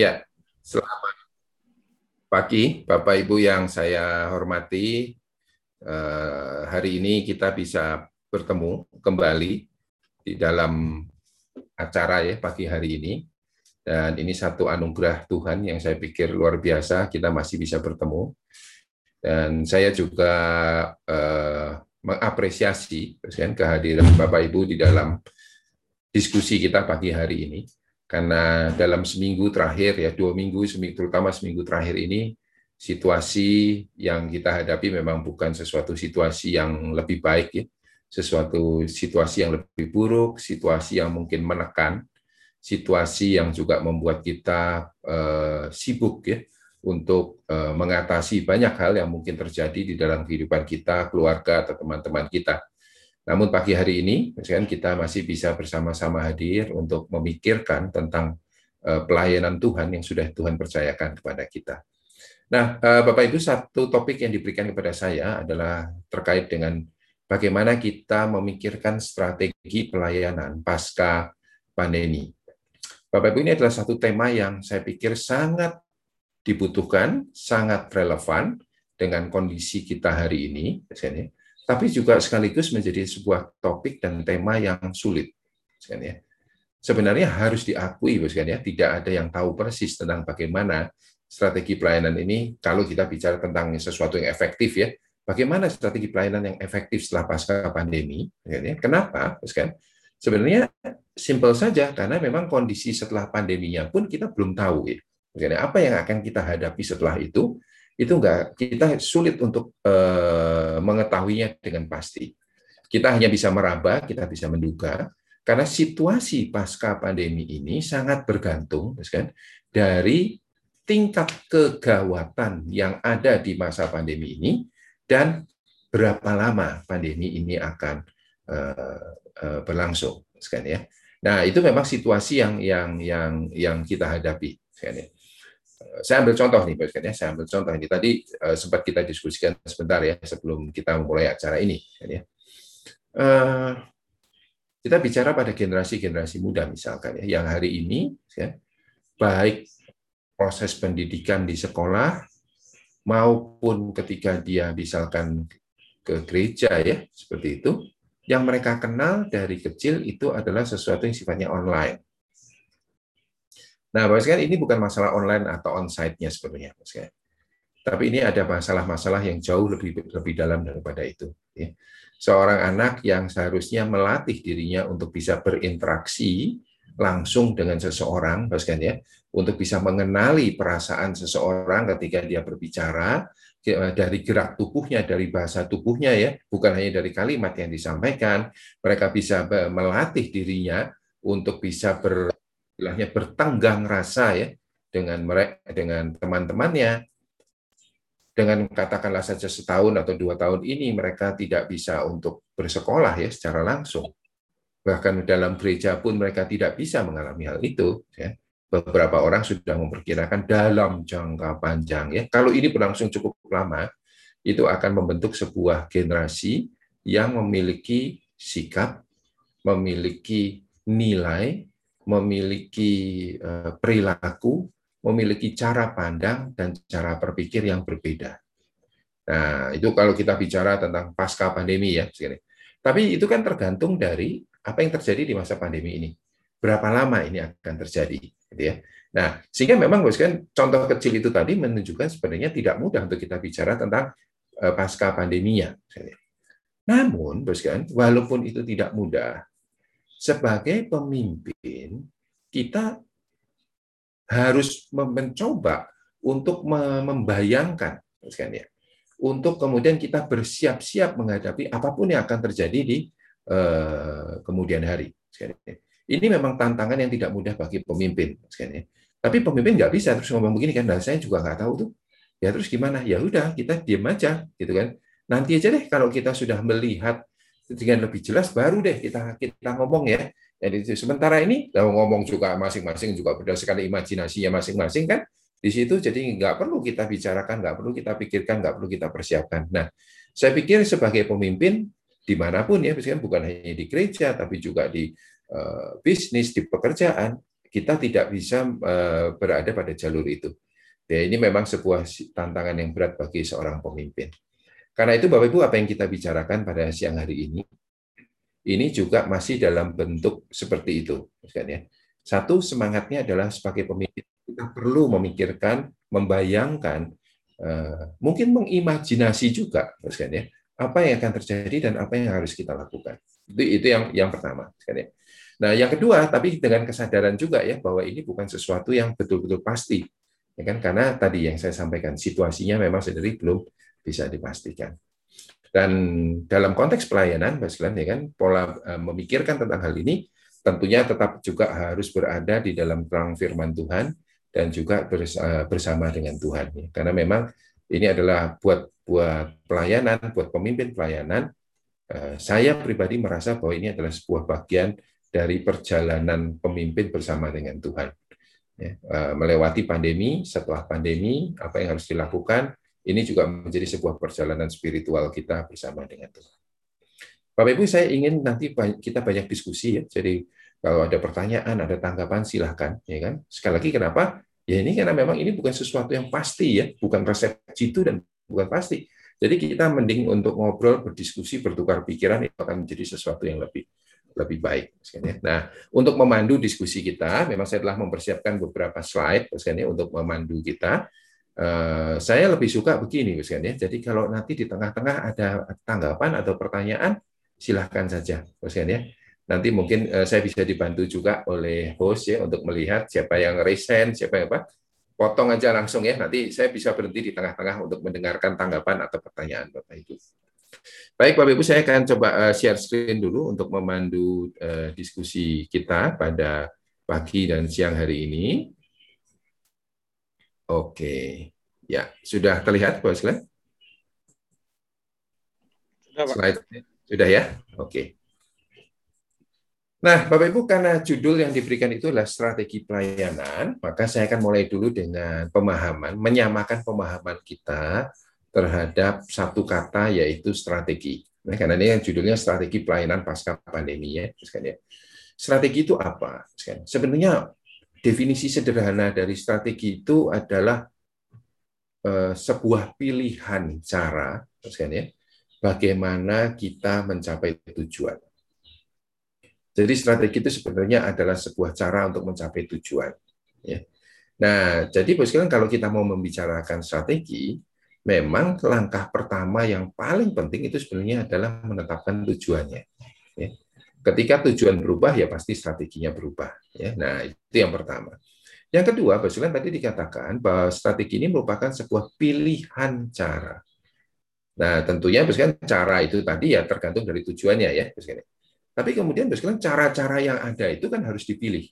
Ya, selamat pagi Bapak Ibu yang saya hormati. Eh, hari ini kita bisa bertemu kembali di dalam acara ya pagi hari ini. Dan ini satu anugerah Tuhan yang saya pikir luar biasa kita masih bisa bertemu. Dan saya juga eh, mengapresiasi kehadiran Bapak Ibu di dalam diskusi kita pagi hari ini karena dalam seminggu terakhir ya dua minggu terutama seminggu terakhir ini situasi yang kita hadapi memang bukan sesuatu situasi yang lebih baik ya. Sesuatu situasi yang lebih buruk situasi yang mungkin menekan situasi yang juga membuat kita uh, sibuk ya untuk uh, mengatasi banyak hal yang mungkin terjadi di dalam kehidupan kita keluarga atau teman-teman kita namun pagi hari ini, kita masih bisa bersama-sama hadir untuk memikirkan tentang eh, pelayanan Tuhan yang sudah Tuhan percayakan kepada kita. Nah, eh, Bapak Ibu, satu topik yang diberikan kepada saya adalah terkait dengan bagaimana kita memikirkan strategi pelayanan pasca pandemi. Bapak Ibu, ini adalah satu tema yang saya pikir sangat dibutuhkan, sangat relevan dengan kondisi kita hari ini, tapi juga sekaligus menjadi sebuah topik dan tema yang sulit. Ya. Sebenarnya harus diakui, ya, tidak ada yang tahu persis tentang bagaimana strategi pelayanan ini kalau kita bicara tentang sesuatu yang efektif ya. Bagaimana strategi pelayanan yang efektif setelah pasca pandemi? Ya. Kenapa? Sebenarnya simpel saja karena memang kondisi setelah pandeminya pun kita belum tahu ya. Apa yang akan kita hadapi setelah itu itu enggak kita sulit untuk uh, mengetahuinya dengan pasti. Kita hanya bisa meraba, kita bisa menduga karena situasi pasca pandemi ini sangat bergantung kan dari tingkat kegawatan yang ada di masa pandemi ini dan berapa lama pandemi ini akan uh, uh, berlangsung kan ya. Nah, itu memang situasi yang yang yang yang kita hadapi kan ya saya ambil contoh nih, Pak ya. Saya ambil contoh ini tadi uh, sempat kita diskusikan sebentar ya sebelum kita memulai acara ini. Kan ya. Uh, kita bicara pada generasi-generasi muda misalkan ya, yang hari ini ya, baik proses pendidikan di sekolah maupun ketika dia misalkan ke gereja ya seperti itu, yang mereka kenal dari kecil itu adalah sesuatu yang sifatnya online Nah, Bapak sekalian, ini bukan masalah online atau on-site-nya sebenarnya, Bapak Tapi ini ada masalah-masalah yang jauh lebih lebih dalam daripada itu. Ya. Seorang anak yang seharusnya melatih dirinya untuk bisa berinteraksi langsung dengan seseorang, Bapak ya, untuk bisa mengenali perasaan seseorang ketika dia berbicara, dari gerak tubuhnya, dari bahasa tubuhnya ya, bukan hanya dari kalimat yang disampaikan, mereka bisa melatih dirinya untuk bisa ber istilahnya bertenggang rasa ya dengan mereka dengan teman-temannya. Dengan katakanlah saja setahun atau dua tahun ini mereka tidak bisa untuk bersekolah ya secara langsung. Bahkan dalam gereja pun mereka tidak bisa mengalami hal itu ya. Beberapa orang sudah memperkirakan dalam jangka panjang ya. Kalau ini berlangsung cukup lama itu akan membentuk sebuah generasi yang memiliki sikap memiliki nilai memiliki eh, perilaku, memiliki cara pandang dan cara berpikir yang berbeda. Nah, itu kalau kita bicara tentang pasca pandemi ya. Tapi itu kan tergantung dari apa yang terjadi di masa pandemi ini. Berapa lama ini akan terjadi, gitu ya. Nah, sehingga memang kan contoh kecil itu tadi menunjukkan sebenarnya tidak mudah untuk kita bicara tentang eh, pasca pandeminya. Namun, bos kan, walaupun itu tidak mudah, sebagai pemimpin kita harus mencoba untuk membayangkan ya, untuk kemudian kita bersiap-siap menghadapi apa pun yang akan terjadi di uh, kemudian hari. Ya. Ini memang tantangan yang tidak mudah bagi pemimpin. Ya. Tapi pemimpin nggak bisa terus ngomong begini kan, nah, saya juga nggak tahu tuh. Ya terus gimana? Ya udah kita diam aja, gitu kan. Nanti aja deh kalau kita sudah melihat dengan lebih jelas baru deh kita kita ngomong ya. Jadi sementara ini kalau ngomong juga masing-masing juga berdasarkan imajinasinya masing-masing kan di situ jadi nggak perlu kita bicarakan, nggak perlu kita pikirkan, nggak perlu kita persiapkan. Nah, saya pikir sebagai pemimpin di mana pun ya, misalkan bukan hanya di gereja tapi juga di uh, bisnis, di pekerjaan, kita tidak bisa uh, berada pada jalur itu. Ya, ini memang sebuah tantangan yang berat bagi seorang pemimpin. Karena itu Bapak Ibu apa yang kita bicarakan pada siang hari ini ini juga masih dalam bentuk seperti itu, ya. Satu semangatnya adalah sebagai pemimpin kita perlu memikirkan, membayangkan, uh, mungkin mengimajinasi juga, ya, apa yang akan terjadi dan apa yang harus kita lakukan. Itu itu yang yang pertama, ya. Nah, yang kedua, tapi dengan kesadaran juga ya bahwa ini bukan sesuatu yang betul-betul pasti ya kan karena tadi yang saya sampaikan situasinya memang sendiri belum bisa dipastikan. Dan dalam konteks pelayanan Mas Glenn ya kan pola uh, memikirkan tentang hal ini tentunya tetap juga harus berada di dalam terang firman Tuhan dan juga eh, bersama dengan Tuhan ya. karena memang ini adalah buat buat pelayanan buat pemimpin pelayanan. Uh, saya pribadi merasa bahwa ini adalah sebuah bagian dari perjalanan pemimpin bersama dengan Tuhan ya, eh, melewati pandemi, setelah pandemi, apa yang harus dilakukan, ini juga menjadi sebuah perjalanan spiritual kita bersama dengan Tuhan. Bapak Ibu, saya ingin nanti kita banyak diskusi ya. Jadi kalau ada pertanyaan, ada tanggapan, silahkan. Ya kan? Sekali lagi kenapa? Ya ini karena memang ini bukan sesuatu yang pasti ya, bukan resep jitu dan bukan pasti. Jadi kita mending untuk ngobrol, berdiskusi, bertukar pikiran itu akan menjadi sesuatu yang lebih lebih baik. Nah, untuk memandu diskusi kita, memang saya telah mempersiapkan beberapa slide untuk memandu kita. Eh, saya lebih suka begini, ya. Jadi kalau nanti di tengah-tengah ada tanggapan atau pertanyaan, silahkan saja, ya. Nanti mungkin eh, saya bisa dibantu juga oleh host ya untuk melihat siapa yang resen, siapa yang apa. Potong aja langsung ya. Nanti saya bisa berhenti di tengah-tengah untuk mendengarkan tanggapan atau pertanyaan Bapak Ibu. Baik, Bapak Ibu, saya akan coba eh, share screen dulu untuk memandu diskusi kita pada pagi dan siang hari ini. Oke, ya sudah terlihat, Pak Slide? Sudah, Pak. Slide sudah ya? Oke. Nah, Bapak Ibu, karena judul yang diberikan itu adalah strategi pelayanan, maka saya akan mulai dulu dengan pemahaman, menyamakan pemahaman kita terhadap satu kata yaitu strategi. Nah, karena ini yang judulnya strategi pelayanan pasca pandemi ya, ya. Strategi itu apa? Sebenarnya definisi sederhana dari strategi itu adalah eh, sebuah pilihan cara, ya, bagaimana kita mencapai tujuan. Jadi strategi itu sebenarnya adalah sebuah cara untuk mencapai tujuan. Ya. Nah, jadi bos kalau kita mau membicarakan strategi, memang langkah pertama yang paling penting itu sebenarnya adalah menetapkan tujuannya. Ketika tujuan berubah, ya pasti strateginya berubah. Ya. Nah, itu yang pertama. Yang kedua, Basulan tadi dikatakan bahwa strategi ini merupakan sebuah pilihan cara. Nah, tentunya Basulan cara itu tadi ya tergantung dari tujuannya ya, Basulan. Tapi kemudian Basulan cara-cara yang ada itu kan harus dipilih.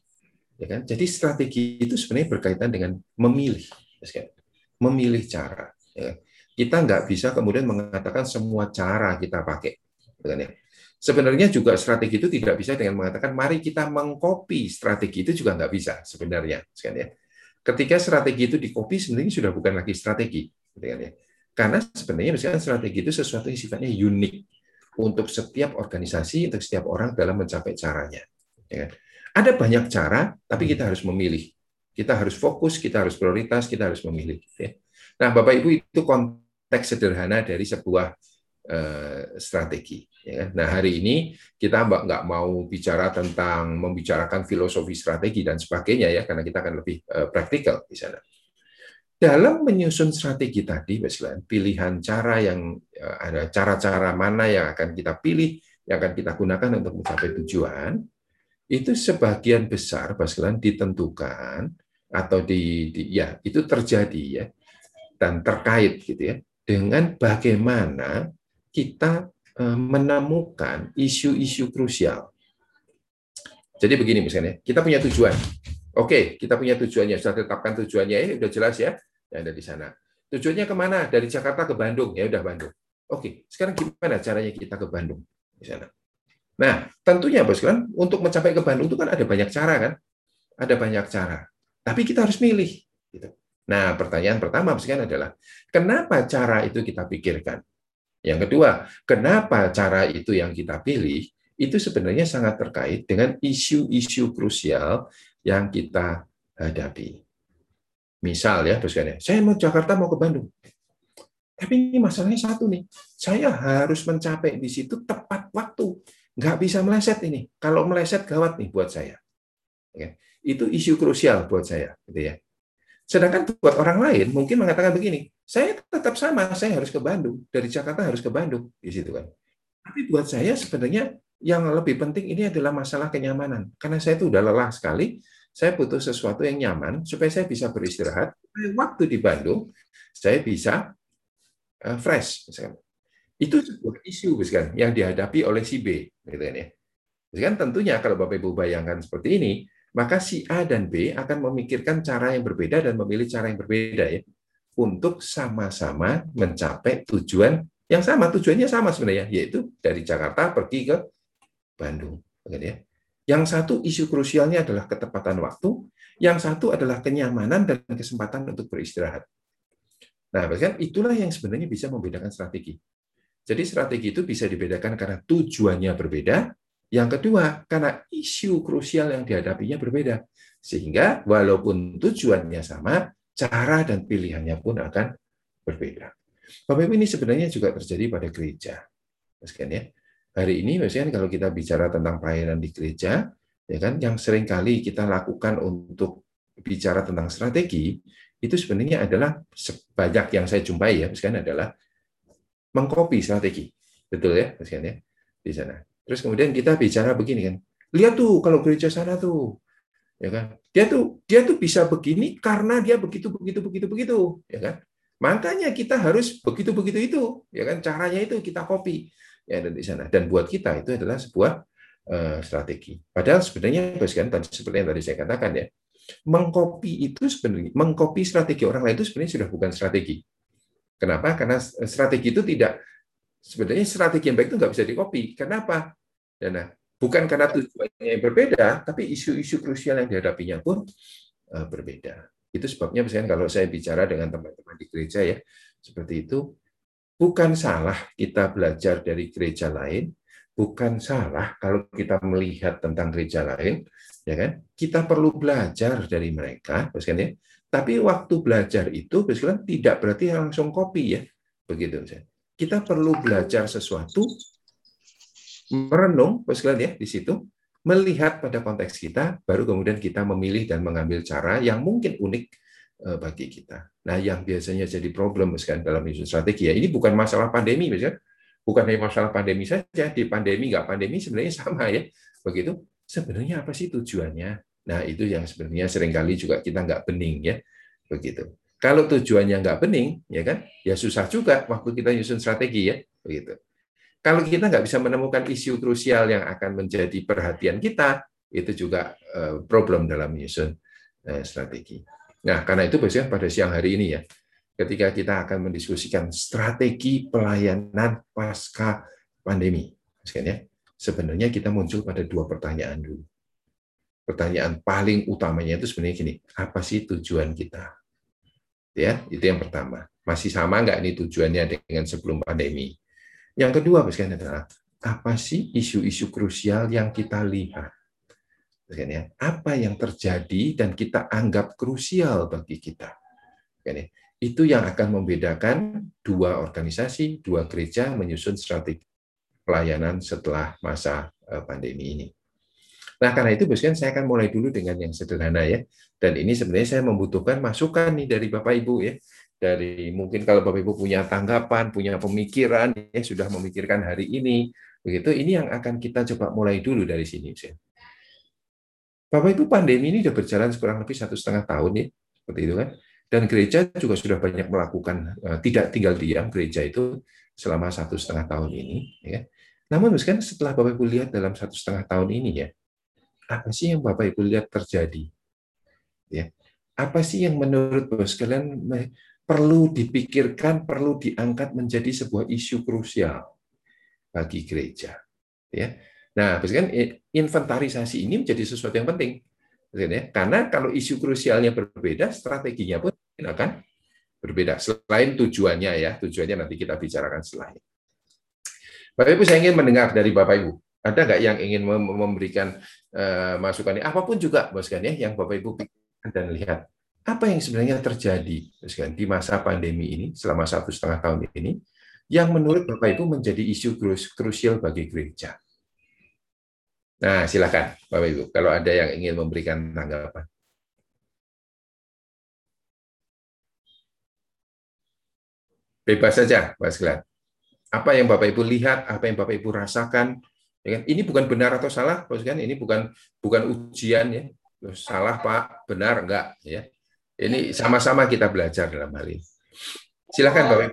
Ya kan? Jadi strategi itu sebenarnya berkaitan dengan memilih, Basulan. Memilih cara. Ya. Kita nggak bisa kemudian mengatakan semua cara kita pakai. Ya. Sebenarnya juga strategi itu tidak bisa dengan mengatakan mari kita mengcopy strategi itu juga nggak bisa sebenarnya. Ya. Ketika strategi itu dikopi sebenarnya sudah bukan lagi strategi. Ya. Karena sebenarnya misalnya strategi itu sesuatu yang sifatnya unik untuk setiap organisasi, untuk setiap orang dalam mencapai caranya. Ada banyak cara, tapi kita harus memilih. Kita harus fokus, kita harus prioritas, kita harus memilih. Nah, Bapak Ibu itu konteks sederhana dari sebuah strategi. Ya. Kan? Nah, hari ini kita nggak mau bicara tentang membicarakan filosofi strategi dan sebagainya ya, karena kita akan lebih uh, praktikal di sana. Dalam menyusun strategi tadi, misalnya pilihan cara yang uh, ada cara-cara mana yang akan kita pilih, yang akan kita gunakan untuk mencapai tujuan, itu sebagian besar, Baskelan, ditentukan atau di, di ya itu terjadi ya dan terkait gitu ya dengan bagaimana kita eh, menemukan isu-isu krusial. Jadi begini misalnya, kita punya tujuan. Oke, kita punya tujuannya, sudah tetapkan tujuannya, ya, udah jelas ya, yang ada di sana. Tujuannya ke mana? Dari Jakarta ke Bandung, ya udah Bandung. Oke, sekarang gimana caranya kita ke Bandung di sana? Nah, tentunya bos kan, untuk mencapai ke Bandung itu kan ada banyak cara kan, ada banyak cara. Tapi kita harus milih. Gitu. Nah, pertanyaan pertama misalkan adalah, kenapa cara itu kita pikirkan? Yang kedua, kenapa cara itu yang kita pilih? Itu sebenarnya sangat terkait dengan isu-isu krusial yang kita hadapi. Misal ya, Boskan, saya mau Jakarta mau ke Bandung. Tapi ini masalahnya satu nih, saya harus mencapai di situ tepat waktu. Nggak bisa meleset ini. Kalau meleset gawat nih buat saya. Itu isu krusial buat saya. Gitu ya. Sedangkan buat orang lain mungkin mengatakan begini, saya tetap sama, saya harus ke Bandung. Dari Jakarta harus ke Bandung. Di situ kan. Tapi buat saya sebenarnya yang lebih penting ini adalah masalah kenyamanan. Karena saya itu udah lelah sekali, saya butuh sesuatu yang nyaman supaya saya bisa beristirahat. Waktu di Bandung, saya bisa uh, fresh. Misalkan. Itu sebuah isu misalkan, yang dihadapi oleh si B. Gitu kan, ya. Misalkan tentunya kalau Bapak Ibu bayangkan seperti ini, maka si A dan B akan memikirkan cara yang berbeda dan memilih cara yang berbeda ya untuk sama-sama mencapai tujuan yang sama. Tujuannya sama sebenarnya, yaitu dari Jakarta pergi ke Bandung. Ya. Yang satu isu krusialnya adalah ketepatan waktu, yang satu adalah kenyamanan dan kesempatan untuk beristirahat. Nah, bahkan itulah yang sebenarnya bisa membedakan strategi. Jadi strategi itu bisa dibedakan karena tujuannya berbeda, yang kedua karena isu krusial yang dihadapinya berbeda. Sehingga walaupun tujuannya sama, cara dan pilihannya pun akan berbeda. Bapak Ibu ini sebenarnya juga terjadi pada gereja. Meskian ya hari ini misalnya kalau kita bicara tentang pelayanan di gereja, ya kan, yang sering kali kita lakukan untuk bicara tentang strategi, itu sebenarnya adalah sebanyak yang saya jumpai ya, misalnya adalah mengcopy strategi. Betul ya, misalnya ya, di sana. Terus kemudian kita bicara begini kan, lihat tuh kalau gereja sana tuh, ya kan, dia tuh dia tuh bisa begini karena dia begitu begitu begitu begitu, ya kan. Makanya kita harus begitu begitu itu, ya kan, caranya itu kita copy yang ada di sana. Dan buat kita itu adalah sebuah uh, strategi. Padahal sebenarnya kan seperti yang tadi saya katakan ya, mengkopi itu sebenarnya mengkopi strategi orang lain itu sebenarnya sudah bukan strategi. Kenapa? Karena strategi itu tidak sebenarnya strategi yang baik itu nggak bisa dikopi. Kenapa? Nah, bukan karena tujuannya yang berbeda, tapi isu-isu krusial yang dihadapinya pun uh, berbeda. Itu sebabnya misalnya kalau saya bicara dengan teman-teman di gereja ya, seperti itu, Bukan salah kita belajar dari gereja lain, bukan salah kalau kita melihat tentang gereja lain, ya kan? Kita perlu belajar dari mereka, kan ya. Tapi waktu belajar itu, kan tidak berarti langsung kopi ya, begitu. Kita perlu belajar sesuatu, merenung, kan ya, di situ, melihat pada konteks kita, baru kemudian kita memilih dan mengambil cara yang mungkin unik Eh, bagi kita. Nah, yang biasanya jadi problem misalkan dalam isu strategi ya, ini bukan masalah pandemi misalkan, bukan hanya masalah pandemi saja, di pandemi nggak pandemi sebenarnya sama ya. Begitu, sebenarnya apa sih tujuannya? Nah, itu yang sebenarnya sering kali juga kita nggak bening ya. Begitu. Kalau tujuannya nggak bening, ya kan, ya susah juga waktu kita nyusun strategi ya. Begitu. Kalau kita nggak bisa menemukan isu krusial yang akan menjadi perhatian kita, itu juga eh, problem dalam menyusun eh, strategi. Nah, karena itu biasanya pada siang hari ini ya, ketika kita akan mendiskusikan strategi pelayanan pasca pandemi, ya, sebenarnya kita muncul pada dua pertanyaan dulu. Pertanyaan paling utamanya itu sebenarnya gini, apa sih tujuan kita? Ya, itu yang pertama. Masih sama nggak ini tujuannya dengan sebelum pandemi? Yang kedua, misalnya adalah apa sih isu-isu krusial yang kita lihat? Ya. apa yang terjadi dan kita anggap krusial bagi kita. Ya. Itu yang akan membedakan dua organisasi, dua gereja menyusun strategi pelayanan setelah masa eh, pandemi ini. Nah, karena itu Boskan saya akan mulai dulu dengan yang sederhana ya. Dan ini sebenarnya saya membutuhkan masukan nih dari Bapak Ibu ya. Dari mungkin kalau Bapak Ibu punya tanggapan, punya pemikiran, ya sudah memikirkan hari ini, begitu. Ini yang akan kita coba mulai dulu dari sini. Bapak Ibu pandemi ini sudah berjalan kurang lebih satu setengah tahun ya, seperti itu kan. Dan gereja juga sudah banyak melakukan uh, tidak tinggal diam gereja itu selama satu setengah tahun ini. Ya. Namun kan setelah Bapak Ibu lihat dalam satu setengah tahun ini ya, apa sih yang Bapak Ibu lihat terjadi? Ya, apa sih yang menurut Bapak sekalian perlu dipikirkan, perlu diangkat menjadi sebuah isu krusial bagi gereja? Ya, Nah, kan inventarisasi ini menjadi sesuatu yang penting. Ya. Karena kalau isu krusialnya berbeda, strateginya pun akan berbeda. Selain tujuannya ya, tujuannya nanti kita bicarakan setelahnya. Bapak Ibu, saya ingin mendengar dari Bapak Ibu. Ada nggak yang ingin memberikan uh, masukan? Apa pun juga, bos kan ya, yang Bapak Ibu pikirkan dan lihat apa yang sebenarnya terjadi bos di masa pandemi ini selama satu setengah tahun ini, yang menurut Bapak Ibu menjadi isu krusial bagi gereja. Nah, silakan Bapak Ibu, kalau ada yang ingin memberikan tanggapan. Bebas saja, Mas Glenn. Apa yang Bapak Ibu lihat, apa yang Bapak Ibu rasakan, Ya kan? Ini bukan benar atau salah, bos kan? Ini bukan bukan ujian ya. Salah Pak, benar enggak ya. Ini sama-sama kita belajar dalam hal ini. Silakan Bapak.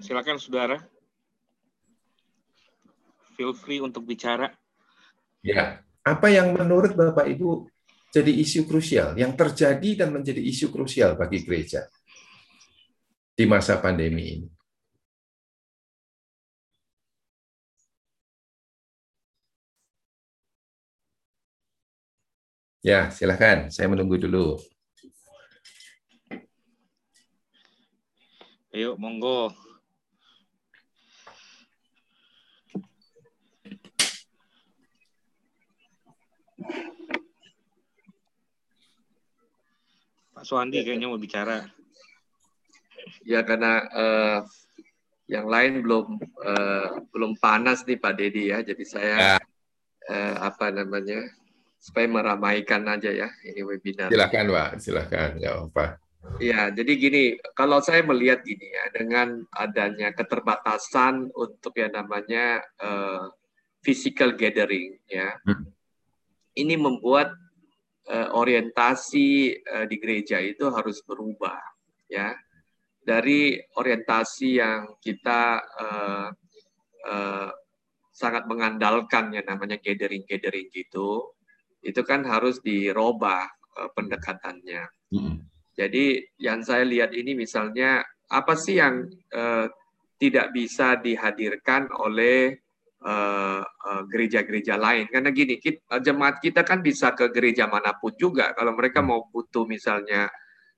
Silakan Saudara. Feel free untuk bicara. Ya, apa yang menurut Bapak Ibu jadi isu krusial yang terjadi dan menjadi isu krusial bagi gereja di masa pandemi ini? Ya, silahkan. Saya menunggu dulu. Ayo, monggo. Pak Suandi kayaknya mau bicara. Ya karena uh, yang lain belum uh, belum panas nih Pak Dedi ya, jadi saya ya. uh, apa namanya supaya meramaikan aja ya ini webinar. Silakan Pak, silakan nggak apa. Ya, jadi gini, kalau saya melihat gini ya, dengan adanya keterbatasan untuk yang namanya uh, physical gathering, ya, hmm. ini membuat uh, orientasi uh, di gereja itu harus berubah, ya, dari orientasi yang kita uh, uh, sangat mengandalkan yang namanya gathering-gathering gitu, itu kan harus dirubah uh, pendekatannya. Mm-hmm. Jadi yang saya lihat ini misalnya apa sih yang uh, tidak bisa dihadirkan oleh gereja-gereja uh, uh, lain? Karena gini, kita, jemaat kita kan bisa ke gereja mana pun juga. Kalau mereka mm. mau butuh misalnya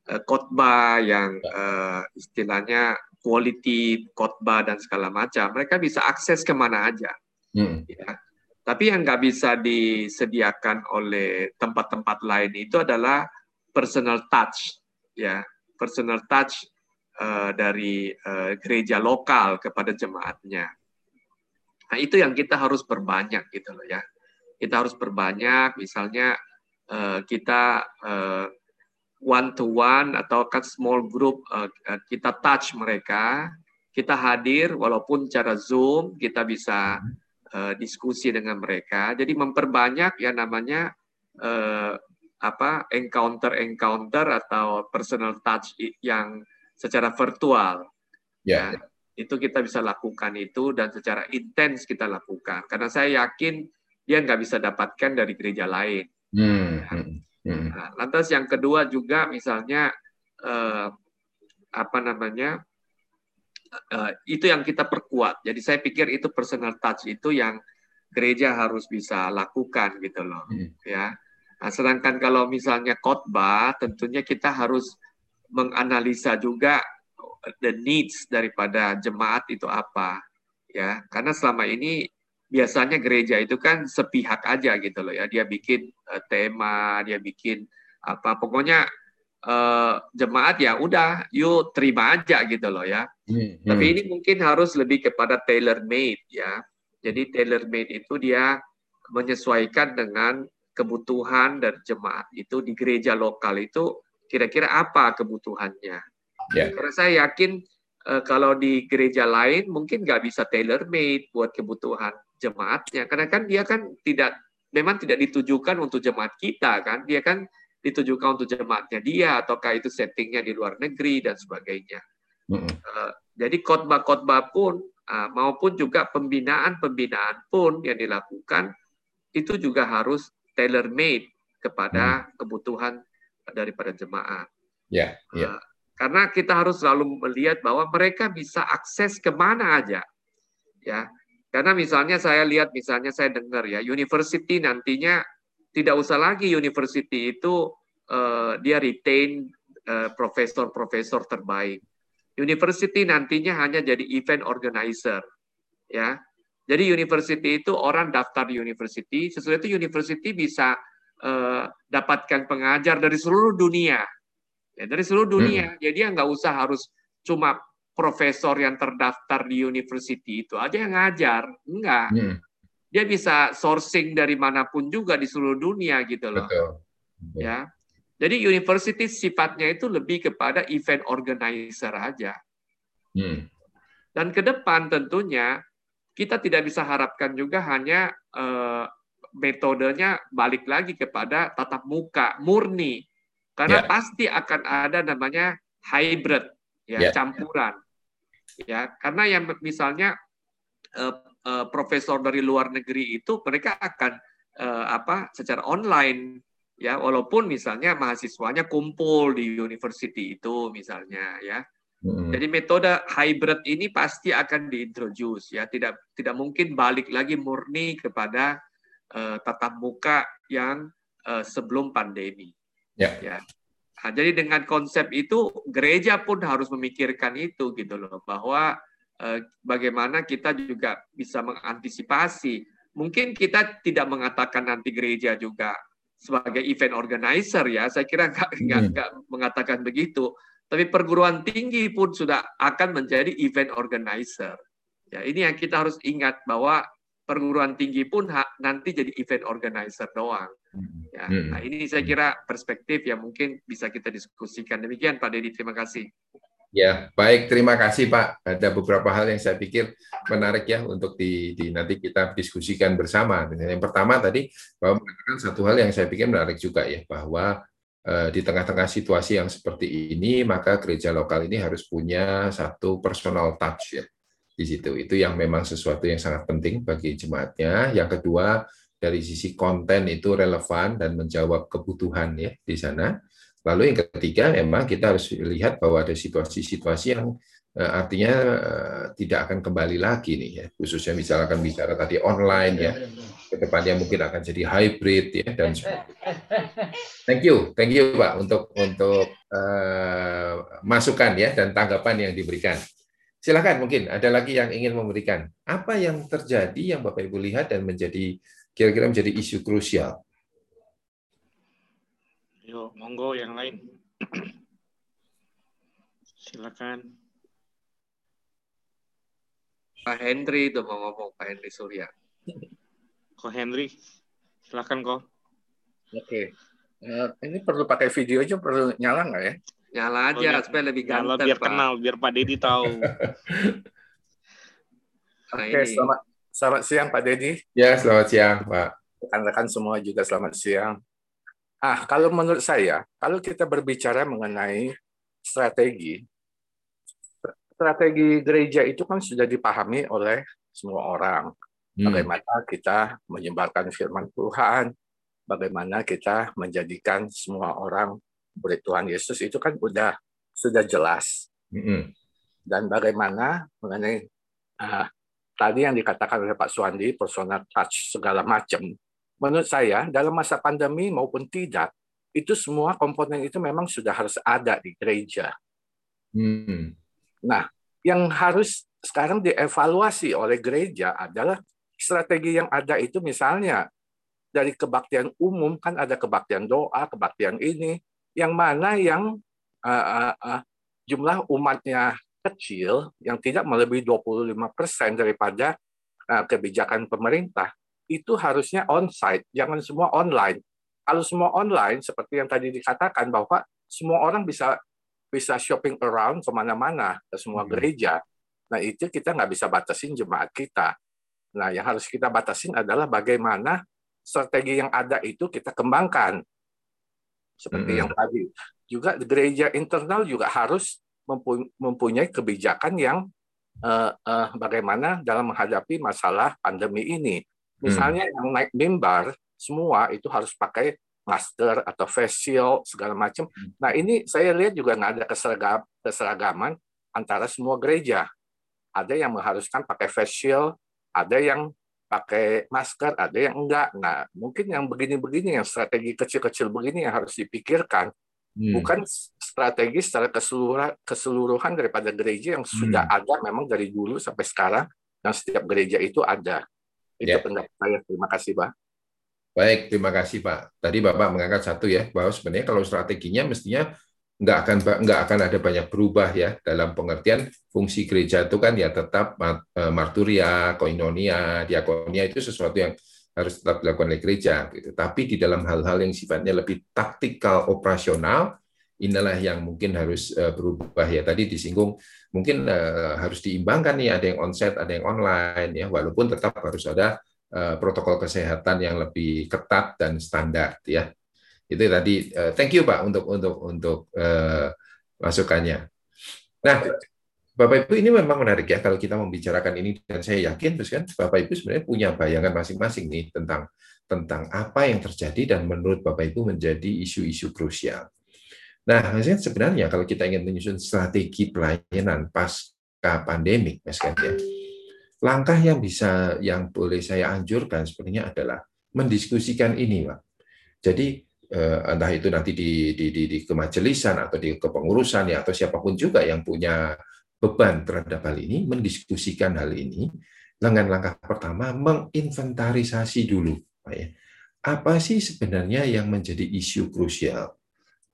uh, khotbah yang uh, istilahnya quality khotbah dan segala macam, mereka bisa akses ke mana aja. Hmm. Ya. Tapi yang nggak bisa disediakan oleh tempat-tempat lain itu adalah personal touch, ya, personal touch uh, dari uh, gereja lokal kepada jemaatnya. Nah itu yang kita harus perbanyak gitu loh ya. Kita harus perbanyak, misalnya uh, kita uh, one to one atau kan small group uh, kita touch mereka, kita hadir walaupun cara zoom kita bisa hmm uh, diskusi dengan mereka. Jadi memperbanyak ya namanya uh, apa encounter-encounter atau personal touch yang secara virtual. Yeah. Ya, itu kita bisa lakukan itu dan secara intens kita lakukan. Karena saya yakin dia nggak bisa dapatkan dari gereja lain. Hmm. Ya. Hmm. hmm. Nah, lantas yang kedua juga misalnya eh, apa namanya uh, itu yang kita perkuat. Jadi saya pikir itu personal touch itu yang gereja harus bisa lakukan gitu loh, hmm. ya. Nah, sedangkan kalau misalnya khotbah, tentunya kita harus menganalisa juga the needs daripada jemaat itu apa, ya. Karena selama ini biasanya gereja itu kan sepihak aja gitu loh ya. Dia bikin uh, tema, dia bikin apa, pokoknya uh, jemaat ya udah yuk terima aja gitu loh ya. Hmm, hmm. Tapi ini mungkin harus lebih kepada tailor made ya. Jadi tailor made itu dia menyesuaikan dengan kebutuhan dari jemaat itu di gereja lokal itu kira-kira apa kebutuhannya. Yeah. Karena saya yakin uh, kalau di gereja lain mungkin nggak bisa tailor made buat kebutuhan jemaatnya karena kan dia kan tidak memang tidak ditujukan untuk jemaat kita kan dia kan ditujukan untuk jemaatnya dia ataukah itu settingnya di luar negeri dan sebagainya. Mm -hmm. uh, jadi khotbah-khotbah pun uh, maupun juga pembinaan-pembinaan pun yang dilakukan itu juga harus tailor made kepada mm. kebutuhan daripada jemaat. Yeah, yeah. Uh, karena kita harus selalu melihat bahwa mereka bisa akses ke mana aja, ya. Karena misalnya saya lihat, misalnya saya dengar ya, university nantinya tidak usah lagi university itu uh, dia retain uh, profesor-profesor terbaik. University nantinya hanya jadi event organizer, ya. Jadi university itu orang daftar di university, sesudah itu university bisa uh, dapatkan pengajar dari seluruh dunia. Ya, dari seluruh dunia. Hmm. Jadi nggak usah harus cuma profesor yang terdaftar di university itu aja yang ngajar. Enggak. Hmm. Dia bisa sourcing dari mana pun juga di seluruh dunia gitu loh. Betul. Ya. Jadi university sifatnya itu lebih kepada event organizer aja. Hmm. Dan ke depan tentunya kita tidak bisa harapkan juga hanya uh, metodenya balik lagi kepada tatap muka murni karena yeah. pasti akan ada namanya hybrid ya yeah. campuran ya karena yang misalnya uh, uh, profesor dari luar negeri itu mereka akan uh, apa secara online ya walaupun misalnya mahasiswanya kumpul di university itu misalnya ya Hmm. Jadi metode hybrid ini pasti akan diintroduce ya, tidak tidak mungkin balik lagi murni kepada uh, tatap muka yang uh, sebelum pandemi. Yeah. Ya. Nah, jadi dengan konsep itu gereja pun harus memikirkan itu gitu loh bahwa bagaimana kita juga bisa mengantisipasi. Mungkin kita tidak mengatakan nanti gereja juga sebagai event organizer ya, saya kira nggak hmm. nggak mengatakan begitu tapi perguruan tinggi pun sudah akan menjadi event organizer. Ya, ini yang kita harus ingat bahwa perguruan tinggi pun nanti jadi event organizer doang. Ya, hmm. nah ini saya kira perspektif yang mungkin bisa kita diskusikan. Demikian Pak Dedi, terima kasih. Ya, baik. Terima kasih Pak. Ada beberapa hal yang saya pikir menarik ya untuk di, di nanti kita diskusikan bersama. Yang pertama tadi bahwa mengatakan satu hal yang saya pikir menarik juga ya bahwa Eh, di tengah-tengah situasi yang seperti ini, maka gereja lokal ini harus punya satu personal touch ya di situ. Itu yang memang sesuatu yang sangat penting bagi jemaatnya. Yang kedua, dari sisi konten itu relevan dan menjawab kebutuhan ya di sana. Lalu yang ketiga, memang kita harus lihat bahwa ada situasi-situasi yang eh, artinya eh, tidak akan kembali lagi nih ya, khususnya misalkan bicara tadi online ya. Ke depannya mungkin akan jadi hybrid ya dan thank you thank you pak untuk untuk uh, masukan ya dan tanggapan yang diberikan. Silakan mungkin ada lagi yang ingin memberikan. Apa yang terjadi yang bapak ibu lihat dan menjadi kira-kira menjadi isu krusial Yo, monggo yang lain. Silakan. Pak Henry itu mau ngomong, Pak Henry Surya. Ko Henry. Silakan kok. Oke. Uh, ini perlu pakai video aja perlu nyala nggak ya? Nyala aja oh, ya. supaya lebih ganteng. Nyala biar Pak. kenal, biar Pak Dedi tahu. nah, Oke, ini. selamat selamat siang Pak Dedi. Ya, selamat siang Pak. Rekan-rekan semua juga selamat siang. Ah, kalau menurut saya, kalau kita berbicara mengenai strategi, strategi gereja itu kan sudah dipahami oleh semua orang. Hmm. Bagaimana kita menyebarkan firman Tuhan, bagaimana kita menjadikan semua orang murid Tuhan Yesus itu kan udah sudah jelas. Hmm. Dan bagaimana mengenai uh, tadi yang dikatakan oleh Pak Suwandi, personal touch segala macam. Menurut saya dalam masa pandemi maupun tidak, itu semua komponen itu memang sudah harus ada di gereja. Hmm. Nah, yang harus sekarang dievaluasi oleh gereja adalah strategi yang ada itu misalnya dari kebaktian umum kan ada kebaktian doa, kebaktian ini, yang mana yang uh, uh, uh, jumlah umatnya kecil yang tidak melebihi 25% daripada uh, kebijakan pemerintah itu harusnya on-site, jangan semua online. Kalau semua online, seperti yang tadi dikatakan bahwa semua orang bisa bisa shopping around ke mana-mana ke semua hmm. gereja. Nah itu kita nggak bisa batasin jemaat kita. Nah, yang harus kita batasin adalah bagaimana strategi yang ada itu kita kembangkan. Seperti hmm. yang tadi. Juga gereja internal juga harus mempunyai kebijakan yang uh, uh, bagaimana dalam menghadapi masalah pandemi ini. Misalnya hmm. yang naik mimbar semua itu harus pakai masker atau face shield segala macam. Hmm. Nah ini saya lihat juga nggak ada keseragam, keseragaman antara semua gereja. Ada yang mengharuskan pakai face shield, ada yang pakai masker, ada yang enggak. Nah, mungkin yang begini-begini, yang strategi kecil-kecil begini yang harus dipikirkan. Hmm. Bukan strategi secara keseluruhan, keseluruhan daripada gereja yang sudah hmm. ada memang dari dulu sampai sekarang, yang setiap gereja itu ada. Itu Ya. pendapat saya. Terima kasih, Pak. Baik, terima kasih Pak. Tadi Bapak mengangkat satu ya, bahwa sebenarnya kalau strateginya mestinya nggak akan nggak akan ada banyak berubah ya dalam pengertian fungsi gereja itu kan ya tetap eh, marturia, koinonia, diakonia itu sesuatu yang harus tetap dilakukan oleh gereja gitu. Tapi di dalam hal-hal yang sifatnya lebih taktikal operasional inilah yang mungkin harus eh, berubah ya. Tadi disinggung mungkin eh, harus diimbangkan nih ada yang onsite, ada yang online ya walaupun tetap harus ada eh, protokol kesehatan yang lebih ketat dan standar ya. Itu tadi thank you Pak untuk untuk untuk masukannya. Nah, Bapak Ibu ini memang menarik ya kalau kita membicarakan ini dan saya yakin terus kan Bapak Ibu sebenarnya punya bayangan masing-masing nih tentang tentang apa yang terjadi dan menurut Bapak Ibu menjadi isu-isu krusial. Nah, maksudnya sebenarnya kalau kita ingin menyusun strategi pelayanan pasca pandemik, Mas ya, langkah yang bisa yang boleh saya anjurkan sebenarnya adalah mendiskusikan ini, Pak. Jadi eh, entah itu nanti di, di, di, di kemajelisan atau di kepengurusan ya atau siapa pun juga yang punya beban terhadap hal ini mendiskusikan hal ini dengan langkah pertama menginventarisasi dulu, Pak ya. Apa sih sebenarnya yang menjadi isu krusial?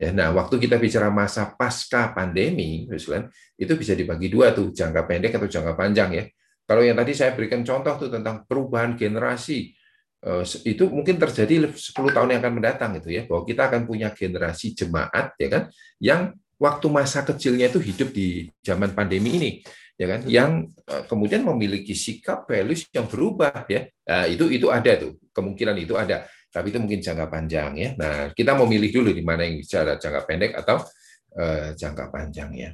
Ya, nah, waktu kita bicara masa pasca pandemi, itu bisa dibagi dua tuh, jangka pendek atau jangka panjang ya. Kalau yang tadi saya berikan contoh tuh tentang perubahan generasi, eh, itu mungkin terjadi 10 tahun yang akan mendatang gitu ya, bahwa kita akan punya generasi jemaat ya kan, yang waktu masa kecilnya itu hidup di zaman pandemi ini, ya kan, yang eh, kemudian memiliki sikap values yang berubah ya. Nah, itu itu ada tuh, kemungkinan itu ada tapi itu mungkin jangka panjang ya. Nah, kita mau milih dulu di mana yang bicara jangka pendek atau uh, jangka panjang ya.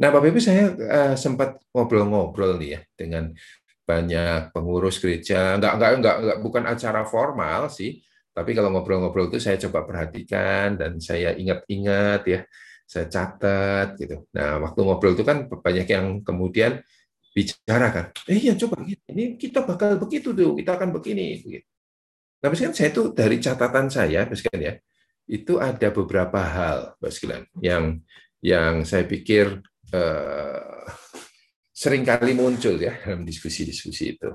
Nah, Bapak Ibu saya uh, sempat ngobrol-ngobrol nih ya dengan banyak pengurus gereja. Enggak, enggak, enggak, enggak, bukan acara formal sih, tapi kalau ngobrol-ngobrol itu saya coba perhatikan dan saya ingat-ingat ya, saya catat gitu. Nah, waktu ngobrol itu kan banyak yang kemudian bicara kan, eh iya coba ini kita bakal begitu tuh, kita akan begini. Begitu. Tapi kan saya itu dari catatan saya, kan ya, itu ada beberapa hal, sekalian, yang yang saya pikir eh, sering kali muncul ya dalam diskusi-diskusi itu.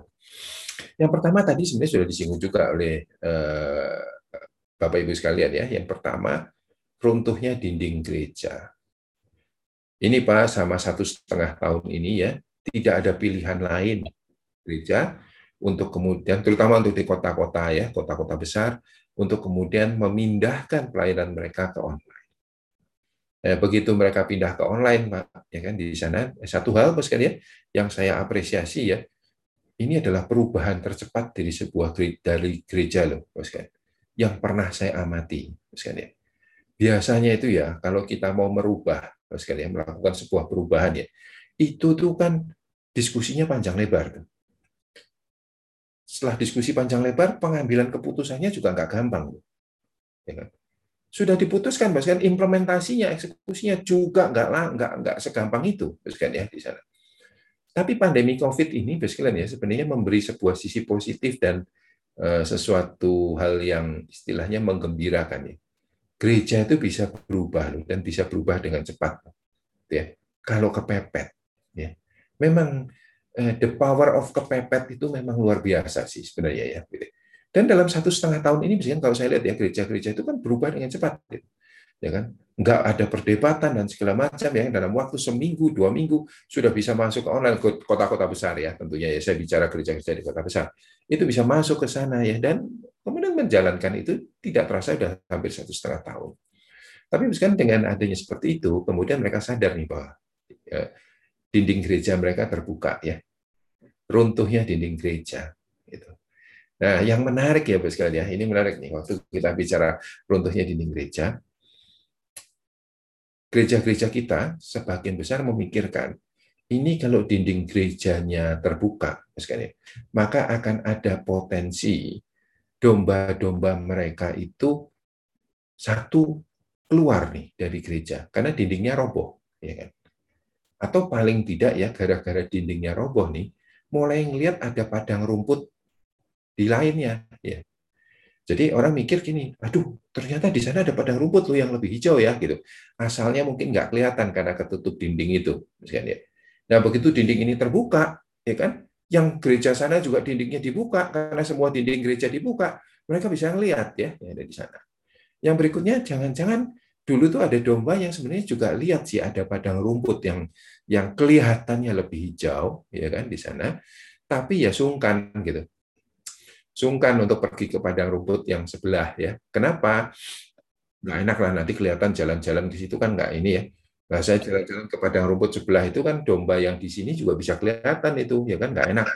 Yang pertama tadi sebenarnya sudah disinggung juga oleh eh, Bapak Ibu sekalian ya. Yang pertama runtuhnya dinding gereja. Ini Pak sama satu setengah tahun ini ya tidak ada pilihan lain gereja untuk kemudian terutama untuk di kota-kota ya, kota-kota besar untuk kemudian memindahkan pelayanan mereka ke online. Eh, begitu mereka pindah ke online, Pak, ya kan di sana satu hal Bos kan ya yang saya apresiasi ya. Ini adalah perubahan tercepat dari sebuah dari gereja loh, Bos kan. Yang pernah saya amati, Bos kan ya. Biasanya itu ya kalau kita mau merubah, kan ya, melakukan sebuah perubahan ya. Itu tuh kan diskusinya panjang lebar tuh setelah diskusi panjang lebar, pengambilan keputusannya juga nggak gampang. Ya kan? Sudah diputuskan, bahkan implementasinya, eksekusinya juga nggak nggak nggak segampang itu, kan ya di sana. Tapi pandemi COVID ini, sekalian ya, sebenarnya memberi sebuah sisi positif dan uh, sesuatu hal yang istilahnya menggembirakan ya. Gereja itu bisa berubah loh, dan bisa berubah dengan cepat. Ya, kalau kepepet, ya, memang the power of kepepet itu memang luar biasa sih sebenarnya ya. Dan dalam satu setengah tahun ini, misalnya kalau saya lihat ya gereja-gereja itu kan berubah dengan cepat, gitu. ya kan? Nggak ada perdebatan dan segala macam ya. Dalam waktu seminggu, dua minggu sudah bisa masuk ke online ke kota-kota besar ya tentunya ya. Saya bicara gereja-gereja di kota besar itu bisa masuk ke sana ya dan kemudian menjalankan itu tidak terasa sudah hampir satu setengah tahun. Tapi misalkan dengan adanya seperti itu, kemudian mereka sadar nih bahwa ya, dinding gereja mereka terbuka ya runtuhnya dinding gereja gitu. Nah, yang menarik ya sekalian ya, ini menarik nih waktu kita bicara runtuhnya dinding gereja. Gereja-gereja kita sebagian besar memikirkan ini kalau dinding gerejanya terbuka, sekalian, maka akan ada potensi domba-domba mereka itu satu keluar nih dari gereja karena dindingnya roboh, ya kan? Atau paling tidak ya gara-gara dindingnya roboh nih, mulai ngelihat ada padang rumput di lainnya ya. Jadi orang mikir gini, aduh ternyata di sana ada padang rumput loh yang lebih hijau ya gitu. Asalnya mungkin nggak kelihatan karena ketutup dinding itu, misalnya. Nah begitu dinding ini terbuka, ya kan, yang gereja sana juga dindingnya dibuka karena semua dinding gereja dibuka, mereka bisa ngelihat ya yang ada di sana. Yang berikutnya jangan-jangan dulu tuh ada domba yang sebenarnya juga lihat sih ada padang rumput yang yang kelihatannya lebih hijau ya kan di sana, tapi ya sungkan gitu. Sungkan untuk pergi ke padang rumput yang sebelah ya. Kenapa? Nggak enak lah nanti kelihatan jalan-jalan di situ kan nggak ini ya Nah, saya jalan-jalan ke padang rumput sebelah itu kan domba yang di sini juga bisa kelihatan itu, ya kan nggak enak.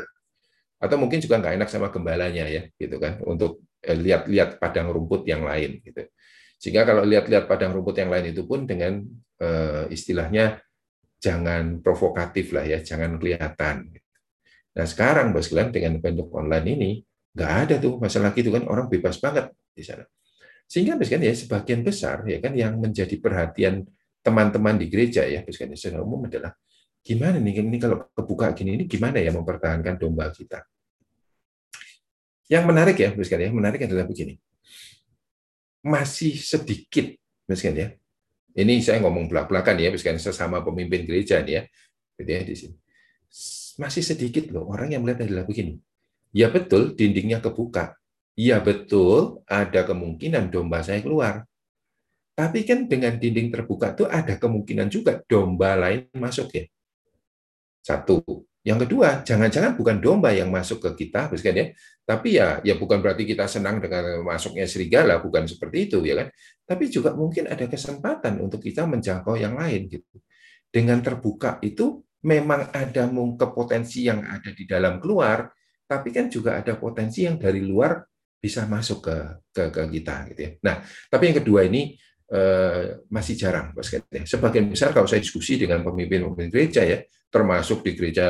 Atau mungkin juga nggak enak sama gembalanya ya, gitu kan, untuk eh, lihat-lihat padang rumput yang lain, gitu. Sehingga kalau lihat-lihat padang rumput yang lain itu pun dengan uh, istilahnya jangan provokatif lah ya, jangan kelihatan. Nah sekarang bos kalian dengan bentuk online ini nggak ada tuh masalah gitu kan orang bebas banget di sana. Sehingga kan ya sebagian besar ya kan yang menjadi perhatian teman-teman di gereja ya, bukan secara umum adalah gimana nih ini kalau kebuka gini ini gimana ya mempertahankan domba kita. Yang menarik ya, bukan ya, menarik adalah begini. Masih sedikit, bukan ya. Ini saya ngomong belak-belakan ya, bukan sesama pemimpin gereja nih ya. Gitu ya di sini. Masih sedikit loh orang yang melihat adalah begini. Ya betul, dindingnya kebuka. Ya betul, ada kemungkinan domba saya keluar. Tapi kan dengan dinding terbuka itu ada kemungkinan juga domba lain masuk ya. Satu. Yang kedua, jangan-jangan bukan domba yang masuk ke kita, bukan ya. Tapi ya ya bukan berarti kita senang dengan masuknya serigala, bukan seperti itu ya kan. Tapi juga mungkin ada kesempatan untuk kita menjangkau yang lain gitu. Dengan terbuka itu memang ada mungkin potensi yang ada di dalam keluar, tapi kan juga ada potensi yang dari luar bisa masuk ke ke, ke kita gitu ya. Nah, tapi yang kedua ini Eh, masih jarang basketnya. Sebagian besar kalau saya diskusi dengan pemimpin-pemimpin gereja ya, termasuk di gereja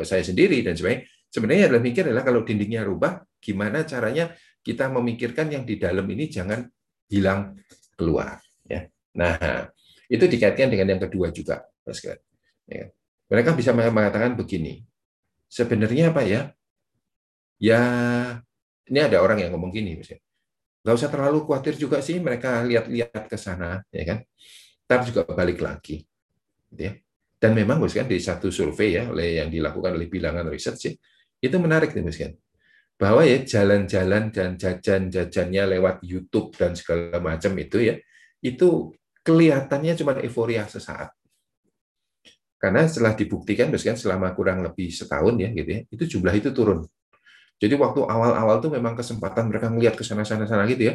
eh, saya sendiri dan sebagainya, sebenarnya adalah mikir adalah kalau dindingnya rubah, gimana caranya kita memikirkan yang di dalam ini jangan hilang keluar. Ya. Nah, itu dikaitkan dengan yang kedua juga. Ya. Mereka bisa mengatakan begini, sebenarnya apa ya? Ya, ini ada orang yang ngomong gini, basket nggak usah terlalu khawatir juga sih mereka lihat-lihat ke sana ya kan tapi juga balik lagi gitu ya dan memang kan di satu survei ya oleh yang dilakukan oleh bilangan research sih itu menarik nih kan bahwa ya jalan-jalan dan jajan-jajannya lewat YouTube dan segala macam itu ya itu kelihatannya cuma euforia sesaat karena setelah dibuktikan bos kan selama kurang lebih setahun ya gitu ya itu jumlah itu turun jadi waktu awal-awal tuh memang kesempatan mereka melihat ke sana-sana sana gitu ya.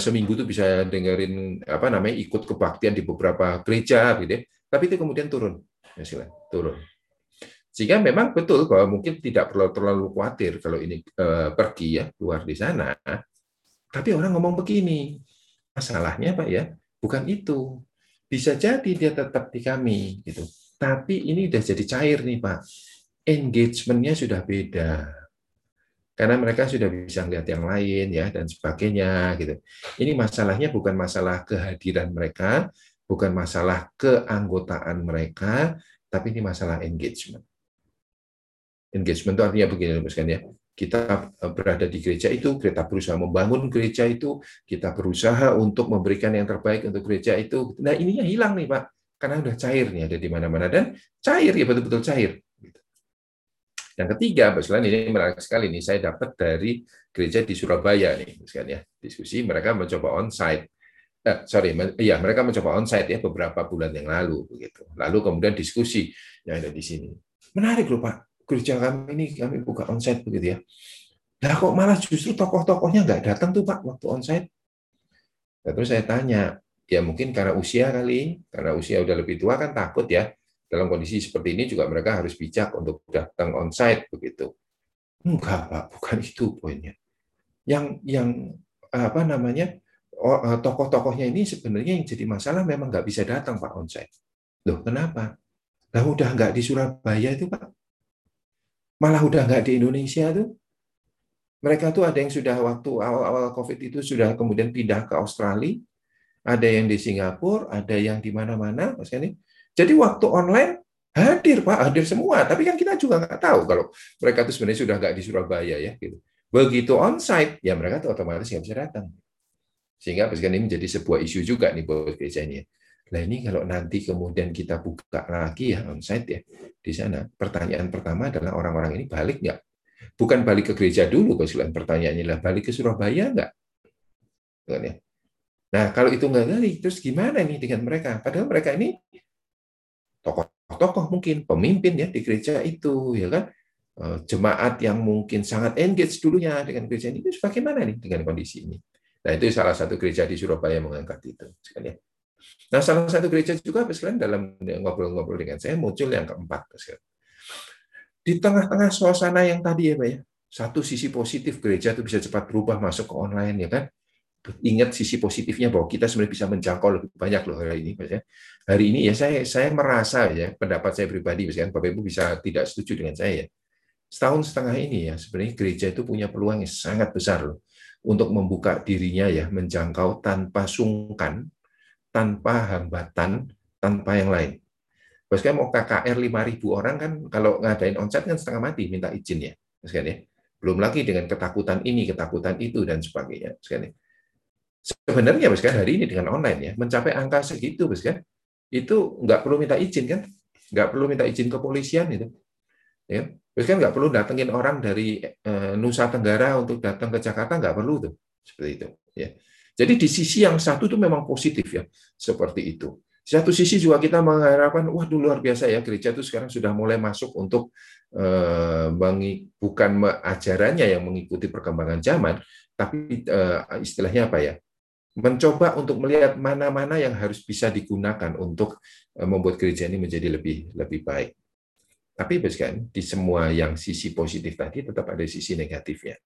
Seminggu tuh bisa dengerin apa namanya ikut kebaktian di beberapa gereja gitu ya. Tapi itu kemudian turun, ya turun. Sehingga memang betul bahwa mungkin tidak perlu terlalu khawatir kalau ini eh, pergi ya keluar di sana. Tapi orang ngomong begini, masalahnya Pak ya, bukan itu. Bisa jadi dia tetap di kami gitu. Tapi ini sudah jadi cair nih Pak. Engagementnya sudah beda karena mereka sudah bisa melihat yang lain ya dan sebagainya gitu. Ini masalahnya bukan masalah kehadiran mereka, bukan masalah keanggotaan mereka, tapi ini masalah engagement. Engagement itu artinya begini Mas kan ya. Kita eh, berada di gereja itu, kita berusaha membangun gereja itu, kita berusaha untuk memberikan yang terbaik untuk gereja itu. Nah, ininya hilang nih, Pak. Karena udah cair nih ada di mana-mana dan cair ya betul-betul cair. Yang ketiga, Mas ini menarik sekali nih, saya dapat dari gereja di Surabaya nih, Mas ya. Diskusi mereka mencoba onsite. Eh, sorry, iya mereka mencoba onsite ya beberapa bulan yang lalu begitu. Lalu kemudian diskusi yang ada di sini. Menarik loh Pak, gereja kami ini kami buka onsite begitu ya. Nah kok malah justru tokoh-tokohnya nggak datang tuh Pak waktu onsite? Nah, terus saya tanya, ya mungkin karena usia kali, karena usia udah lebih tua kan takut ya, dalam kondisi seperti ini juga mereka harus bijak untuk datang onsite begitu. Enggak, Pak, bukan itu poinnya. Yang yang apa namanya tokoh-tokohnya ini sebenarnya yang jadi masalah memang nggak bisa datang Pak onsite. Loh, kenapa? Lah udah nggak di Surabaya itu Pak. Malah udah nggak di Indonesia tuh. Mereka tuh ada yang sudah waktu awal-awal COVID itu sudah kemudian pindah ke Australia, ada yang di Singapura, ada yang di mana-mana, Mas jadi waktu online hadir Pak, hadir semua. Tapi kan kita juga nggak tahu kalau mereka itu sebenarnya sudah nggak di Surabaya ya. Gitu. Begitu onsite, ya mereka tuh otomatis nggak bisa datang. Sehingga ini menjadi sebuah isu juga nih buat gereja ini. Nah ini kalau nanti kemudian kita buka lagi ya onsite ya di sana, pertanyaan pertama adalah orang-orang ini balik nggak? Bukan balik ke gereja dulu, kesulitan pertanyaannya lah balik ke Surabaya nggak? Nah kalau itu nggak balik, terus gimana nih dengan mereka? Padahal mereka ini tokoh-tokoh mungkin pemimpin ya di gereja itu, ya kan? Eh, jemaat yang mungkin sangat engage dulunya dengan gereja ini, itu bagaimana nih dengan kondisi ini? Nah itu salah satu gereja di Surabaya mengangkat itu, sekalian. Nah, salah satu gereja juga sekalian dalam ngobrol-ngobrol dengan saya muncul yang keempat. Di tengah-tengah suasana yang tadi ya, Pak ya, satu sisi positif gereja itu bisa cepat berubah masuk ke online ya kan. Ingat sisi positifnya bahwa kita sebenarnya bisa menjangkau lebih banyak loh hari ini, Pak ya. Hari ini ya saya saya merasa ya pendapat saya pribadi, misalkan Bapak Ibu bisa tidak setuju dengan saya. Setahun setengah ini ya sebenarnya gereja itu punya peluang yang sangat besar loh untuk membuka dirinya ya menjangkau tanpa sungkan tanpa hambatan, tanpa yang lain. Bahkan mau KKR 5.000 orang kan kalau ngadain onsite kan setengah mati minta izin ya. ya. Belum lagi dengan ketakutan ini, ketakutan itu, dan sebagainya. Ya. Sebenarnya kan hari ini dengan online ya, mencapai angka segitu kan, itu nggak perlu minta izin kan? Nggak perlu minta izin kepolisian itu. Ya. Kan nggak perlu datengin orang dari eh, Nusa Tenggara untuk datang ke Jakarta, nggak perlu tuh. Seperti itu. Ya. Jadi di sisi yang satu itu memang positif ya, seperti itu. Di satu sisi juga kita mengharapkan, wah luar biasa ya gereja itu sekarang sudah mulai masuk untuk eh, bukan ajarannya yang mengikuti perkembangan zaman, tapi eh, istilahnya apa ya? Mencoba untuk melihat mana-mana yang harus bisa digunakan untuk eh, membuat gereja ini menjadi lebih lebih baik. Tapi kan di semua yang sisi positif tadi tetap ada sisi negatifnya.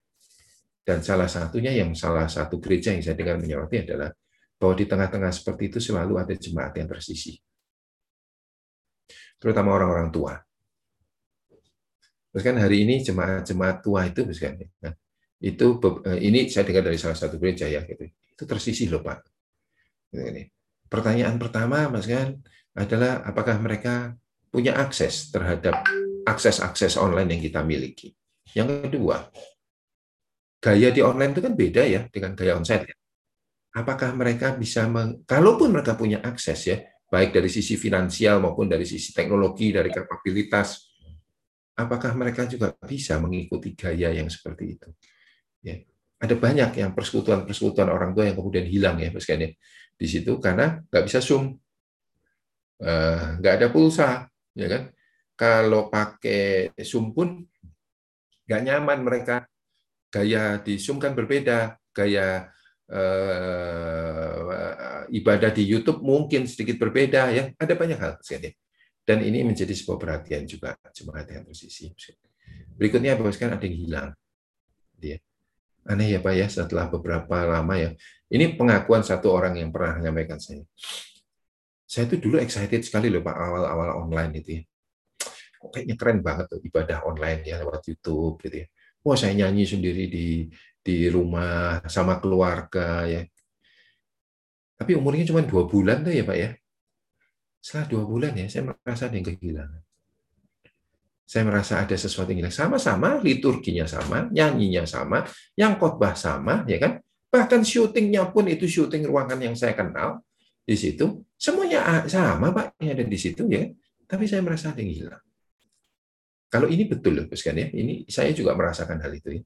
Dan salah satunya yang salah satu gereja yang saya dengar menyoroti adalah bahwa di tengah-tengah seperti itu selalu ada jemaat yang tersisi. Terutama orang-orang tua. Terus kan hari ini jemaat-jemaat tua itu, kan, itu eh, ini saya dengar dari salah satu gereja ya, gitu. itu tersisi loh Pak. Gitu, Pertanyaan pertama, Mas kan, adalah apakah mereka punya akses terhadap akses-akses online yang kita miliki. Yang kedua, gaya di online itu kan beda ya dengan gaya onsite. Ya. Apakah mereka bisa, meng, kalaupun mereka punya akses ya, baik dari sisi finansial maupun dari sisi teknologi, dari kapabilitas, apakah mereka juga bisa mengikuti gaya yang seperti itu? Ya. Ada banyak yang persekutuan-persekutuan orang tua yang kemudian hilang ya, Mas ya, di situ karena nggak bisa zoom, eh, nggak ada pulsa, ya kan? Kalau pakai zoom pun nggak nyaman mereka gaya di Zoom kan berbeda, gaya uh, ibadah di YouTube mungkin sedikit berbeda ya, ada banyak hal sekali. Dan ini menjadi sebuah perhatian juga jemaat yang tersisi. Berikutnya bahkan ada yang hilang. Dia aneh ya Pak ya setelah beberapa lama ya. Ini pengakuan satu orang yang pernah menyampaikan saya. Saya itu dulu excited sekali loh Pak awal-awal online itu ya. Kok kayaknya keren banget tuh ibadah online ya lewat YouTube gitu ya wah saya nyanyi sendiri di di rumah sama keluarga ya. Tapi umurnya cuma dua bulan tuh ya Pak ya. Setelah dua bulan ya, saya merasa ada yang kehilangan. Saya merasa ada sesuatu yang hilang. Sama-sama, liturginya sama, nyanyinya sama, yang khotbah sama, ya kan? Bahkan syutingnya pun itu syuting ruangan yang saya kenal di situ. Semuanya sama Pak, yang ada di situ ya. Tapi saya merasa ada yang hilang. Kalau ini betul loh, kan ya. Ini saya juga merasakan hal itu ya.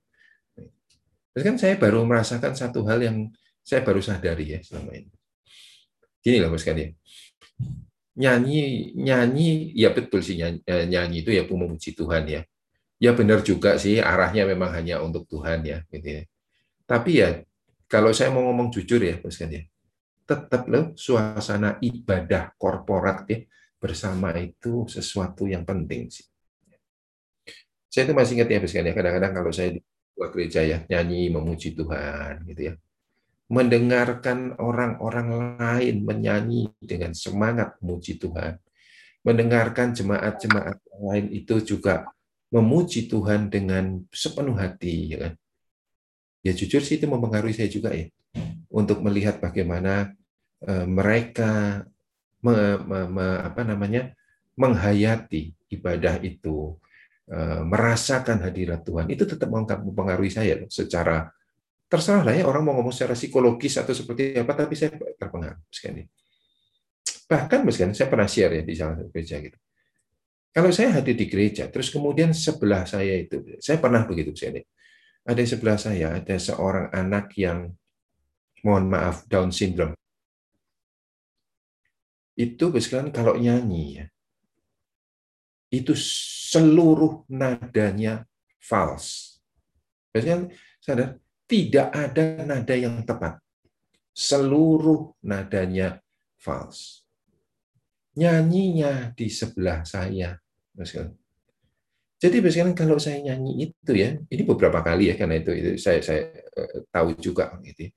Terus kan saya baru merasakan satu hal yang saya baru sadari ya selama ini. Gini loh, kan ya. Nyanyi, nyanyi, ya betul sih nyanyi, eh, nyanyi itu ya memuji Tuhan ya. Ya benar juga sih arahnya memang hanya untuk Tuhan ya, gitu ya. Tapi ya kalau saya mau ngomong jujur ya, Mas kan ya, tetap loh suasana ibadah korporat ya bersama itu sesuatu yang penting sih. Saya itu masih ingat ya, kan ya. Kadang-kadang kalau saya di gereja ya nyanyi memuji Tuhan gitu ya. Mendengarkan orang-orang lain menyanyi dengan semangat memuji Tuhan. Mendengarkan jemaat-jemaat lain itu juga memuji Tuhan dengan sepenuh hati ya kan. Ya jujur sih itu mempengaruhi saya juga ya. Untuk melihat bagaimana mereka me, me, me, apa namanya menghayati ibadah itu, Eh, merasakan hadirat Tuhan itu tetap mempengaruhi saya secara terserah lah ya orang mau ngomong secara psikologis atau seperti apa tapi saya terpengaruh sekali Bahkan misalkan saya pernah share ya di salah satu gereja gitu. Kalau saya hadir di gereja, terus kemudian sebelah saya itu, saya pernah begitu saya ada sebelah saya ada seorang anak yang mohon maaf Down syndrome. Itu misalkan kalau nyanyi ya, itu seluruh nadanya false. Biasanya sadar tidak ada nada yang tepat. Seluruh nadanya false nyanyinya di sebelah saya. Jadi biasanya kalau saya nyanyi itu ya, ini beberapa kali ya karena itu, itu saya saya eh, tahu juga gitu. Ya.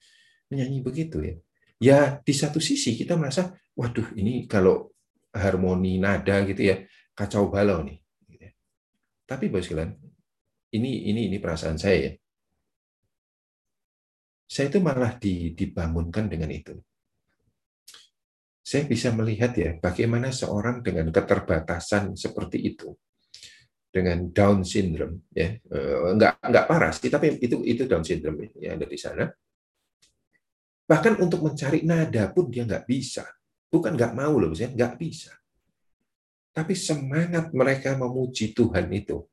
Menyanyi begitu ya. Ya di satu sisi kita merasa, waduh ini kalau harmoni nada gitu ya kacau balau nih. Gitu ya. Tapi bos kalian, ini ini ini perasaan saya ya. Saya itu malah dibangunkan dengan itu saya bisa melihat ya bagaimana seorang dengan keterbatasan seperti itu dengan Down syndrome ya eh, enggak parah sih tapi itu itu Down syndrome ya ada di sana bahkan untuk mencari nada pun dia nggak bisa bukan nggak mau loh misalnya nggak bisa tapi semangat mereka memuji Tuhan itu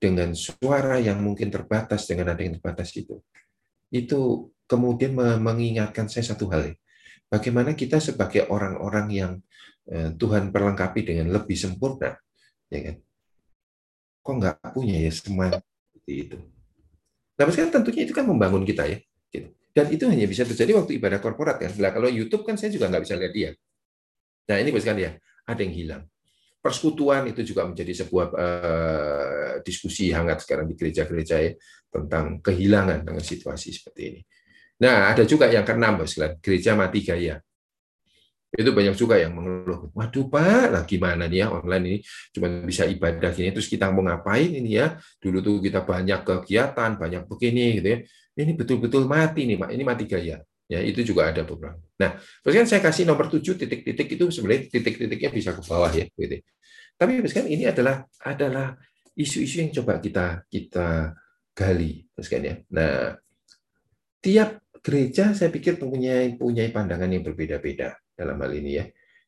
dengan suara yang mungkin terbatas dengan nada yang terbatas itu itu kemudian mengingatkan saya satu hal bagaimana kita sebagai orang-orang yang eh, Tuhan perlengkapi dengan lebih sempurna, ya kan? Kok nggak punya ya semangat seperti itu? Nah, kan tentunya itu kan membangun kita ya. Gitu. Dan itu hanya bisa terjadi waktu ibadah korporat kan. Nah, kalau YouTube kan saya juga nggak bisa lihat dia. Nah, ini kan ya, ada yang hilang. Persekutuan itu juga menjadi sebuah uh, diskusi hangat sekarang di gereja-gereja ya, tentang kehilangan dengan situasi seperti ini. Nah, ada juga yang keenam, Bos gereja mati gaya. Itu banyak juga yang mengeluh, waduh Pak, lah gimana nih ya online ini cuma bisa ibadah gini, terus kita mau ngapain ini ya? Dulu tuh kita banyak kegiatan, banyak begini gitu ya. Ini betul-betul mati nih Pak, ini mati gaya. Ya, itu juga ada beberapa. Nah, terus kan saya kasih nomor tujuh titik-titik itu sebenarnya titik-titiknya bisa ke bawah ya, gitu. Tapi kan ini adalah adalah isu-isu yang coba kita kita gali, kan ya. Nah, tiap gereja saya pikir punya punya pandangan yang berbeda-beda dalam hal ini ya.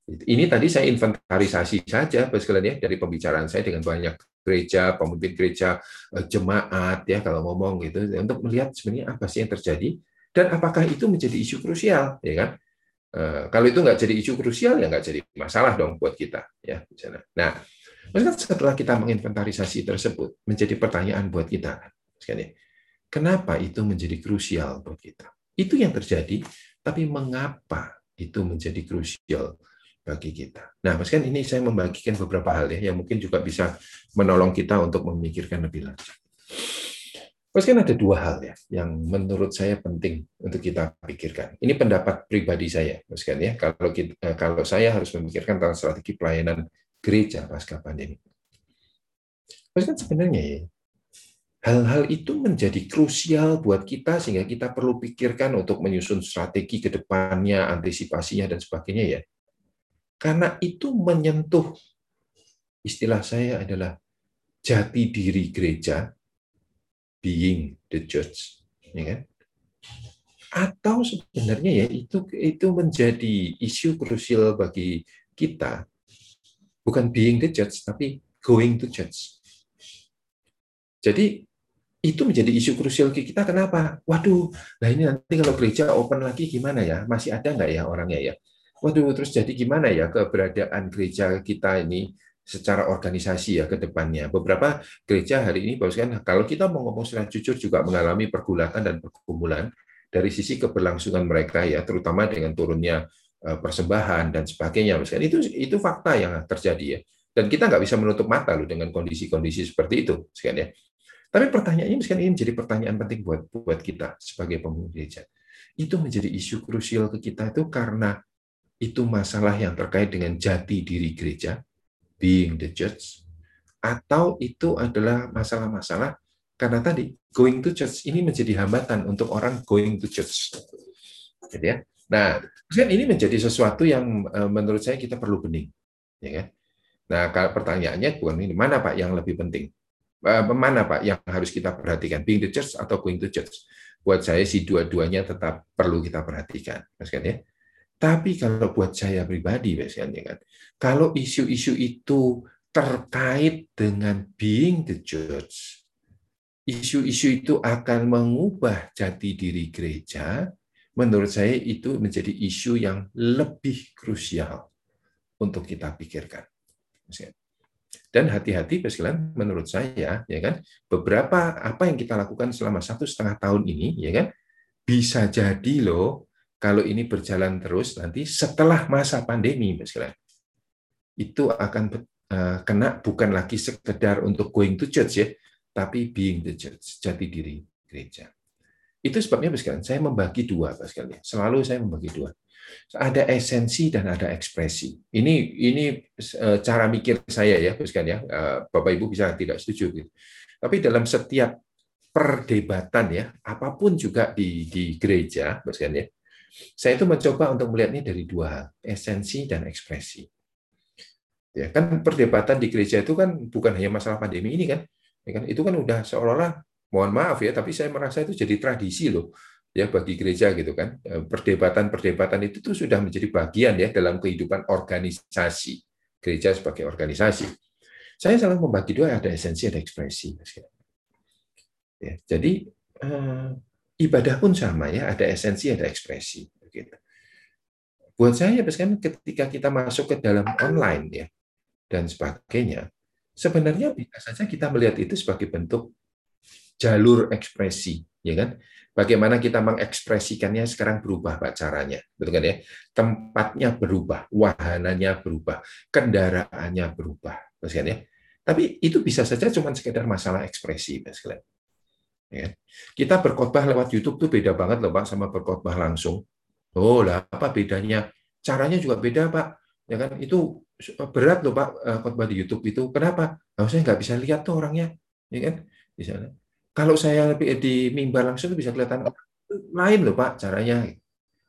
Ini tadi saya inventarisasi saja, sekalian ya, dari pembicaraan saya dengan banyak gereja, pemimpin gereja, eh, jemaat ya kalau ngomong gitu, untuk melihat sebenarnya apa sih yang terjadi dan apakah itu menjadi isu krusial, ya kan? Eh, kalau itu nggak jadi isu krusial ya nggak jadi masalah dong buat kita, ya. Nah, setelah kita menginventarisasi tersebut menjadi pertanyaan buat kita, sekalian. Kenapa itu menjadi krusial buat kita? Itu yang terjadi, tapi mengapa itu menjadi krusial bagi kita. Nah, Mas kan ini saya membagikan beberapa hal ya yang mungkin juga bisa menolong kita untuk memikirkan lebih lanjut. Mas kan ada dua hal ya yang menurut saya penting untuk kita pikirkan. Ini pendapat pribadi saya, Mas kan ya. Kalau kita, eh, kalau saya harus memikirkan tentang strategi pelayanan gereja pasca pandemi. Mas sebenarnya ya, Hal-hal itu menjadi krusial buat kita sehingga kita perlu pikirkan untuk menyusun strategi ke depannya, antisipasinya dan sebagainya ya. Karena itu menyentuh istilah saya adalah jati diri gereja being the church, ya kan? Atau sebenarnya ya itu itu menjadi isu krusial bagi kita bukan being the church tapi going to church. Jadi itu menjadi isu krusial kita. Kenapa? Waduh, nah ini nanti kalau gereja open lagi gimana ya? Masih ada nggak ya orangnya ya? Waduh, terus jadi gimana ya keberadaan gereja kita ini secara organisasi ya ke depannya. Beberapa gereja hari ini, kan kalau kita mau ngomong secara jujur juga mengalami pergulatan dan pergumulan dari sisi keberlangsungan mereka ya, terutama dengan turunnya eh, persembahan dan sebagainya. Misalkan itu itu fakta yang terjadi ya. Dan kita nggak bisa menutup mata loh dengan kondisi-kondisi seperti itu, sekian ya. Tapi pertanyaannya misalkan ini menjadi pertanyaan penting buat buat kita sebagai pemimpin gereja. Itu menjadi isu krusial ke kita itu karena itu masalah yang terkait dengan jati diri gereja, being the church, atau itu adalah masalah-masalah karena tadi going to church ini menjadi hambatan untuk orang going to church. Jadi ya. Nah, ini menjadi sesuatu yang eh, menurut saya kita perlu bening, ya kan? Nah, pertanyaannya bukan ini mana Pak yang lebih penting? Eh, mana Pak yang harus kita perhatikan, being the church atau going to church? Buat saya sih dua-duanya tetap perlu kita perhatikan, mas ya. Tapi kalau buat saya pribadi biasanya kan, kalau isu-isu itu terkait dengan being the judge, isu-isu itu akan mengubah jati diri gereja, menurut saya itu menjadi isu yang lebih krusial untuk kita pikirkan. Dan hati-hati, sekalian, menurut saya, ya kan, beberapa apa yang kita lakukan selama satu setengah tahun ini, ya kan, bisa jadi loh kalau ini berjalan terus nanti setelah masa pandemi, misalnya, itu akan uh, kena bukan lagi sekedar untuk going to church ya, tapi being the church, jati diri gereja. Itu sebabnya, misalnya, saya membagi dua, sekali. Selalu saya membagi dua. Ada esensi dan ada ekspresi. Ini ini uh, cara mikir saya ya, misalnya ya. Uh, Bapak Ibu bisa tidak setuju. Gitu. Tapi dalam setiap perdebatan ya, apa pun juga di di gereja, misalnya ya, saya itu mencoba untuk melihatnya dari dua hal, esensi dan ekspresi. Ya, kan perdebatan di gereja itu kan bukan hanya masalah pandemi ini kan, ya kan itu kan udah seolah-olah mohon maaf ya, tapi saya merasa itu jadi tradisi loh ya bagi gereja gitu kan. Ya, perdebatan-perdebatan itu tuh sudah menjadi bagian ya dalam kehidupan organisasi gereja sebagai organisasi. Saya selalu membagi dua ada esensi ada ekspresi. Ya, jadi eh, ibadah pun sama ya, ada esensi, ada ekspresi. Begitu. Buat saya, kan ketika kita masuk ke dalam online ya dan sebagainya, sebenarnya bisa saja kita melihat itu sebagai bentuk jalur ekspresi, ya kan? Bagaimana kita mengekspresikannya sekarang berubah pak caranya, betul kan ya? Tempatnya berubah, wahananya berubah, kendaraannya berubah, ya? Tapi itu bisa saja cuma sekedar masalah ekspresi. Ya. Kita berkhotbah lewat YouTube tuh beda banget loh Pak sama berkhotbah langsung. Oh lah apa bedanya? Caranya juga beda Pak. Ya kan itu berat loh Pak eh, khotbah di YouTube itu. Kenapa? Nah, nggak bisa lihat tuh orangnya. Ya kan? Di sana. Kalau saya di mimbar langsung bisa kelihatan lain loh Pak caranya.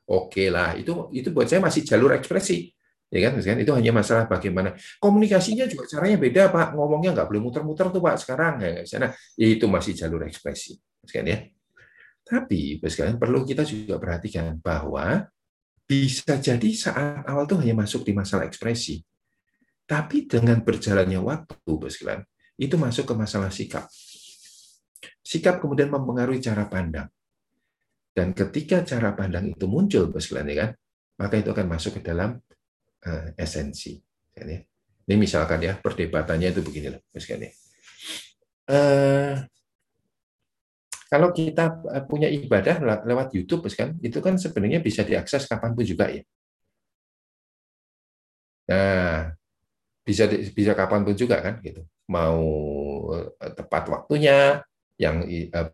Oke lah, itu itu buat saya masih jalur ekspresi ya kan itu hanya masalah bagaimana. Komunikasinya juga caranya beda pak. Ngomongnya nggak boleh muter-muter tuh pak sekarang. Ya sana itu masih jalur ekspresi kan ya. Tapi sekarang perlu kita juga perhatikan bahwa bisa jadi saat awal tuh hanya masuk di masalah ekspresi. Tapi dengan berjalannya waktu sekalian itu masuk ke masalah sikap. Sikap kemudian mempengaruhi cara pandang. Dan ketika cara pandang itu muncul sekalian ya kan maka itu akan masuk ke dalam esensi. Ini misalkan ya perdebatannya itu begini loh, misalkan ya. Uh, kalau kita eh, punya ibadah lewat YouTube, kan, itu kan sebenarnya bisa diakses kapan pun juga ya. Nah, bisa bisa kapan pun juga kan, gitu. Mau tepat waktunya, yang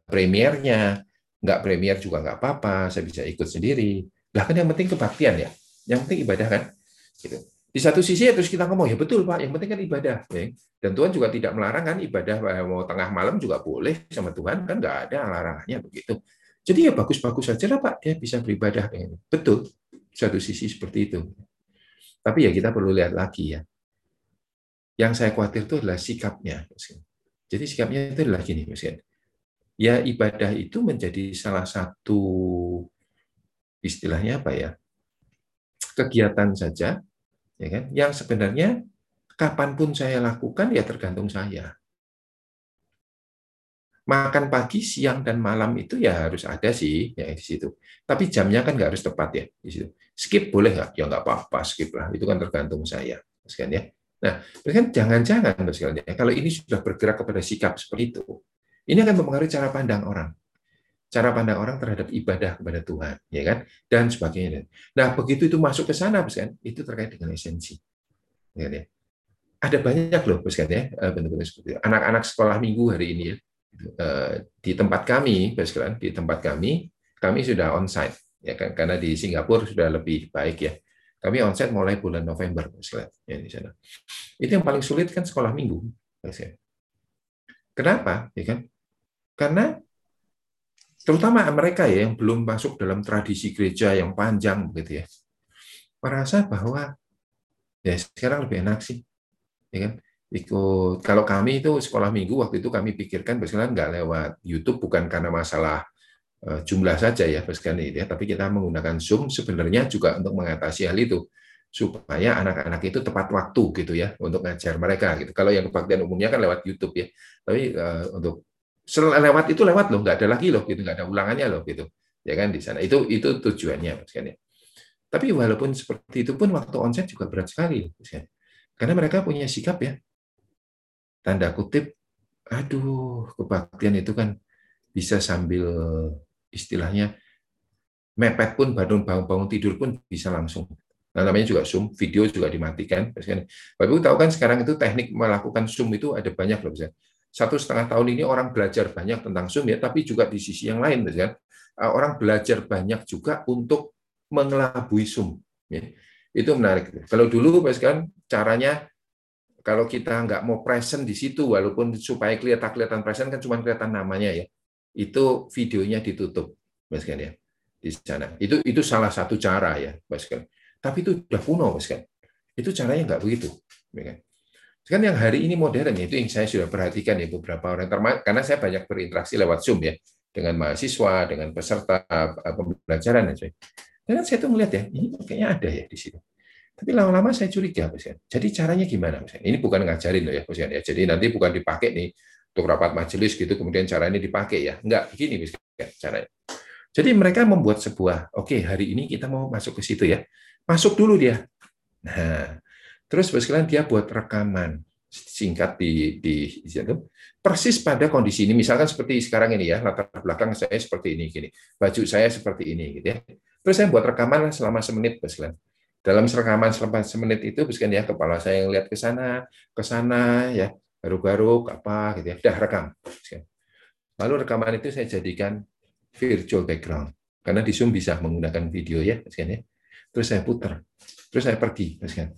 premiernya, nggak premier juga nggak apa-apa, saya bisa ikut sendiri. Bahkan yang penting kebaktian ya, yang penting ibadah kan. Gitu. Di satu sisi ya terus kita ngomong ya betul pak, yang penting kan ibadah. Ya. Dan Tuhan juga tidak melarang kan ibadah eh, mau tengah malam juga boleh sama Tuhan kan nggak ada larangannya begitu. Jadi ya bagus-bagus saja lah pak, dia bisa beribadah dengan betul. Satu sisi seperti itu. Tapi ya kita perlu lihat lagi ya. Yang saya khawatir itu adalah sikapnya. Jadi sikapnya itu adalah gini, misalnya. Ya ibadah itu menjadi salah satu istilahnya apa ya kegiatan saja ya kan? Yang sebenarnya kapan pun saya lakukan ya tergantung saya. Makan pagi, siang, dan malam itu ya harus ada sih ya di situ. Tapi jamnya kan nggak harus tepat ya di situ. Skip boleh nggak? Ya nggak apa-apa, skip lah. Itu kan tergantung saya, kan ya. Nah, kan jangan-jangan ya, kalau ini sudah bergerak kepada sikap seperti itu, ini akan mempengaruhi cara pandang orang cara pandang orang terhadap ibadah kepada Tuhan, ya kan, dan sebagainya. Nah, begitu itu masuk ke sana, kan, itu terkait dengan esensi. Ya, ya. Ada banyak loh, kan ya, eh, bentuk-bentuk seperti itu. Anak-anak sekolah minggu hari ini ya, eh, di tempat kami, kan, di tempat kami, kami sudah onsite, ya kan, karena di Singapura sudah lebih baik ya. Kami onsite mulai bulan November, ya di sana. Itu yang paling sulit kan sekolah minggu, Kenapa? Ya kan? Karena terutama mereka ya yang belum masuk dalam tradisi gereja yang panjang begitu ya merasa bahwa ya sekarang lebih enak sih ya kan ikut kalau kami itu sekolah minggu waktu itu kami pikirkan misalnya nggak lewat YouTube bukan karena masalah eh, jumlah saja ya, sekali ya, tapi kita menggunakan Zoom sebenarnya juga untuk mengatasi hal itu supaya anak-anak itu tepat waktu gitu ya untuk ngajar mereka gitu. Kalau yang kebaktian umumnya kan lewat YouTube ya, tapi uh, untuk lewat itu lewat loh, nggak ada lagi loh gitu, nggak ada ulangannya loh gitu, ya kan di sana. Itu itu tujuannya, kan ya. Tapi walaupun seperti itu pun waktu onset juga berat sekali, kan? karena mereka punya sikap ya, tanda kutip, aduh kebaktian itu kan bisa sambil istilahnya mepet pun bangun bangun tidur pun bisa langsung Nah, namanya juga Zoom, video juga dimatikan. Bapak Ibu tahu kan sekarang itu teknik melakukan Zoom itu ada banyak loh. Misalkan. Satu setengah tahun ini orang belajar banyak tentang Zoom ya, tapi juga di sisi yang lain, misalkan, eh, orang belajar banyak juga untuk mengelabui Zoom. Ya. Itu menarik. Kalau dulu, kan caranya kalau kita nggak mau present di situ, walaupun supaya kelihatan kelihatan present kan cuma kelihatan namanya ya, itu videonya ditutup, kan ya di sana. Itu itu salah satu cara ya, kan. Tapi itu sudah kuno, Mas kan. Itu caranya nggak begitu. Ya kan? Kan yang hari ini modern, itu yang saya sudah perhatikan ya beberapa orang, karena saya banyak berinteraksi lewat Zoom ya, dengan mahasiswa, dengan peserta pembelajaran. Ya. Dan saya tuh melihat ya, ini kayaknya ada ya di situ. Tapi lama-lama saya curiga, Mas. Jadi caranya gimana, Mas? Ini bukan ngajarin loh ya, Mas. Ya. Jadi nanti bukan dipakai nih untuk rapat majelis gitu, kemudian cara ini dipakai ya. Enggak, begini Mas caranya. Jadi mereka membuat sebuah, oke okay, hari ini kita mau masuk ke situ ya masuk dulu dia. Nah, terus sekalian dia buat rekaman singkat di di persis pada kondisi ini. Misalkan seperti sekarang ini ya latar belakang saya seperti ini gini. Baju saya seperti ini gitu ya. Terus saya buat rekaman selama semenit sekalian dalam rekaman selama semenit itu sekalian ya kepala saya yang lihat ke sana ke sana ya. Garuk-garuk apa gitu ya. Udah rekam lalu rekaman itu saya jadikan virtual background. Karena di Zoom bisa menggunakan video ya sekalian ya. Terus saya putar, terus saya pergi, kan?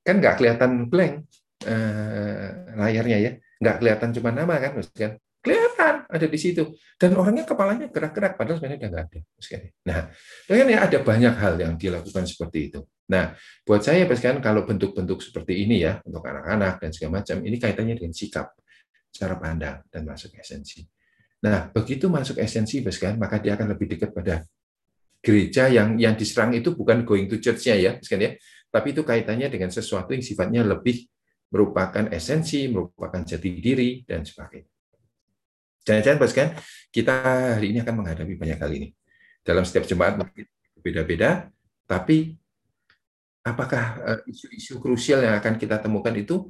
Kan nggak kelihatan blank eh, layarnya ya, nggak kelihatan cuma nama kan, kan? Kelihatan ada di situ, dan orangnya kepalanya gerak-gerak, padahal sebenarnya udah nggak ada, kan? Nah, kan ya ada banyak hal yang dilakukan seperti itu. Nah, buat saya, kan kalau bentuk-bentuk seperti ini ya untuk anak-anak dan segala macam, ini kaitannya dengan sikap, cara pandang dan masuk esensi. Nah, begitu masuk esensi, kan, maka dia akan lebih dekat pada gereja yang yang diserang itu bukan going to church-nya ya, kan ya, tapi itu kaitannya dengan sesuatu yang sifatnya lebih merupakan esensi, merupakan jati diri dan sebagainya. Jangan-jangan kan kita hari ini akan menghadapi banyak hal ini. Dalam setiap jemaat mungkin berbeda-beda, tapi apakah eh, isu-isu krusial yang akan kita temukan itu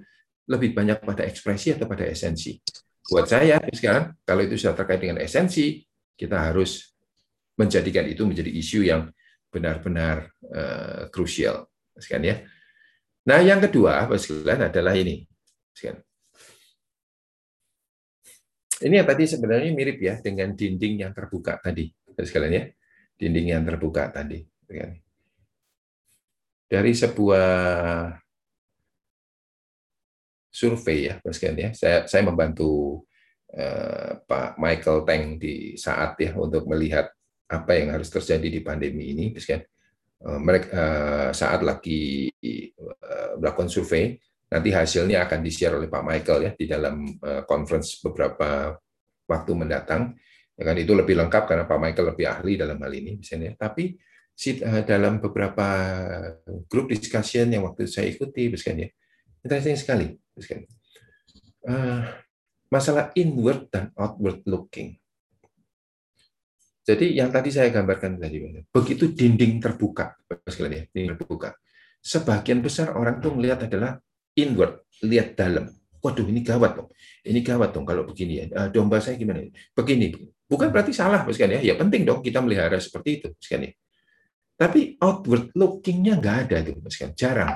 lebih banyak pada ekspresi atau pada esensi? Buat saya sekarang, kalau itu sudah terkait dengan esensi, kita harus menjadikan itu menjadi isu yang benar-benar uh, krusial. Sekian ya. Nah, yang kedua, sekalian adalah ini. Sekian. Ini yang tadi sebenarnya mirip ya dengan dinding yang terbuka tadi. Sekalian ya. Dinding yang terbuka tadi. Dari sebuah survei ya, sekalian ya. Saya saya membantu uh, Pak Michael Teng di saat ya untuk melihat apa yang harus terjadi di pandemi ini, kan mereka eh, saat lagi melakukan survei, nanti hasilnya akan di-share oleh Pak Michael ya di dalam conference beberapa waktu mendatang. Ya kan itu lebih lengkap karena Pak Michael lebih ahli dalam hal ini misalnya. Tapi dalam beberapa grup discussion yang waktu saya ikuti, kan ya, interesting sekali, kan. Masalah inward dan outward looking jadi yang tadi saya gambarkan tadi, begitu dinding terbuka, ya, dinding terbuka. Sebagian besar orang tuh melihat adalah inward, lihat dalam. Waduh, ini gawat dong. Ini gawat dong kalau begini ya. Eh, domba saya gimana? Begini. Bukan berarti salah, sekalian ya. Ya penting dong kita melihara seperti itu, sekalian ya. Tapi outward looking-nya nggak ada itu, sekalian. Jarang.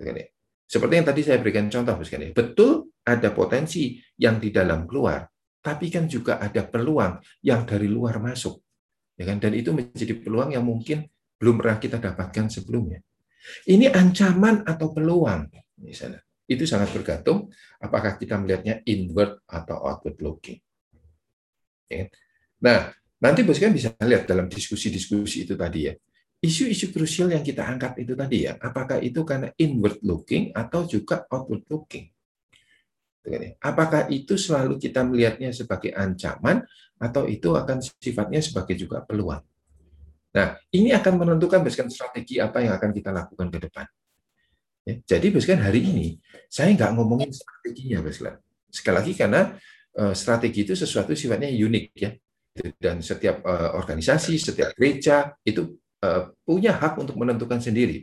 Ya. Seperti yang tadi saya berikan contoh, sekalian. Betul ada potensi yang di dalam keluar, tapi kan juga ada peluang yang dari luar masuk. Ya kan? Dan itu menjadi peluang yang mungkin belum pernah kita dapatkan sebelumnya. Ini ancaman atau peluang misalnya. Itu sangat bergantung apakah kita melihatnya inward atau outward looking. Ya. Kan? Nah, nanti bos kan bisa lihat dalam diskusi-diskusi itu tadi ya. Isu-isu krusial yang kita angkat itu tadi ya, apakah itu karena inward looking atau juga outward looking? Apakah itu selalu kita melihatnya sebagai ancaman atau itu akan sifatnya sebagai juga peluang? Nah, ini akan menentukan berdasarkan strategi apa yang akan kita lakukan ke depan. Ya, jadi berdasarkan hari ini, saya nggak ngomongin strateginya, Baskan. Sekali lagi karena uh, strategi itu sesuatu sifatnya unik ya, dan setiap uh, organisasi, setiap gereja itu uh, punya hak untuk menentukan sendiri.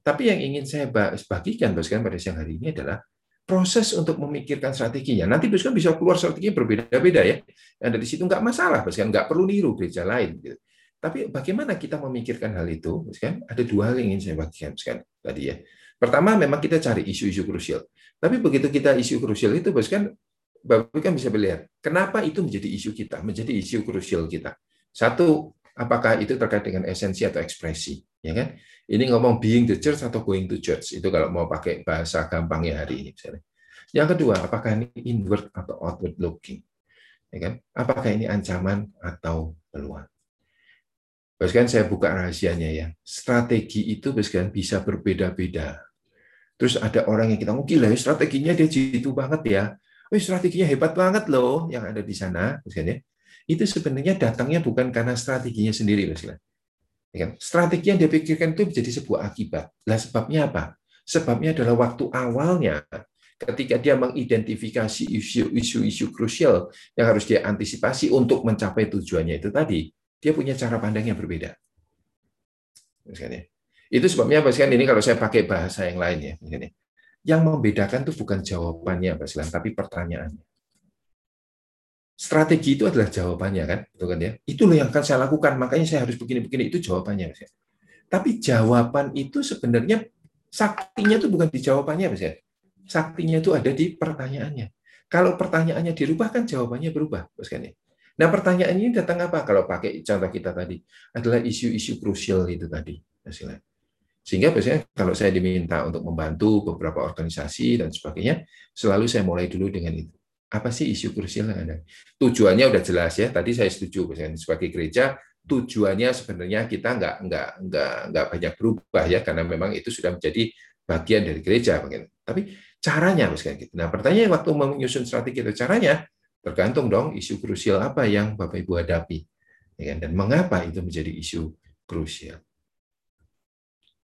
Tapi yang ingin saya bagikan, Baskan, pada siang hari ini adalah proses untuk memikirkan strateginya. Nanti kan bisa keluar strategi berbeda-beda ya. Yang dari situ nggak masalah, kan nggak perlu niru gereja lain. Gitu. Tapi bagaimana kita memikirkan hal itu? Kan ada dua hal yang ingin saya bagikan kan tadi ya. Pertama, memang kita cari isu-isu krusial. Tapi begitu kita isu krusial itu, kan Bapak kan bisa melihat kenapa itu menjadi isu kita, menjadi isu krusial kita. Satu, apakah itu terkait dengan esensi atau ekspresi, ya kan? Ini ngomong being the church atau going to church. Itu kalau mau pakai bahasa gampangnya hari ini misalnya. Yang kedua, apakah ini inward atau outward looking? Ya kan? Apakah ini ancaman atau peluang? Bahkan saya buka rahasianya ya. Strategi itu bahkan bisa berbeda-beda. Terus ada orang yang kita ngomong, gila strateginya dia jitu banget ya. Wih, strateginya hebat banget loh yang ada di sana. Bahkan ya. Itu sebenarnya datangnya bukan karena strateginya sendiri. Bahkan Ya? Strategi yang dia pikirkan itu menjadi sebuah akibat. Lah sebabnya apa? Sebabnya adalah waktu awalnya ketika dia mengidentifikasi isu-isu krusial yang harus dia antisipasi untuk mencapai tujuannya itu tadi, dia punya cara pandang yang berbeda. Itu sebabnya apa ini kalau saya pakai bahasa yang lain ya, yang membedakan itu bukan jawabannya Pak tapi pertanyaannya. Strategi itu adalah jawabannya kan, betul kan ya? Itu loh yang akan saya lakukan, makanya saya harus begini-begini itu jawabannya, Mas. Ya. Tapi jawaban itu sebenarnya saktinya itu bukan di jawabannya, Mas. Ya. Saktinya itu ada di pertanyaannya. Kalau pertanyaannya dirubah kan jawabannya berubah, Mas kan ya. Nah, pertanyaan ini datang apa? Kalau pakai contoh kita tadi adalah isu-isu krusial itu tadi, Mas. Ya. Sehingga biasanya kalau saya diminta untuk membantu beberapa organisasi dan sebagainya, selalu saya mulai dulu dengan itu apa sih isu krusial yang ada? Tujuannya udah jelas ya. Tadi saya setuju misalnya sebagai gereja tujuannya sebenarnya kita nggak nggak nggak nggak banyak berubah ya karena memang itu sudah menjadi bagian dari gereja mungkin. Tapi caranya misalnya gitu. Nah pertanyaan waktu menyusun strategi itu caranya tergantung dong isu krusial apa yang Bapak Ibu hadapi ya kan? dan mengapa itu menjadi isu krusial.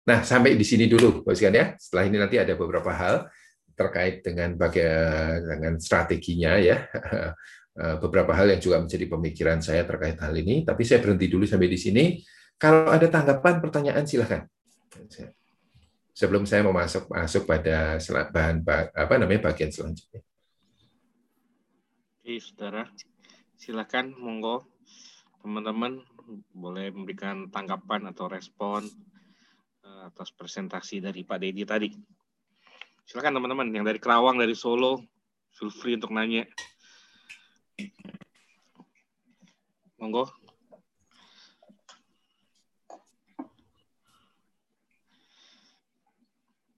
Nah sampai di sini dulu, Bos ya. Setelah ini nanti ada beberapa hal terkait dengan bagian dengan strateginya ya. Eh, beberapa hal yang juga menjadi pemikiran saya terkait hal ini. Tapi saya berhenti dulu sampai di sini. Kalau ada tanggapan pertanyaan silahkan sebelum saya mau masuk masuk pada bahan apa namanya bagian selanjutnya. Oke saudara. Silahkan monggo. Teman-teman boleh memberikan tanggapan atau respon eh, atas presentasi dari Pak Dedi tadi. Silakan teman-teman yang dari Kerawang, dari Solo, feel free untuk nanya. Monggo.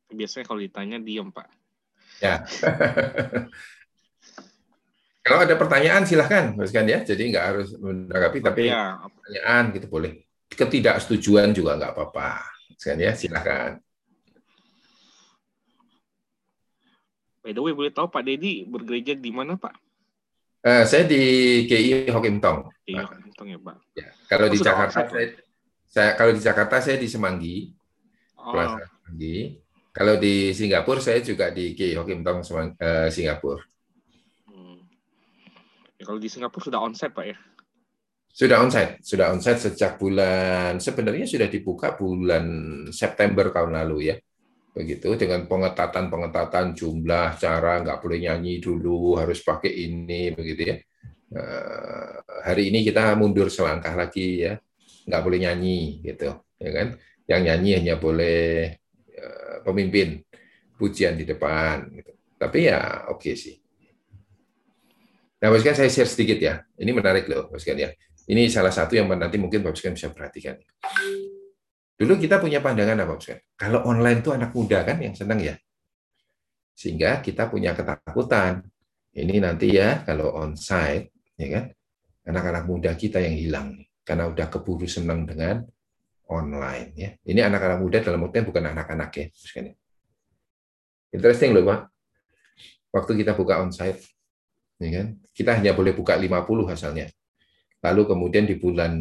Biasanya kalau ditanya diam, Pak. Ya. kalau ada pertanyaan silahkan, kan ya. Jadi nggak harus menanggapi, tapi ya. pertanyaan gitu boleh. Ketidaksetujuan juga nggak apa-apa, kan ya. Silahkan. By the way, boleh tahu Pak Dedi bergereja di mana, Pak? Uh, saya di GI Hokim Tong. GI Hokim Tong ya, Pak. Ya, kalau oh, di Jakarta saya, saya kalau di Jakarta saya di Semanggi. Oh. Plaza Semanggi. Kalau di Singapura saya juga di GI Hokim Tong Semang, uh, Singapura. Hmm. Ya, kalau di Singapura sudah onsite, Pak ya? Sudah onsite, sudah onsite sejak bulan sebenarnya sudah dibuka bulan September tahun lalu ya begitu dengan pengetatan-pengetatan jumlah cara nggak boleh nyanyi dulu harus pakai ini begitu ya. Uh, hari ini kita mundur selangkah lagi ya. Nggak boleh nyanyi gitu ya kan? Yang nyanyi hanya boleh uh, pemimpin pujian di depan gitu. tapi ya oke okay sih. Nah boskan saya share sedikit ya. Ini menarik loh boskan ya. Ini salah satu yang nanti mungkin boskan bisa perhatikan Dulu kita punya pandangan apa, Bos? Kalau online itu anak muda kan yang senang ya. Sehingga kita punya ketakutan. Ini nanti ya kalau onsite, ya kan, anak-anak muda kita yang hilang karena udah keburu senang dengan online ya. Ini anak-anak muda dalam artian bukan anak-anak ya, Bos. Interesting loh, Pak. waktu kita buka onsite, ya kan? Kita hanya boleh buka 50 hasilnya. Lalu kemudian di bulan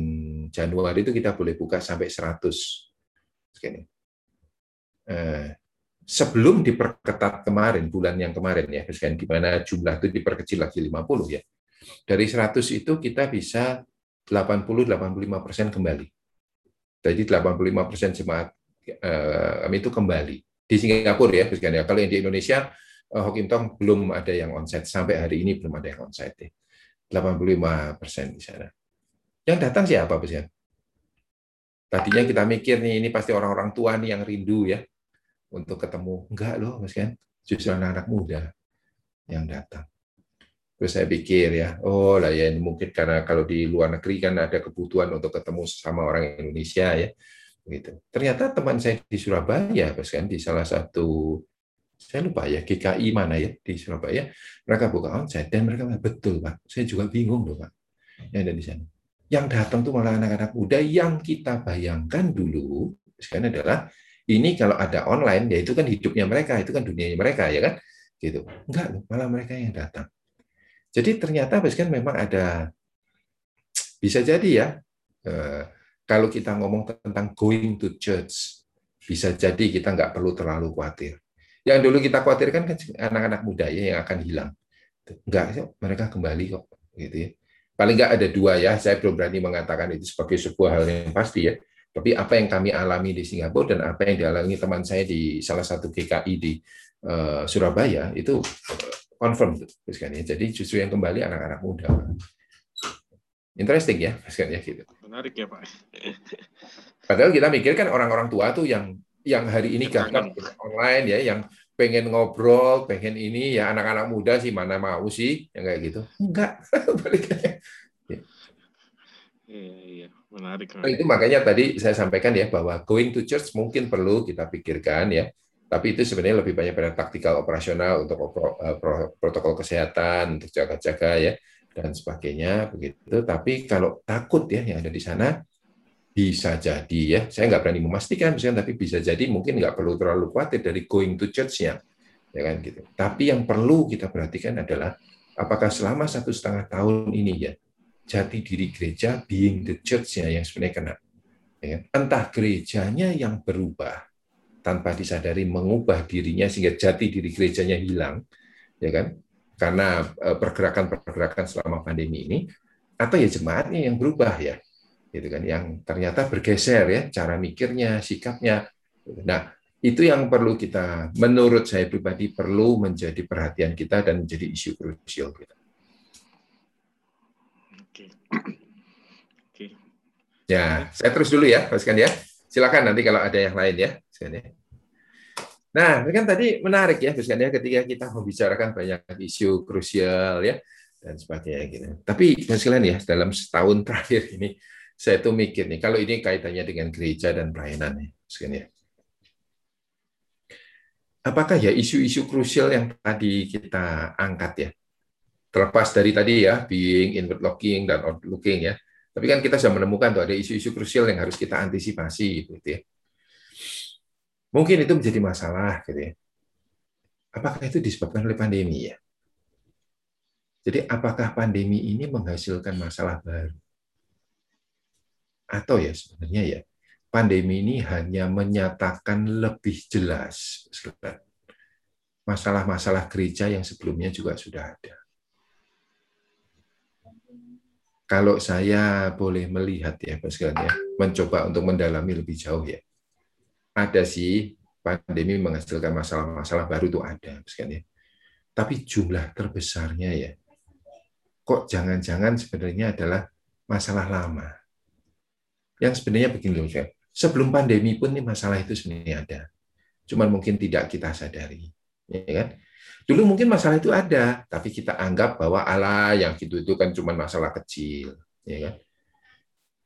Januari itu kita boleh buka sampai 100. Segini. Eh, sebelum diperketat kemarin, bulan yang kemarin ya, misalkan di mana jumlah itu diperkecil lagi 50 ya. Dari 100 itu kita bisa 80-85 persen kembali. Jadi 85 persen jemaat eh, kami itu kembali di Singapura ya, misalkan ya. Kalau yang di Indonesia, eh, Hokim Tong belum ada yang onsite sampai hari ini belum ada yang onsite. Ya. 85 persen di sana. Yang datang siapa, Mas ya? Tadinya kita mikir nih, ini pasti orang-orang tua nih yang rindu ya untuk ketemu. Enggak loh, Mas kan? Justru anak-anak muda yang datang. Terus saya pikir ya, oh lah ya ini mungkin karena kalau di luar negeri kan ada kebutuhan untuk ketemu sama orang Indonesia ya. Gitu. Ternyata teman saya di Surabaya, Mas kan, di salah satu saya lupa ya GKI mana ya di Surabaya. Mereka buka onsite dan mereka betul pak. Saya juga bingung loh pak yang ada di sana. Yang datang tuh malah anak-anak muda. Yang kita bayangkan dulu sekarang adalah ini kalau ada online ya itu kan hidupnya mereka itu kan dunianya mereka ya kan? Gitu. Enggak malah mereka yang datang. Jadi ternyata kan memang ada bisa jadi ya eh, kalau kita ngomong tentang going to church bisa jadi kita nggak perlu terlalu khawatir yang dulu kita khawatirkan kan anak-anak muda ya yang akan hilang. Enggak, mereka kembali kok, gitu ya. Paling enggak ada dua ya, saya belum berani mengatakan itu sebagai sebuah hal yang pasti ya. Tapi apa yang kami alami di Singapura dan apa yang dialami teman saya di salah satu GKI di uh, Surabaya itu eh, confirm ya. Jadi justru yang kembali anak-anak muda. Interesting ya, kan ya gitu. Menarik ya Pak. Padahal kita mikir kan orang-orang tua tuh yang yang hari ini gagap online ya, yang pengen ngobrol, pengen ini ya anak-anak muda sih mana mau sih yang kayak gitu. Enggak, Iya, iya, menarik. Nah, itu makanya tadi saya sampaikan ya bahwa going to church mungkin perlu kita pikirkan ya. Tapi itu sebenarnya lebih banyak pada taktikal operasional untuk eh, protokol kesehatan, untuk jaga-jaga ya dan sebagainya begitu. Tapi kalau takut ya yang ada di sana bisa jadi ya, saya nggak berani memastikan, misalnya, tapi bisa jadi mungkin nggak perlu terlalu khawatir dari going to church-nya, ya kan gitu. Tapi yang perlu kita perhatikan adalah apakah selama satu setengah tahun ini ya jati diri gereja being the church-nya yang sebenarnya kena. Ya, kan? entah gerejanya yang berubah tanpa disadari mengubah dirinya sehingga jati diri gerejanya hilang, ya kan? Karena eh, pergerakan-pergerakan selama pandemi ini, atau ya jemaatnya yang berubah ya gitu kan. Yang ternyata bergeser ya cara mikirnya sikapnya. Nah itu yang perlu kita menurut saya pribadi perlu menjadi perhatian kita dan menjadi isu krusial kita. Oke. Oke. Ya saya terus dulu ya Mas ya. Silakan nanti kalau ada yang lain ya Nah, ini kan tadi menarik ya, Mas ya, ketika kita membicarakan banyak isu krusial ya dan sebagainya gitu. Tapi Mas ya, dalam setahun terakhir ini saya tuh mikir nih, kalau ini kaitannya dengan gereja dan pelayanan nih, ya. Apakah ya isu-isu krusial yang tadi kita angkat ya, terlepas dari tadi ya, being, inward looking, dan outward looking ya, tapi kan kita sudah menemukan tuh ada isu-isu krusial yang harus kita antisipasi gitu ya. Mungkin itu menjadi masalah gitu ya. Apakah itu disebabkan oleh pandemi ya? Jadi apakah pandemi ini menghasilkan masalah baru? Atau ya sebenarnya ya pandemi ini hanya menyatakan lebih jelas masalah-masalah gereja yang sebelumnya juga sudah ada. Kalau saya boleh melihat ya, Pak ya, mencoba untuk mendalami lebih jauh ya, ada sih pandemi menghasilkan masalah-masalah baru itu ada, ya. Tapi jumlah terbesarnya ya, kok jangan-jangan sebenarnya adalah masalah lama yang sebenarnya begini loh, sebelum pandemi pun ini masalah itu sebenarnya ada. Cuman mungkin tidak kita sadari. Ya kan? Dulu mungkin masalah itu ada, tapi kita anggap bahwa Allah yang gitu itu kan cuma masalah kecil. Ya kan?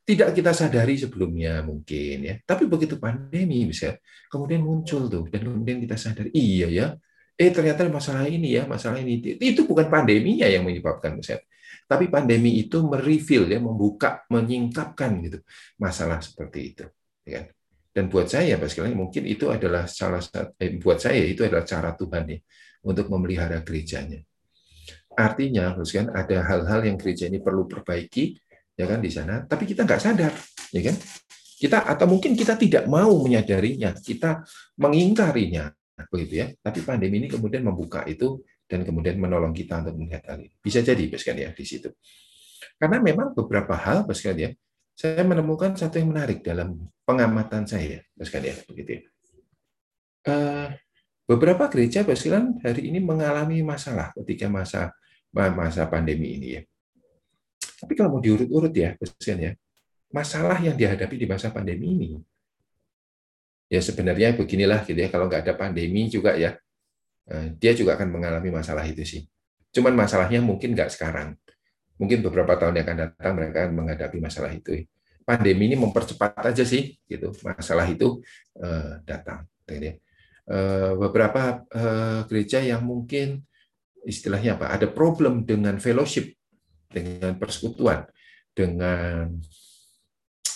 Tidak kita sadari sebelumnya mungkin ya. Tapi begitu pandemi bisa kemudian muncul tuh dan kemudian kita sadar iya ya. Eh ternyata masalah ini ya, masalah ini itu bukan pandeminya yang menyebabkan misalnya tapi pandemi itu mereveal ya, membuka, menyingkapkan gitu masalah seperti itu. Ya kan? Dan buat saya, Pak sekalian, mungkin itu adalah salah satu, eh, buat saya itu adalah cara Tuhan ya, untuk memelihara gerejanya. Artinya, kan ada hal-hal yang gereja ini perlu perbaiki, ya kan di sana, tapi kita nggak sadar, ya kan? Kita atau mungkin kita tidak mau menyadarinya, kita mengingkarinya, begitu ya. Tapi pandemi ini kemudian membuka itu dan kemudian menolong kita untuk melihat hal ini. Bisa jadi, sekalian ya, di situ. Karena memang beberapa hal, sekalian ya, saya menemukan satu yang menarik dalam pengamatan saya, sekalian ya, begitu ya. Uh, beberapa gereja, sekalian hari ini mengalami masalah ketika masa masa pandemi ini ya. Tapi kalau mau diurut-urut ya, ya, masalah yang dihadapi di masa pandemi ini, ya sebenarnya beginilah gitu ya, kalau nggak ada pandemi juga ya, eh, dia juga akan mengalami masalah itu sih. Cuman masalahnya mungkin nggak sekarang. Mungkin beberapa tahun yang akan datang mereka akan menghadapi masalah itu. Pandemi ini mempercepat aja sih, gitu. Masalah itu uh, datang. Ya. Uh, beberapa gereja yang mungkin istilahnya apa? Ada problem dengan fellowship, dengan persekutuan, dengan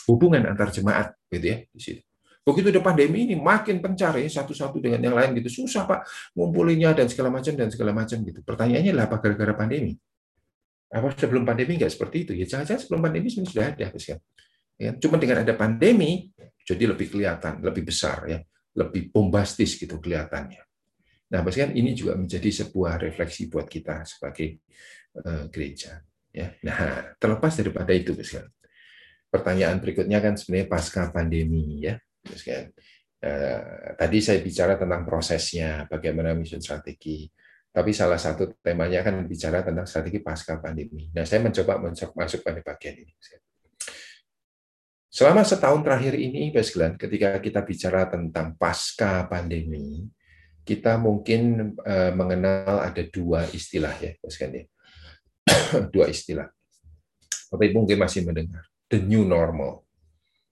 hubungan antar jemaat, gitu ya di situ. Begitu ada pandemi ini makin pencar ya satu-satu dengan yang lain gitu susah pak ngumpulinnya dan segala macam dan segala macam gitu. Pertanyaannya lah apa gara-gara pandemi? Apa sebelum pandemi nggak seperti itu? Ya jangan-jangan sebelum pandemi sudah ada kan. Ya, cuma dengan ada pandemi jadi lebih kelihatan, lebih besar ya, lebih bombastis gitu kelihatannya. Nah, kan ini juga menjadi sebuah refleksi buat kita sebagai uh, gereja. Ya. Nah, terlepas daripada itu, kan. Pertanyaan berikutnya kan sebenarnya pasca pandemi, ya, kan. Uh, tadi saya bicara tentang prosesnya, bagaimana mission strategi. Tapi salah satu temanya kan bicara tentang strategi pasca pandemi. Nah, saya mencoba masuk pada bagian ini. Selama setahun terakhir ini, Glenn, ketika kita bicara tentang pasca pandemi, kita mungkin uh, mengenal ada dua istilah ya, ya. dua istilah. Ibu mungkin masih mendengar. The new normal.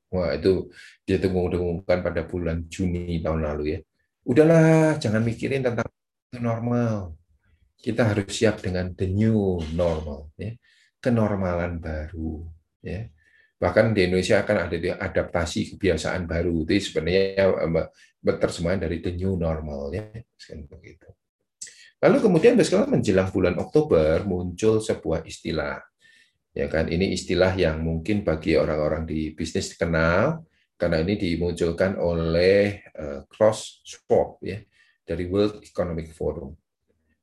Wah, itu dia dengung-dengungkan pada bulan Juni tahun lalu ya. Udahlah, jangan mikirin tentang normal. Kita harus siap dengan the new normal ya. Kenormalan baru ya bahkan di Indonesia akan ada adaptasi kebiasaan baru itu sebenarnya terjemahan dari the new normal ya. Lalu kemudian menjelang bulan Oktober muncul sebuah istilah ya kan? Ini istilah yang mungkin bagi orang-orang di bisnis kenal karena ini dimunculkan oleh uh, Klaus Schwab ya dari World Economic Forum.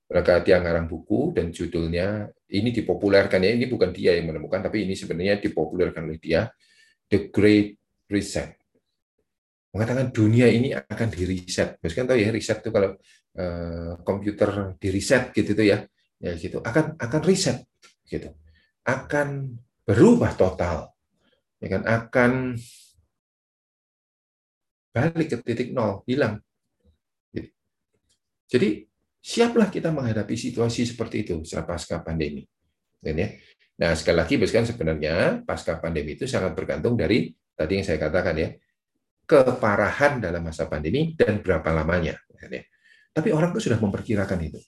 Mereka dia ngarang buku dan judulnya ini dipopulerkan ya ini bukan dia yang menemukan tapi ini sebenarnya dipopulerkan oleh dia The Great Reset. Mengatakan dunia ini akan di reset Mas kan tahu ya riset itu kalau uh, komputer di reset gitu tuh ya. Ya gitu akan akan reset gitu akan berubah total ya kan akan balik ke titik nol hilang gitu. jadi siaplah kita menghadapi situasi seperti itu setelah pasca pandemi. Ya. Nah, sekali lagi, kan sebenarnya pasca pandemi itu sangat bergantung dari tadi yang saya katakan ya, keparahan dalam masa pandemi dan berapa lamanya. Ya. Tapi orang itu sudah memperkirakan itu.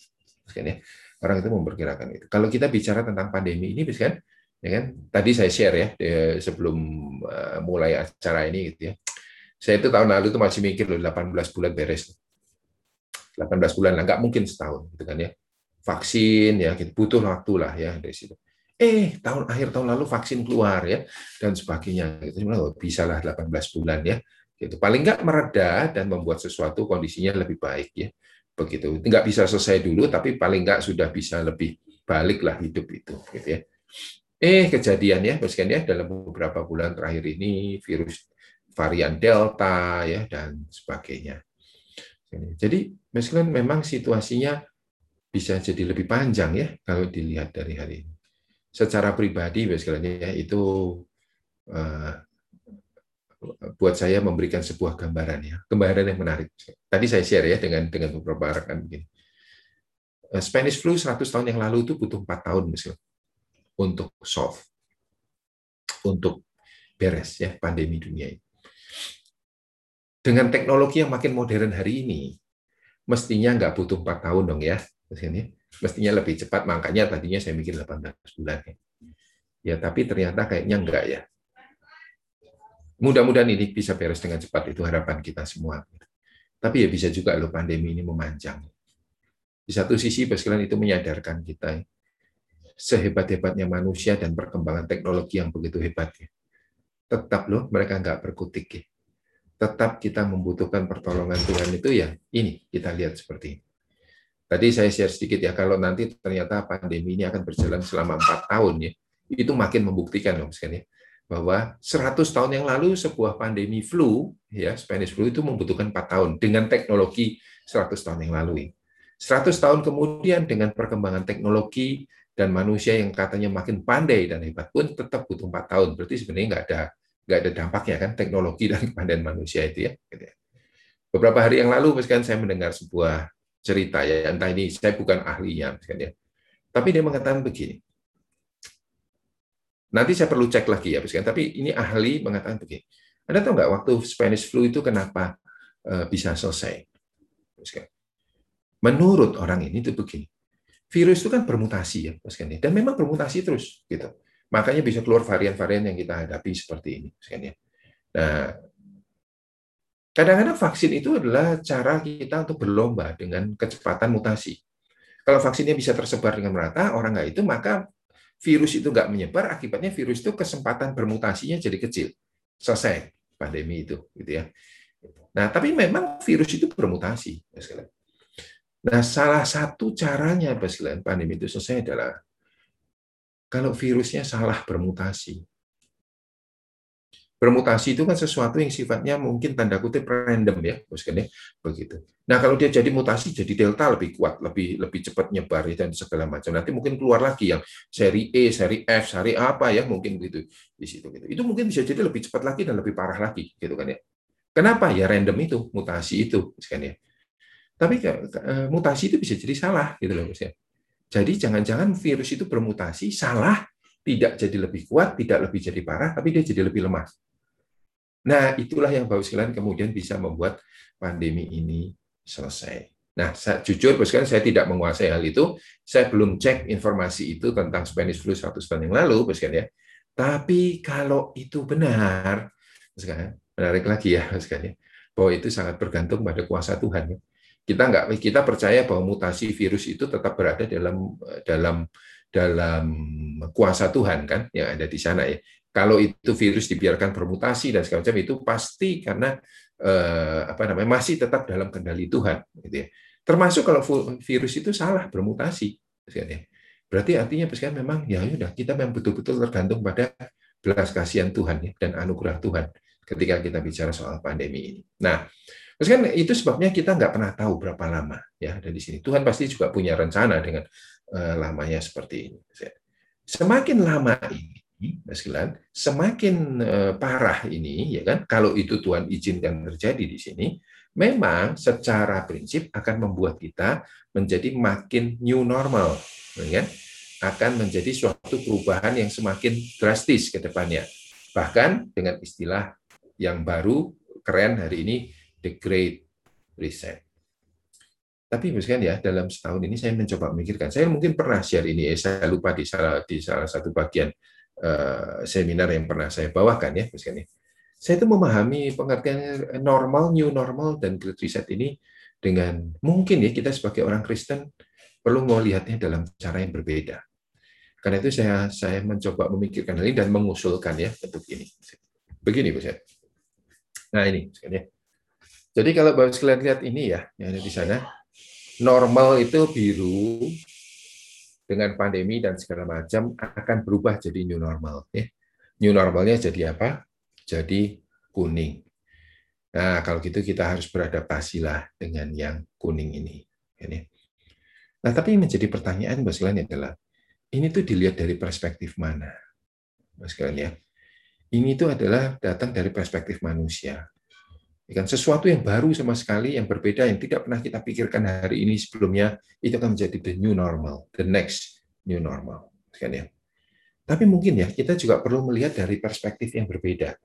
Ya. Orang itu memperkirakan itu. Kalau kita bicara tentang pandemi ini, kan, ya kan, tadi saya share ya sebelum eh, mulai acara ini gitu ya. Saya itu tahun lalu itu masih mikir loh 18 bulan beres 18 bulan lah, nggak mungkin setahun, gitu kan ya. Vaksin ya, gitu, butuh waktu lah ya dari situ. Eh, tahun akhir tahun lalu vaksin keluar ya dan sebagainya. Gitu. Oh, bisa lah 18 bulan ya. Gitu. Paling nggak mereda dan membuat sesuatu kondisinya lebih baik ya. Begitu. Nggak bisa selesai dulu, tapi paling nggak sudah bisa lebih balik lah hidup itu. Gitu ya. Eh, kejadian ya, kan ya, dalam beberapa bulan terakhir ini virus varian Delta ya dan sebagainya. Jadi meskipun memang situasinya bisa jadi lebih panjang ya kalau dilihat dari hari ini. Secara pribadi ya itu uh, buat saya memberikan sebuah gambaran ya, gambaran yang menarik. Tadi saya share ya dengan dengan beberapa rekan begini. Eh, Spanish flu 100 tahun yang lalu itu butuh 4 tahun misalnya untuk solve, untuk beres ya pandemi dunia ini dengan teknologi yang makin modern hari ini, mestinya nggak butuh empat tahun dong ya, mestinya lebih cepat. Makanya tadinya saya mikir 18 bulan ya. Ya, tapi ternyata kayaknya enggak ya. Mudah-mudahan ini bisa beres dengan cepat, itu harapan kita semua. Tapi ya bisa juga loh pandemi ini memanjang. Di satu sisi, sekalian itu menyadarkan kita sehebat-hebatnya manusia dan perkembangan teknologi yang begitu hebat. Ya. Tetap loh mereka nggak berkutik. Ya. Tetap kita membutuhkan pertolongan Tuhan itu ya ini kita lihat seperti ini. Tadi saya share sedikit ya, kalau nanti ternyata pandemi ini akan berjalan selama empat tahun ya, itu makin membuktikan loh misalnya bahwa 100 tahun yang lalu sebuah pandemi flu ya Spanish flu itu membutuhkan 4 tahun dengan teknologi 100 tahun yang lalu. 100 tahun kemudian dengan perkembangan teknologi dan manusia yang katanya makin pandai dan hebat pun tetap butuh 4 tahun. Berarti sebenarnya nggak ada nggak ada dampaknya kan teknologi dan kepandaian manusia itu ya. Beberapa hari yang lalu misalkan saya mendengar sebuah cerita ya entah ini saya bukan ahlinya misalkan ya. Tapi dia mengatakan begini, Nanti saya perlu cek lagi ya, tapi ini ahli mengatakan begini. Anda tahu nggak waktu Spanish flu itu kenapa eh, bisa selesai? Menurut orang ini itu begini. Virus itu kan bermutasi ya, dan memang bermutasi terus gitu. Makanya bisa keluar varian-varian yang kita hadapi seperti ini, Nah, kadang-kadang vaksin itu adalah cara kita untuk berlomba dengan kecepatan mutasi. Kalau vaksinnya bisa tersebar dengan merata, orang nggak itu, maka virus itu nggak menyebar, akibatnya virus itu kesempatan bermutasinya jadi kecil. Selesai pandemi itu, gitu ya. Nah, tapi memang virus itu bermutasi, Nah, salah satu caranya, sekalian, pandemi itu selesai adalah kalau virusnya salah bermutasi. Bermutasi itu kan sesuatu yang sifatnya mungkin tanda kutip random ya, boskan ya, begitu. Nah kalau dia jadi mutasi jadi delta lebih kuat, lebih lebih cepat nyebar dan segala macam. Nanti mungkin keluar lagi yang seri E, seri F, seri apa ya mungkin begitu di situ gitu. Itu mungkin bisa jadi lebih cepat lagi dan lebih parah lagi gitu kan ya. Kenapa ya random itu mutasi itu kan ya. Tapi eh, mutasi itu bisa jadi salah gitu loh ya. Jadi jangan-jangan virus itu bermutasi salah, tidak jadi lebih kuat, tidak lebih jadi parah, tapi dia jadi lebih lemah. Nah, itulah yang sekalian kemudian bisa membuat pandemi ini selesai. Nah, saya, jujur sekalian saya tidak menguasai hal itu. Saya belum cek informasi itu tentang Spanish flu 100 tahun yang lalu, sekalian ya. Tapi kalau itu benar, sekalian, menarik lagi ya, sekalian, ya, bahwa itu sangat bergantung pada kuasa Tuhan. Ya. Kita nggak kita percaya bahwa mutasi virus itu tetap berada dalam dalam dalam kuasa Tuhan kan yang ada di sana ya kalau itu virus dibiarkan bermutasi dan segala macam itu pasti karena eh, apa namanya masih tetap dalam kendali Tuhan gitu ya. Termasuk kalau virus itu salah bermutasi ya. Berarti artinya kan memang ya sudah kita memang betul-betul tergantung pada belas kasihan Tuhan ya, dan anugerah Tuhan ketika kita bicara soal pandemi ini. Nah, kan itu sebabnya kita nggak pernah tahu berapa lama ya dari sini. Tuhan pasti juga punya rencana dengan uh, lamanya seperti ini. Semakin lama ini, Mas semakin eh, parah ini, ya kan? Kalau itu Tuhan izinkan terjadi di sini, memang secara prinsip akan membuat kita menjadi makin new normal, ya kan? Akan menjadi suatu perubahan yang semakin drastis ke depannya. Bahkan dengan istilah yang baru keren hari ini, the Great Reset. Tapi misalkan ya dalam setahun ini saya mencoba memikirkan. Saya mungkin pernah share ini, ya, saya lupa di salah di salah satu bagian Eh, seminar yang pernah saya bawakan ya, misalnya. Saya itu memahami pengertian normal, new normal, dan great reset ini dengan mungkin ya kita sebagai orang Kristen perlu melihatnya dalam cara yang berbeda. Karena itu saya saya mencoba memikirkan hal ini dan mengusulkan ya untuk ini. Begini, Bu Nah ini, ya. Jadi kalau Bapak sekalian lihat ini ya, yang ada di sana, normal itu biru, dengan pandemi dan segala macam akan berubah jadi new normal. Ya. New normalnya jadi apa? Jadi kuning. Nah, kalau gitu kita harus beradaptasilah dengan yang kuning ini. Ini. Nah, tapi yang menjadi pertanyaan Mas Glenn adalah, ini tuh dilihat dari perspektif mana? Mas Glenn ya. Ini itu adalah datang dari perspektif manusia. Ya kan? Sesuatu yang baru sama sekali yang berbeda yang tidak pernah kita pikirkan hari ini sebelumnya itu akan menjadi the new normal the next new normal. Kan ya? Tapi mungkin ya kita juga perlu melihat dari perspektif yang berbeda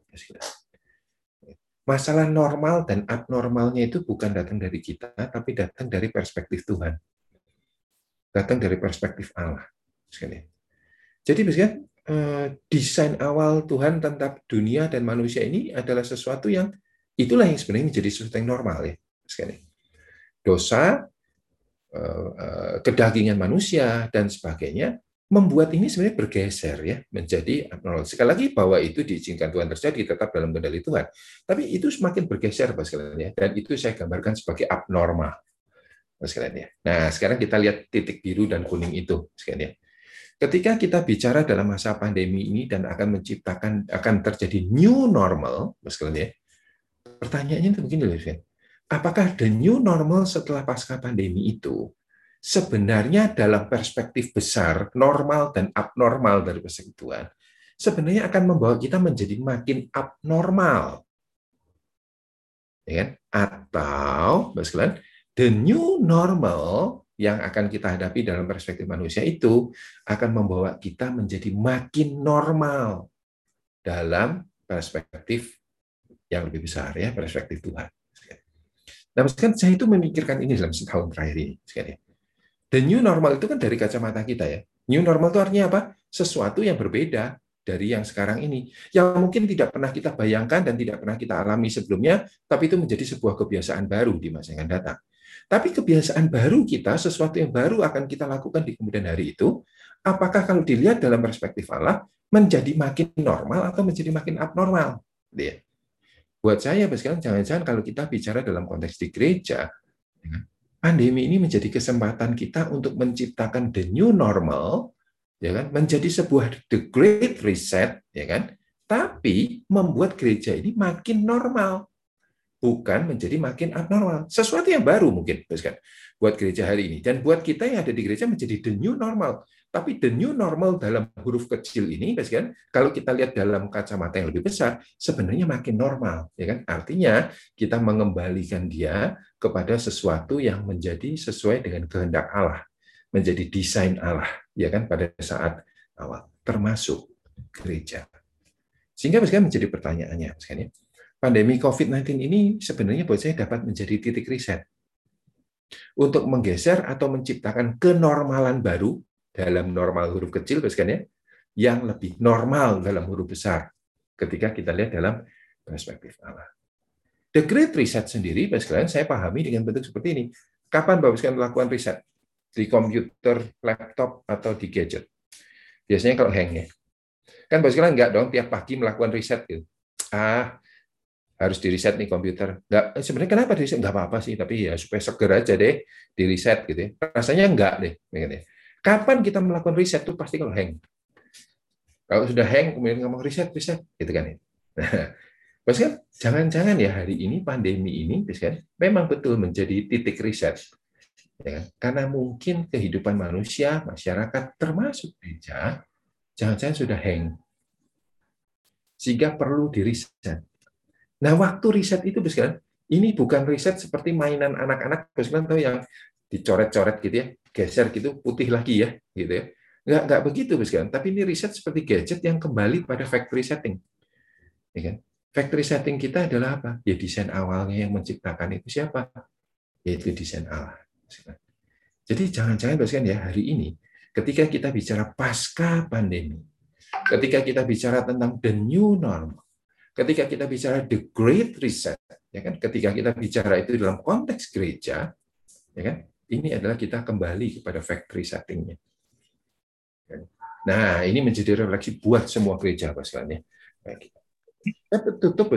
masalah normal dan abnormalnya itu bukan datang dari kita tapi datang dari perspektif Tuhan. Datang dari perspektif Allah kan ya. jadi misalnya eh, desain awal Tuhan tentang dunia dan manusia ini adalah sesuatu yang itulah yang sebenarnya menjadi sesuatu yang normal ya sekali. Dosa, eh, eh, kedagingan manusia dan sebagainya membuat ini sebenarnya bergeser ya menjadi abnormal. Sekali lagi bahwa itu diizinkan Tuhan terjadi tetap dalam kendali Tuhan. Tapi itu semakin bergeser Pak sekalian ya dan itu saya gambarkan sebagai abnormal. Pak sekalian ya. Nah, sekarang kita lihat titik biru dan kuning itu sekalian ya. Ketika kita bicara dalam masa pandemi ini dan akan menciptakan akan terjadi new normal, Pak sekalian ya. Pertanyaannya itu begini loh, Apakah the new normal setelah pasca pandemi itu sebenarnya dalam perspektif besar, normal dan abnormal dari perspektif Tuhan, sebenarnya akan membawa kita menjadi makin abnormal. Ya kan? Atau, sekalian, the new normal yang akan kita hadapi dalam perspektif manusia itu akan membawa kita menjadi makin normal dalam perspektif yang lebih besar ya perspektif Tuhan. Nah, kan saya itu memikirkan ini dalam setahun terakhir ini, sekali. The new normal itu kan dari kacamata kita ya. New normal itu artinya apa? Sesuatu yang berbeda dari yang sekarang ini. Yang mungkin tidak pernah kita bayangkan dan tidak pernah kita alami sebelumnya, tapi itu menjadi sebuah kebiasaan baru di masa yang akan datang. Tapi kebiasaan baru kita, sesuatu yang baru akan kita lakukan di kemudian hari itu, apakah kalau dilihat dalam perspektif Allah, menjadi makin normal atau menjadi makin abnormal? Gitu ya. Buat saya, jangan-jangan kalau kita bicara dalam konteks di gereja, pandemi ini menjadi kesempatan kita untuk menciptakan the new normal, ya kan, menjadi sebuah the great reset, ya kan, tapi membuat gereja ini makin normal, bukan menjadi makin abnormal. Sesuatu yang baru mungkin, buat gereja hari ini dan buat kita yang ada di gereja menjadi the new normal. Tapi the new normal dalam huruf kecil ini, kan, kalau kita lihat dalam kacamata yang lebih besar, sebenarnya makin normal, ya kan? Artinya kita mengembalikan dia kepada sesuatu yang menjadi sesuai dengan kehendak Allah, menjadi desain Allah, ya kan? Pada saat awal, termasuk gereja. Sehingga kan menjadi pertanyaannya, kan ya, pandemi COVID-19 ini sebenarnya buat saya dapat menjadi titik riset untuk menggeser atau menciptakan kenormalan baru dalam normal huruf kecil, ya, yang lebih normal dalam huruf besar ketika kita lihat dalam perspektif Allah. The Great Reset sendiri, sekalian, saya pahami dengan bentuk seperti ini. Kapan Bapak sekalian melakukan riset? Di komputer, laptop, atau di gadget? Biasanya kalau hang ya. Kan Bapak sekalian enggak dong tiap pagi melakukan riset gitu. Ah, harus di reset nih komputer. Enggak, sebenarnya kenapa di reset? Enggak apa-apa sih, tapi ya supaya seger aja deh di reset gitu ya. Rasanya enggak deh. Gitu Kapan kita melakukan riset itu pasti kalau hang. Kalau sudah hang kemudian ngomong riset, riset, gitu kan ya. Nah, kan jangan-jangan ya hari ini pandemi ini, kan memang betul menjadi titik riset. Ya, kan? karena mungkin kehidupan manusia, masyarakat, termasuk gereja, jangan-jangan sudah hang. Sehingga perlu diriset. Nah, waktu riset itu, kan ini bukan riset seperti mainan anak-anak, kan tahu yang dicoret-coret gitu ya, geser gitu putih lagi ya gitu ya. Nggak nggak begitu kan tapi ini riset seperti gadget yang kembali pada factory setting. Ya kan? Factory setting kita adalah apa? Ya desain awalnya yang menciptakan itu siapa? Yaitu desain Allah jadi jangan-jangan kan ya hari ini ketika kita bicara pasca pandemi ketika kita bicara tentang the new normal ketika kita bicara the great reset ya kan? Ketika kita bicara itu dalam konteks gereja ya kan ini adalah kita kembali kepada factory settingnya. Nah, ini menjadi refleksi buat semua gereja, Pak sekalian. Ya. Kita tutup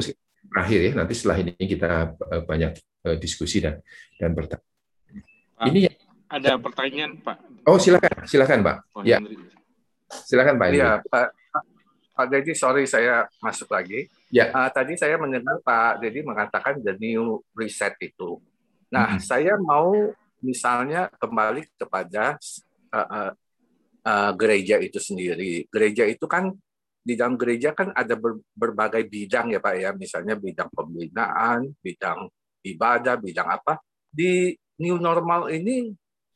terakhir ya, nanti setelah ini kita eh, banyak eh, diskusi dan dan bertanya. Ini ada pertanyaan, Pak. Oh, silakan, silakan, Pak. Oh, ya. Silakan, Pak. Iya, Pak. Pak Dedi, sorry saya masuk lagi. Ya. Uh, tadi saya mendengar Pak Dedi mengatakan the new reset itu. Nah, hmm. saya mau misalnya kembali kepada uh, uh, uh, gereja itu sendiri. Gereja itu kan di dalam gereja kan ada ber, berbagai bidang ya Pak ya, misalnya bidang pembinaan, bidang ibadah, bidang apa. Di new normal ini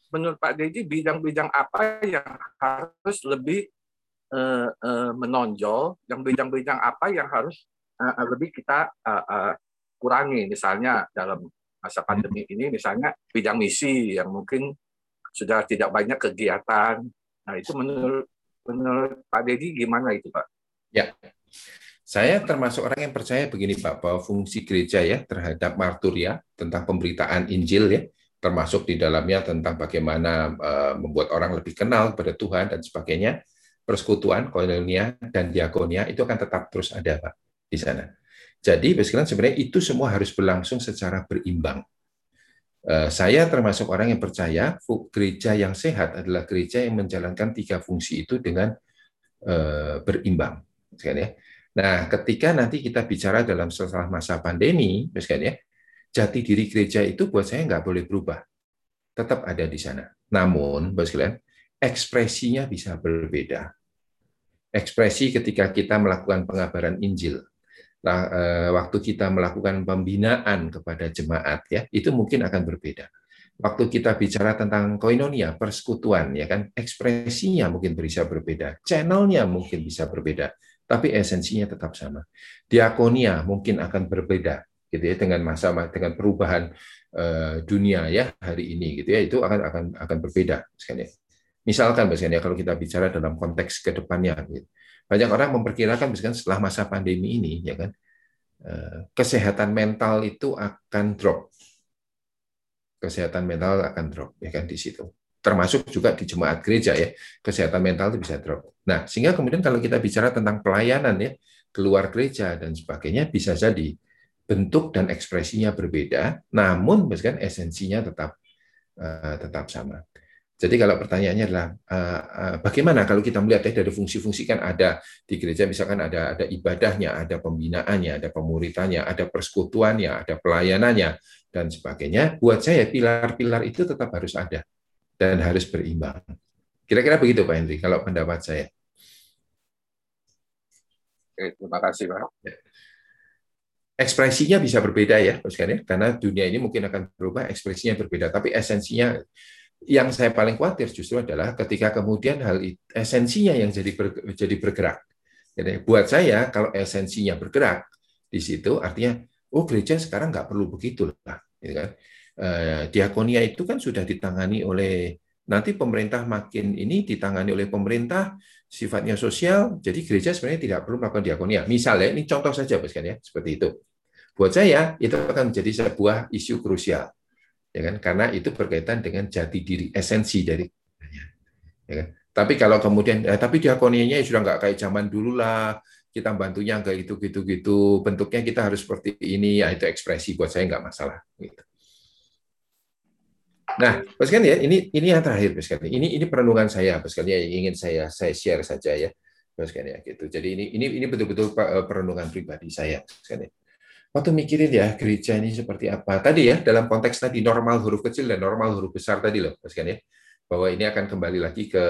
menurut Pak Dedi bidang-bidang apa yang harus lebih uh, uh, menonjol, yang bidang-bidang apa yang harus uh, lebih kita uh, uh, kurangi misalnya dalam masa pandemi ini misalnya bidang misi yang mungkin sudah tidak banyak kegiatan. Nah, itu menurut menurut Pak Dedi gimana itu Pak? Ya, saya termasuk orang yang percaya begini Pak, bahwa fungsi gereja ya terhadap marturia tentang pemberitaan Injil ya, termasuk di dalamnya tentang bagaimana uh, membuat orang lebih kenal kepada Tuhan dan sebagainya, persekutuan, koinonia, dan diakonia itu akan tetap terus ada Pak di sana. Jadi, sebenarnya itu semua harus berlangsung secara berimbang. Eh, saya termasuk orang yang percaya gereja yang sehat adalah gereja yang menjalankan tiga fungsi itu dengan eh, berimbang. Ya. Nah, ketika nanti kita bicara dalam setelah masa pandemi, ya, jati diri gereja itu buat saya nggak boleh berubah, tetap ada di sana. Namun, sekalian, ekspresinya bisa berbeda. Ekspresi ketika kita melakukan pengabaran Injil, waktu kita melakukan pembinaan kepada jemaat ya itu mungkin akan berbeda. Waktu kita bicara tentang koinonia persekutuan ya kan ekspresinya mungkin bisa berbeda channelnya mungkin bisa berbeda tapi esensinya tetap sama. Diakonia mungkin akan berbeda gitu ya dengan masa dengan perubahan uh, dunia ya hari ini gitu ya itu akan akan akan berbeda sekali misalkan misalnya kalau kita bicara dalam konteks ke depannya gitu banyak orang memperkirakan misalkan setelah masa pandemi ini ya kan eh, kesehatan mental itu akan drop. Kesehatan mental akan drop ya kan di situ. Termasuk juga di jemaat gereja ya. Kesehatan mental itu bisa drop. Nah sehingga kemudian kalau kita bicara tentang pelayanan ya keluar gereja dan sebagainya bisa jadi bentuk dan ekspresinya berbeda namun misalkan esensinya tetap uh, tetap sama jadi kalau pertanyaannya adalah uh, uh, bagaimana kalau kita melihat ya dari fungsi-fungsi kan ada di gereja misalkan ada ada ibadahnya, ada pembinaannya, ada pemuritannya, ada persekutuannya, ada pelayanannya dan sebagainya. Buat saya pilar-pilar itu tetap harus ada dan harus berimbang. Kira-kira begitu Pak Hendri kalau pendapat saya. Oke, terima kasih Pak. Ya. Ekspresinya bisa berbeda ya, ya, karena dunia ini mungkin akan berubah, ekspresinya berbeda, tapi esensinya yang saya paling khawatir justru adalah ketika kemudian hal esensinya yang jadi ber, jadi bergerak. Jadi buat saya kalau esensinya bergerak di situ artinya oh gereja sekarang nggak perlu begitu lah, gitu kan? Eh, diakonia itu kan sudah ditangani oleh nanti pemerintah makin ini ditangani oleh pemerintah sifatnya sosial, jadi gereja sebenarnya tidak perlu melakukan diakonia. Misalnya ini contoh saja, kan ya, seperti itu. Buat saya itu akan menjadi sebuah isu krusial ya kan? Karena itu berkaitan dengan jati diri esensi dari ya kan? Tapi kalau kemudian, eh, tapi diakonianya ya sudah nggak kayak zaman dulu lah, kita bantunya nggak gitu gitu gitu, bentuknya kita harus seperti ini, ya itu ekspresi buat saya nggak masalah. Gitu. Nah, Pak ya, ini ini yang terakhir, Pak Ini ini perenungan saya, Pak yang ingin saya saya share saja ya, Pak ya gitu. Jadi ini ini ini betul-betul eh, perenungan pribadi saya, Pak waktu mikirin ya gereja ini seperti apa. Tadi ya dalam konteks tadi normal huruf kecil dan normal huruf besar tadi loh, Mas ya. Bahwa ini akan kembali lagi ke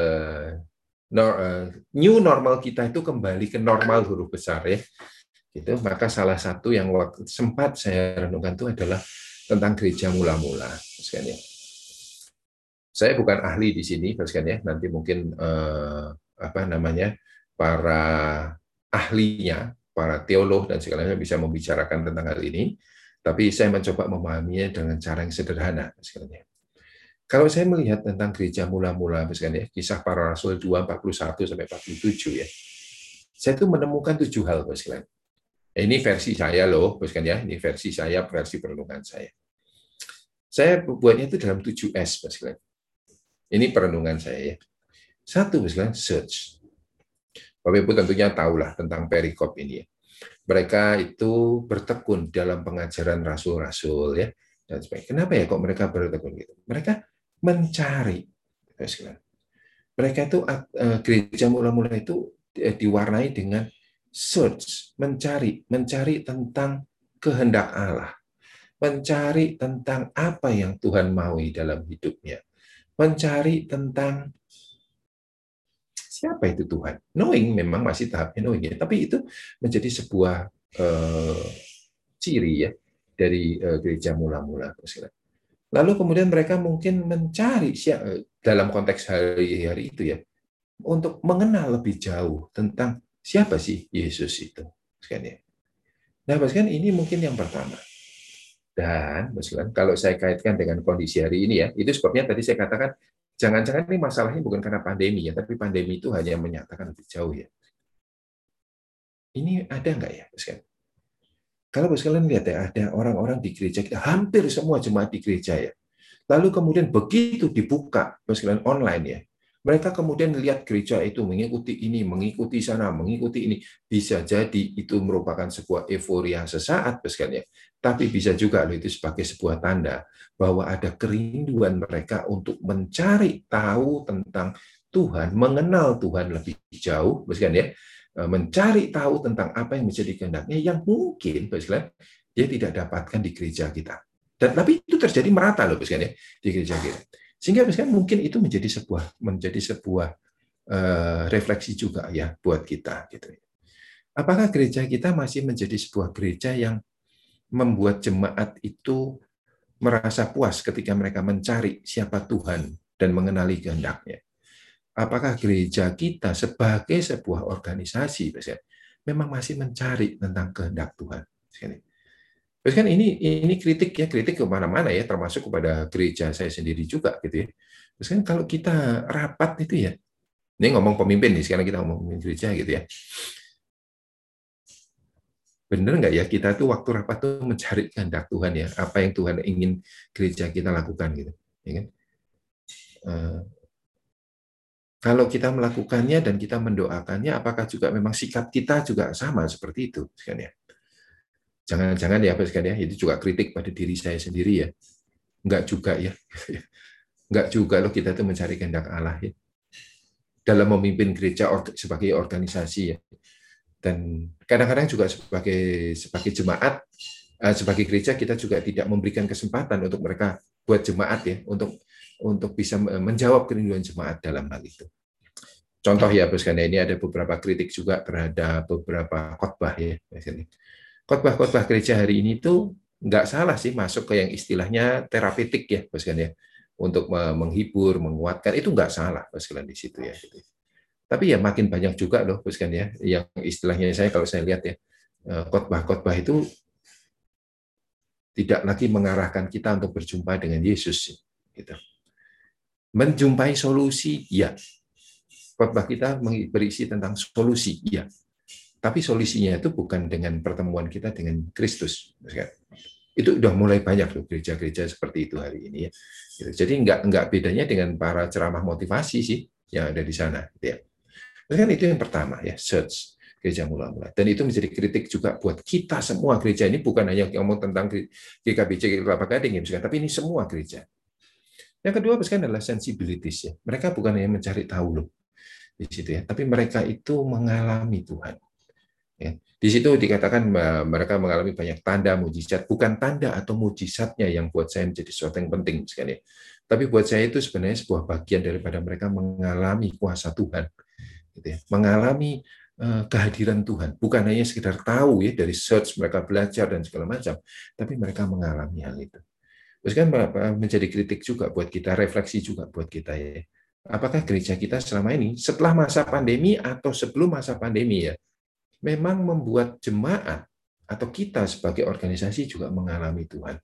eh, new normal kita itu kembali ke normal huruf besar ya. Gitu. Maka salah satu yang waktu sempat saya renungkan itu adalah tentang gereja mula-mula, Mas ya. Saya bukan ahli di sini, Mas ya. Nanti mungkin eh, apa namanya para ahlinya para teolog dan segalanya bisa membicarakan tentang hal ini, tapi saya mencoba memahaminya dengan cara yang sederhana. Misalnya. Kalau saya melihat tentang gereja mula-mula, misalnya kisah para rasul 2, 41 sampai 47 ya, saya itu menemukan tujuh hal, misalnya. Ini versi saya loh, misalnya ya, ini versi saya, versi perenungan saya. Saya buatnya itu dalam 7S, misalnya. Ini perenungan saya ya. Satu, misalnya, search Bapak Ibu tentunya tahulah tentang perikop ini. Ya. Mereka itu bertekun dalam pengajaran rasul-rasul ya dan sebagainya. Kenapa ya kok mereka bertekun gitu? Mereka mencari. Mereka itu eh, gereja mula-mula itu eh, diwarnai dengan search, mencari, mencari tentang kehendak Allah, mencari tentang apa yang Tuhan maui dalam hidupnya, mencari tentang siapa itu Tuhan? Knowing memang masih tahapnya knowing ya, tapi itu menjadi sebuah uh, ciri ya dari uh, gereja mula-mula. Lalu kemudian mereka mungkin mencari siapa, dalam konteks hari-hari itu ya untuk mengenal lebih jauh tentang siapa sih Yesus itu. Ya. Nah, bahkan ini mungkin yang pertama. Dan kalau saya kaitkan dengan kondisi hari ini ya, itu sebabnya tadi saya katakan Jangan-jangan ini masalahnya bukan karena pandemi ya, tapi pandemi itu hanya menyatakan lebih jauh ya. Ini ada nggak ya, sekalian? Kalau sekalian lihat ya, ada orang-orang di gereja kita, hampir semua jemaat di gereja ya. Lalu kemudian begitu dibuka, sekalian online ya, mereka kemudian lihat gereja itu mengikuti ini, mengikuti sana, mengikuti ini. Bisa jadi itu merupakan sebuah euforia sesaat, sekalian. Tapi bisa juga loh itu sebagai sebuah tanda bahwa ada kerinduan mereka untuk mencari tahu tentang Tuhan, mengenal Tuhan lebih jauh, sekalian ya, e, mencari tahu tentang apa yang menjadi kehendaknya yang mungkin, sekalian, dia tidak dapatkan di gereja kita. Dan tapi itu terjadi merata loh, sekalian ya, di gereja kita. Sehingga misalkan mungkin itu menjadi sebuah menjadi sebuah uh, refleksi juga ya buat kita gitu. Apakah gereja kita masih menjadi sebuah gereja yang membuat jemaat itu merasa puas ketika mereka mencari siapa Tuhan dan mengenali kehendaknya? Apakah gereja kita sebagai sebuah organisasi memang masih mencari tentang kehendak Tuhan? Terus kan ini ini kritik ya kritik ke mana-mana ya termasuk kepada gereja saya sendiri juga gitu ya. Terus kan kalau kita rapat itu ya, ini ngomong pemimpin nih sekarang kita ngomong pemimpin gereja gitu ya. Bener nggak ya kita tuh waktu rapat tuh mencari kehendak Tuhan ya apa yang Tuhan ingin gereja kita lakukan gitu, ya kan? Uh, kalau kita melakukannya dan kita mendoakannya, apakah juga memang sikap kita juga sama seperti itu, kan ya? Jangan-jangan ya, sekali ya, itu juga kritik pada diri saya sendiri ya. Enggak juga ya. Enggak juga loh kita itu mencari kehendak Allah ya. Dalam memimpin gereja sebagai organisasi ya. Dan kadang-kadang juga sebagai sebagai jemaat, eh, sebagai gereja kita juga tidak memberikan kesempatan untuk mereka buat jemaat ya, untuk untuk bisa menjawab kerinduan jemaat dalam hal itu. Contoh ya, Bos ini ada beberapa kritik juga terhadap beberapa khotbah ya, khotbah-khotbah gereja hari ini tuh nggak salah sih masuk ke yang istilahnya terapeutik ya, Bos ya. Untuk menghibur, menguatkan itu nggak salah, Bos di situ ya. Tapi ya makin banyak juga loh, Bos ya, yang istilahnya saya kalau saya lihat ya, eh, khotbah-khotbah itu tidak lagi mengarahkan kita untuk berjumpa dengan Yesus gitu. Menjumpai solusi, ya. Khotbah kita berisi tentang solusi, ya tapi solusinya itu bukan dengan pertemuan kita dengan Kristus. Itu udah mulai banyak loh gereja-gereja seperti itu hari ini ya. Gitu. Jadi nggak nggak bedanya dengan para ceramah motivasi sih yang ada di sana. Gitu ya. Kan itu yang pertama ya, search gereja mula-mula. Dan itu menjadi kritik juga buat kita semua gereja ini bukan hanya ngomong tentang GKBC Kelapa Gading ya, tapi ini semua gereja. Yang kedua misalkan adalah sensibilities ya. Mereka bukan hanya mencari tahu loh di situ ya, tapi mereka itu mengalami Tuhan. Ya. Di situ dikatakan mereka mengalami banyak tanda mujizat, bukan tanda atau mujizatnya yang buat saya menjadi sesuatu yang penting sekali. Tapi buat saya itu sebenarnya sebuah bagian daripada mereka mengalami kuasa Tuhan, gitu ya. mengalami eh, kehadiran Tuhan, bukan hanya sekedar tahu ya dari search mereka belajar dan segala macam, tapi mereka mengalami hal itu. Terus kan menjadi kritik juga buat kita, refleksi juga buat kita ya. Apakah gereja kita selama ini setelah masa pandemi atau sebelum masa pandemi ya memang membuat jemaat atau kita sebagai organisasi juga mengalami Tuhan.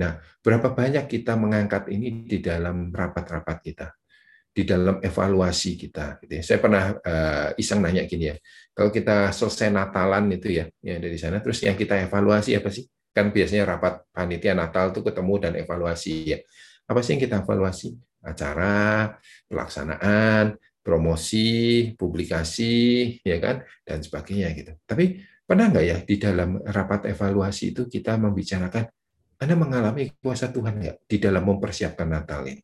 Nah, berapa banyak kita mengangkat ini di dalam rapat-rapat kita, di dalam evaluasi kita. Gitu ya. Saya pernah uh, iseng nanya gini ya, kalau kita selesai Natalan itu ya, ya dari sana, terus yang kita evaluasi apa sih? Kan biasanya rapat panitia Natal itu ketemu dan evaluasi ya. Apa sih yang kita evaluasi? Acara, pelaksanaan, promosi, publikasi, ya kan, dan sebagainya gitu. Tapi pernah nggak ya di dalam rapat evaluasi itu kita membicarakan Anda mengalami kuasa Tuhan nggak di dalam mempersiapkan Natal ini?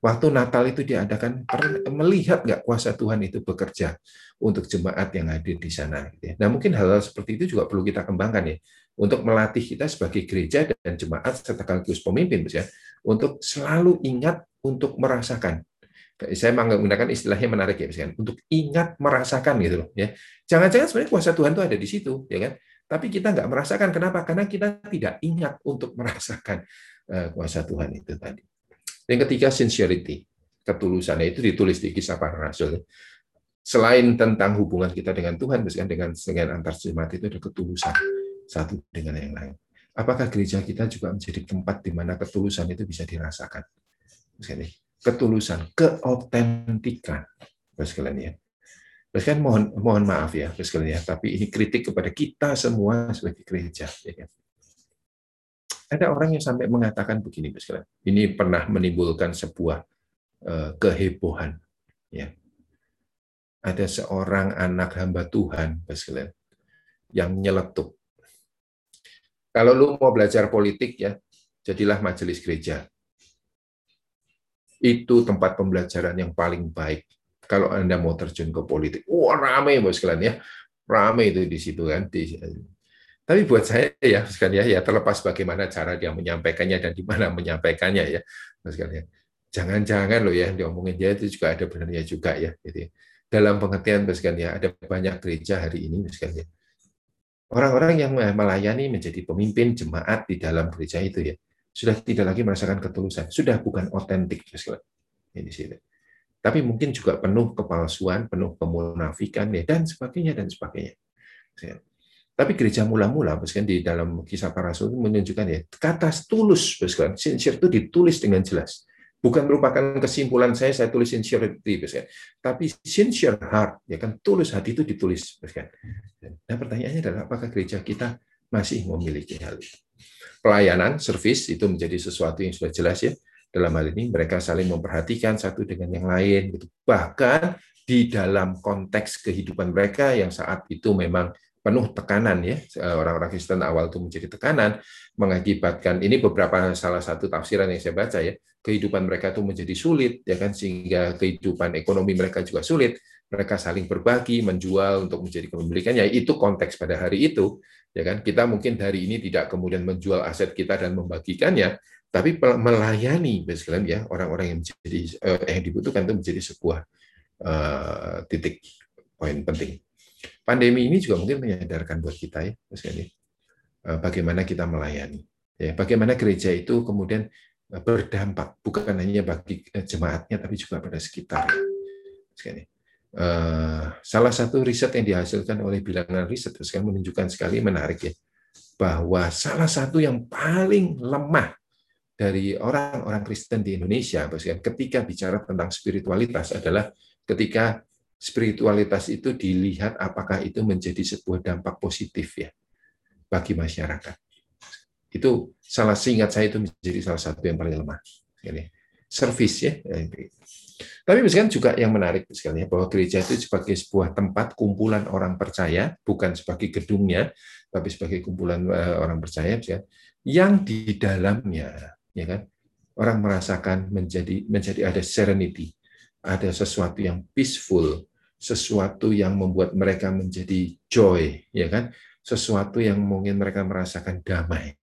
Waktu Natal itu diadakan, melihat nggak kuasa Tuhan itu bekerja untuk jemaat yang hadir di sana. Gitu ya. Nah mungkin hal-hal seperti itu juga perlu kita kembangkan ya, untuk melatih kita sebagai gereja dan jemaat serta sekaligus pemimpin, ya, untuk selalu ingat untuk merasakan saya menggunakan istilahnya menarik ya misalkan untuk ingat merasakan gitu loh ya jangan-jangan sebenarnya kuasa Tuhan itu ada di situ ya kan tapi kita nggak merasakan kenapa karena kita tidak ingat untuk merasakan uh, kuasa Tuhan itu tadi yang ketiga sincerity ketulusan itu ditulis di kisah para rasul selain tentang hubungan kita dengan Tuhan misalkan dengan dengan antar jemaat itu ada ketulusan satu dengan yang lain apakah gereja kita juga menjadi tempat di mana ketulusan itu bisa dirasakan ketulusan, keautentikan, sekalian ya. Bahkan mohon mohon maaf ya, sekalian ya, tapi ini kritik kepada kita semua sebagai gereja. Ya kan? Ada orang yang sampai mengatakan begini, sekalian. Ini pernah menimbulkan sebuah uh, kehebohan. Ya. Ada seorang anak hamba Tuhan, yang nyeletuk. Kalau lu mau belajar politik ya, jadilah majelis gereja. Itu tempat pembelajaran yang paling baik kalau Anda mau terjun ke politik. Wah, ramai Bos sekalian ya. Ramai itu di situ kan. Tapi buat saya ya sekalian ya, ya terlepas bagaimana cara dia menyampaikannya dan di mana menyampaikannya ya, sekalian. Jangan-jangan loh ya diomongin dia itu juga ada benarnya juga ya. Gitu. Ya. Dalam pengertian sekalian ya, ada banyak gereja hari ini sekalian. Orang-orang yang melayani menjadi pemimpin jemaat di dalam gereja itu ya, sudah tidak lagi merasakan ketulusan, sudah bukan otentik sekalian. Ini sih tapi mungkin juga penuh kepalsuan, penuh kemunafikan, ya, dan sebagainya dan sebagainya. Tapi gereja mula-mula, kan di dalam kisah para rasul menunjukkan ya kata tulus, kan sincere itu ditulis dengan jelas. Bukan merupakan kesimpulan saya, saya tulis sincerity, kan. tapi sincere heart, ya kan tulus hati itu ditulis, kan. Nah pertanyaannya adalah apakah gereja kita masih memiliki hal itu? Pelayanan, service itu menjadi sesuatu yang sudah jelas ya dalam hal ini mereka saling memperhatikan satu dengan yang lain gitu. Bahkan di dalam konteks kehidupan mereka yang saat itu memang penuh tekanan ya. Orang-orang Kristen awal itu menjadi tekanan mengakibatkan ini beberapa salah satu tafsiran yang saya baca ya kehidupan mereka itu menjadi sulit ya kan sehingga kehidupan ekonomi mereka juga sulit. Mereka saling berbagi menjual untuk menjadi kepemilikan. Ya itu konteks pada hari itu ya kan. Kita mungkin hari ini tidak kemudian menjual aset kita dan membagikannya tapi melayani sekalian ya orang-orang yang menjadi eh, yang dibutuhkan itu menjadi sebuah uh, titik poin penting. Pandemi ini juga mungkin menyadarkan buat kita ya, sekalian, uh, bagaimana kita melayani, ya, bagaimana gereja itu kemudian berdampak bukan hanya bagi jemaatnya tapi juga pada sekitar. Sekalian. Uh, salah satu riset yang dihasilkan oleh bilangan riset sekarang menunjukkan sekali menarik ya bahwa salah satu yang paling lemah dari orang-orang Kristen di Indonesia, ketika bicara tentang spiritualitas adalah ketika spiritualitas itu dilihat apakah itu menjadi sebuah dampak positif ya bagi masyarakat. Itu salah seingat saya itu menjadi salah satu yang paling lemah. Ini service ya. Tapi misalkan juga yang menarik sekali ya, bahwa gereja itu sebagai sebuah tempat kumpulan orang percaya, bukan sebagai gedungnya, tapi sebagai kumpulan eh, orang percaya, yang di dalamnya ya kan? Orang merasakan menjadi menjadi ada serenity, ada sesuatu yang peaceful, sesuatu yang membuat mereka menjadi joy, ya kan? Sesuatu yang mungkin mereka merasakan damai.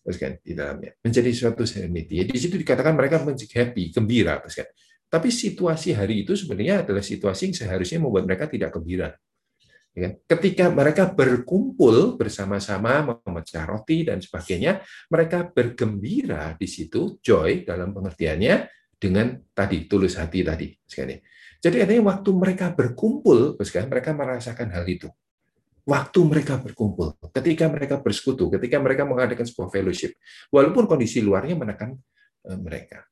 Terus kan di dalamnya menjadi suatu serenity. Di situ dikatakan mereka menjadi happy, gembira, kan? Tapi situasi hari itu sebenarnya adalah situasi yang seharusnya membuat mereka tidak gembira. Ya kan? Ketika mereka berkumpul bersama-sama memecah roti dan sebagainya, mereka bergembira di situ, joy dalam pengertiannya dengan tadi tulus hati tadi sekali. Jadi artinya waktu mereka berkumpul, mereka merasakan hal itu. Waktu mereka berkumpul, ketika mereka bersekutu, ketika mereka mengadakan sebuah fellowship, walaupun kondisi luarnya menekan eh, mereka.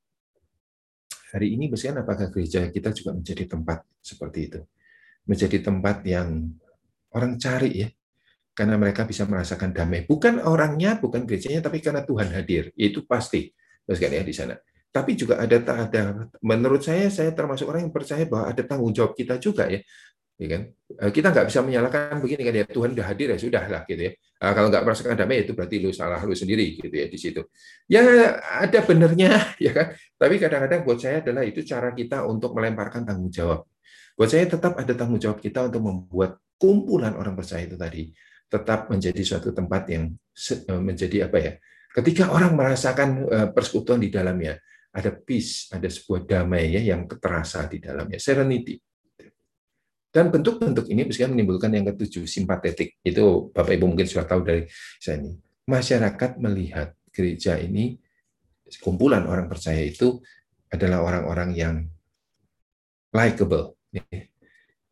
Hari ini, misalnya apakah gereja kita juga menjadi tempat seperti itu? Menjadi tempat yang orang cari ya karena mereka bisa merasakan damai bukan orangnya bukan gerejanya tapi karena Tuhan hadir itu pasti terus ya di sana tapi juga ada ada menurut saya saya termasuk orang yang percaya bahwa ada tanggung jawab kita juga ya. Ya kan? Eh, kita nggak bisa menyalahkan begini kan ya Tuhan sudah hadir ya sudah lah gitu ya. Nah, kalau nggak merasakan damai itu berarti lu salah lu sendiri gitu ya di situ. Ya ada benernya ya kan? Tapi kadang-kadang buat saya adalah itu cara kita untuk melemparkan tanggung jawab. Buat saya tetap ada tanggung jawab kita untuk membuat kumpulan orang percaya itu tadi tetap menjadi suatu tempat yang eh, menjadi apa ya? Ketika orang merasakan eh, persekutuan di dalamnya, ada peace, ada sebuah damai ya yang terasa di dalamnya, serenity. Dan bentuk-bentuk ini bisa menimbulkan yang ketujuh, simpatetik. Itu Bapak Ibu mungkin sudah tahu dari saya ini. Masyarakat melihat gereja ini, kumpulan orang percaya itu adalah orang-orang yang likable,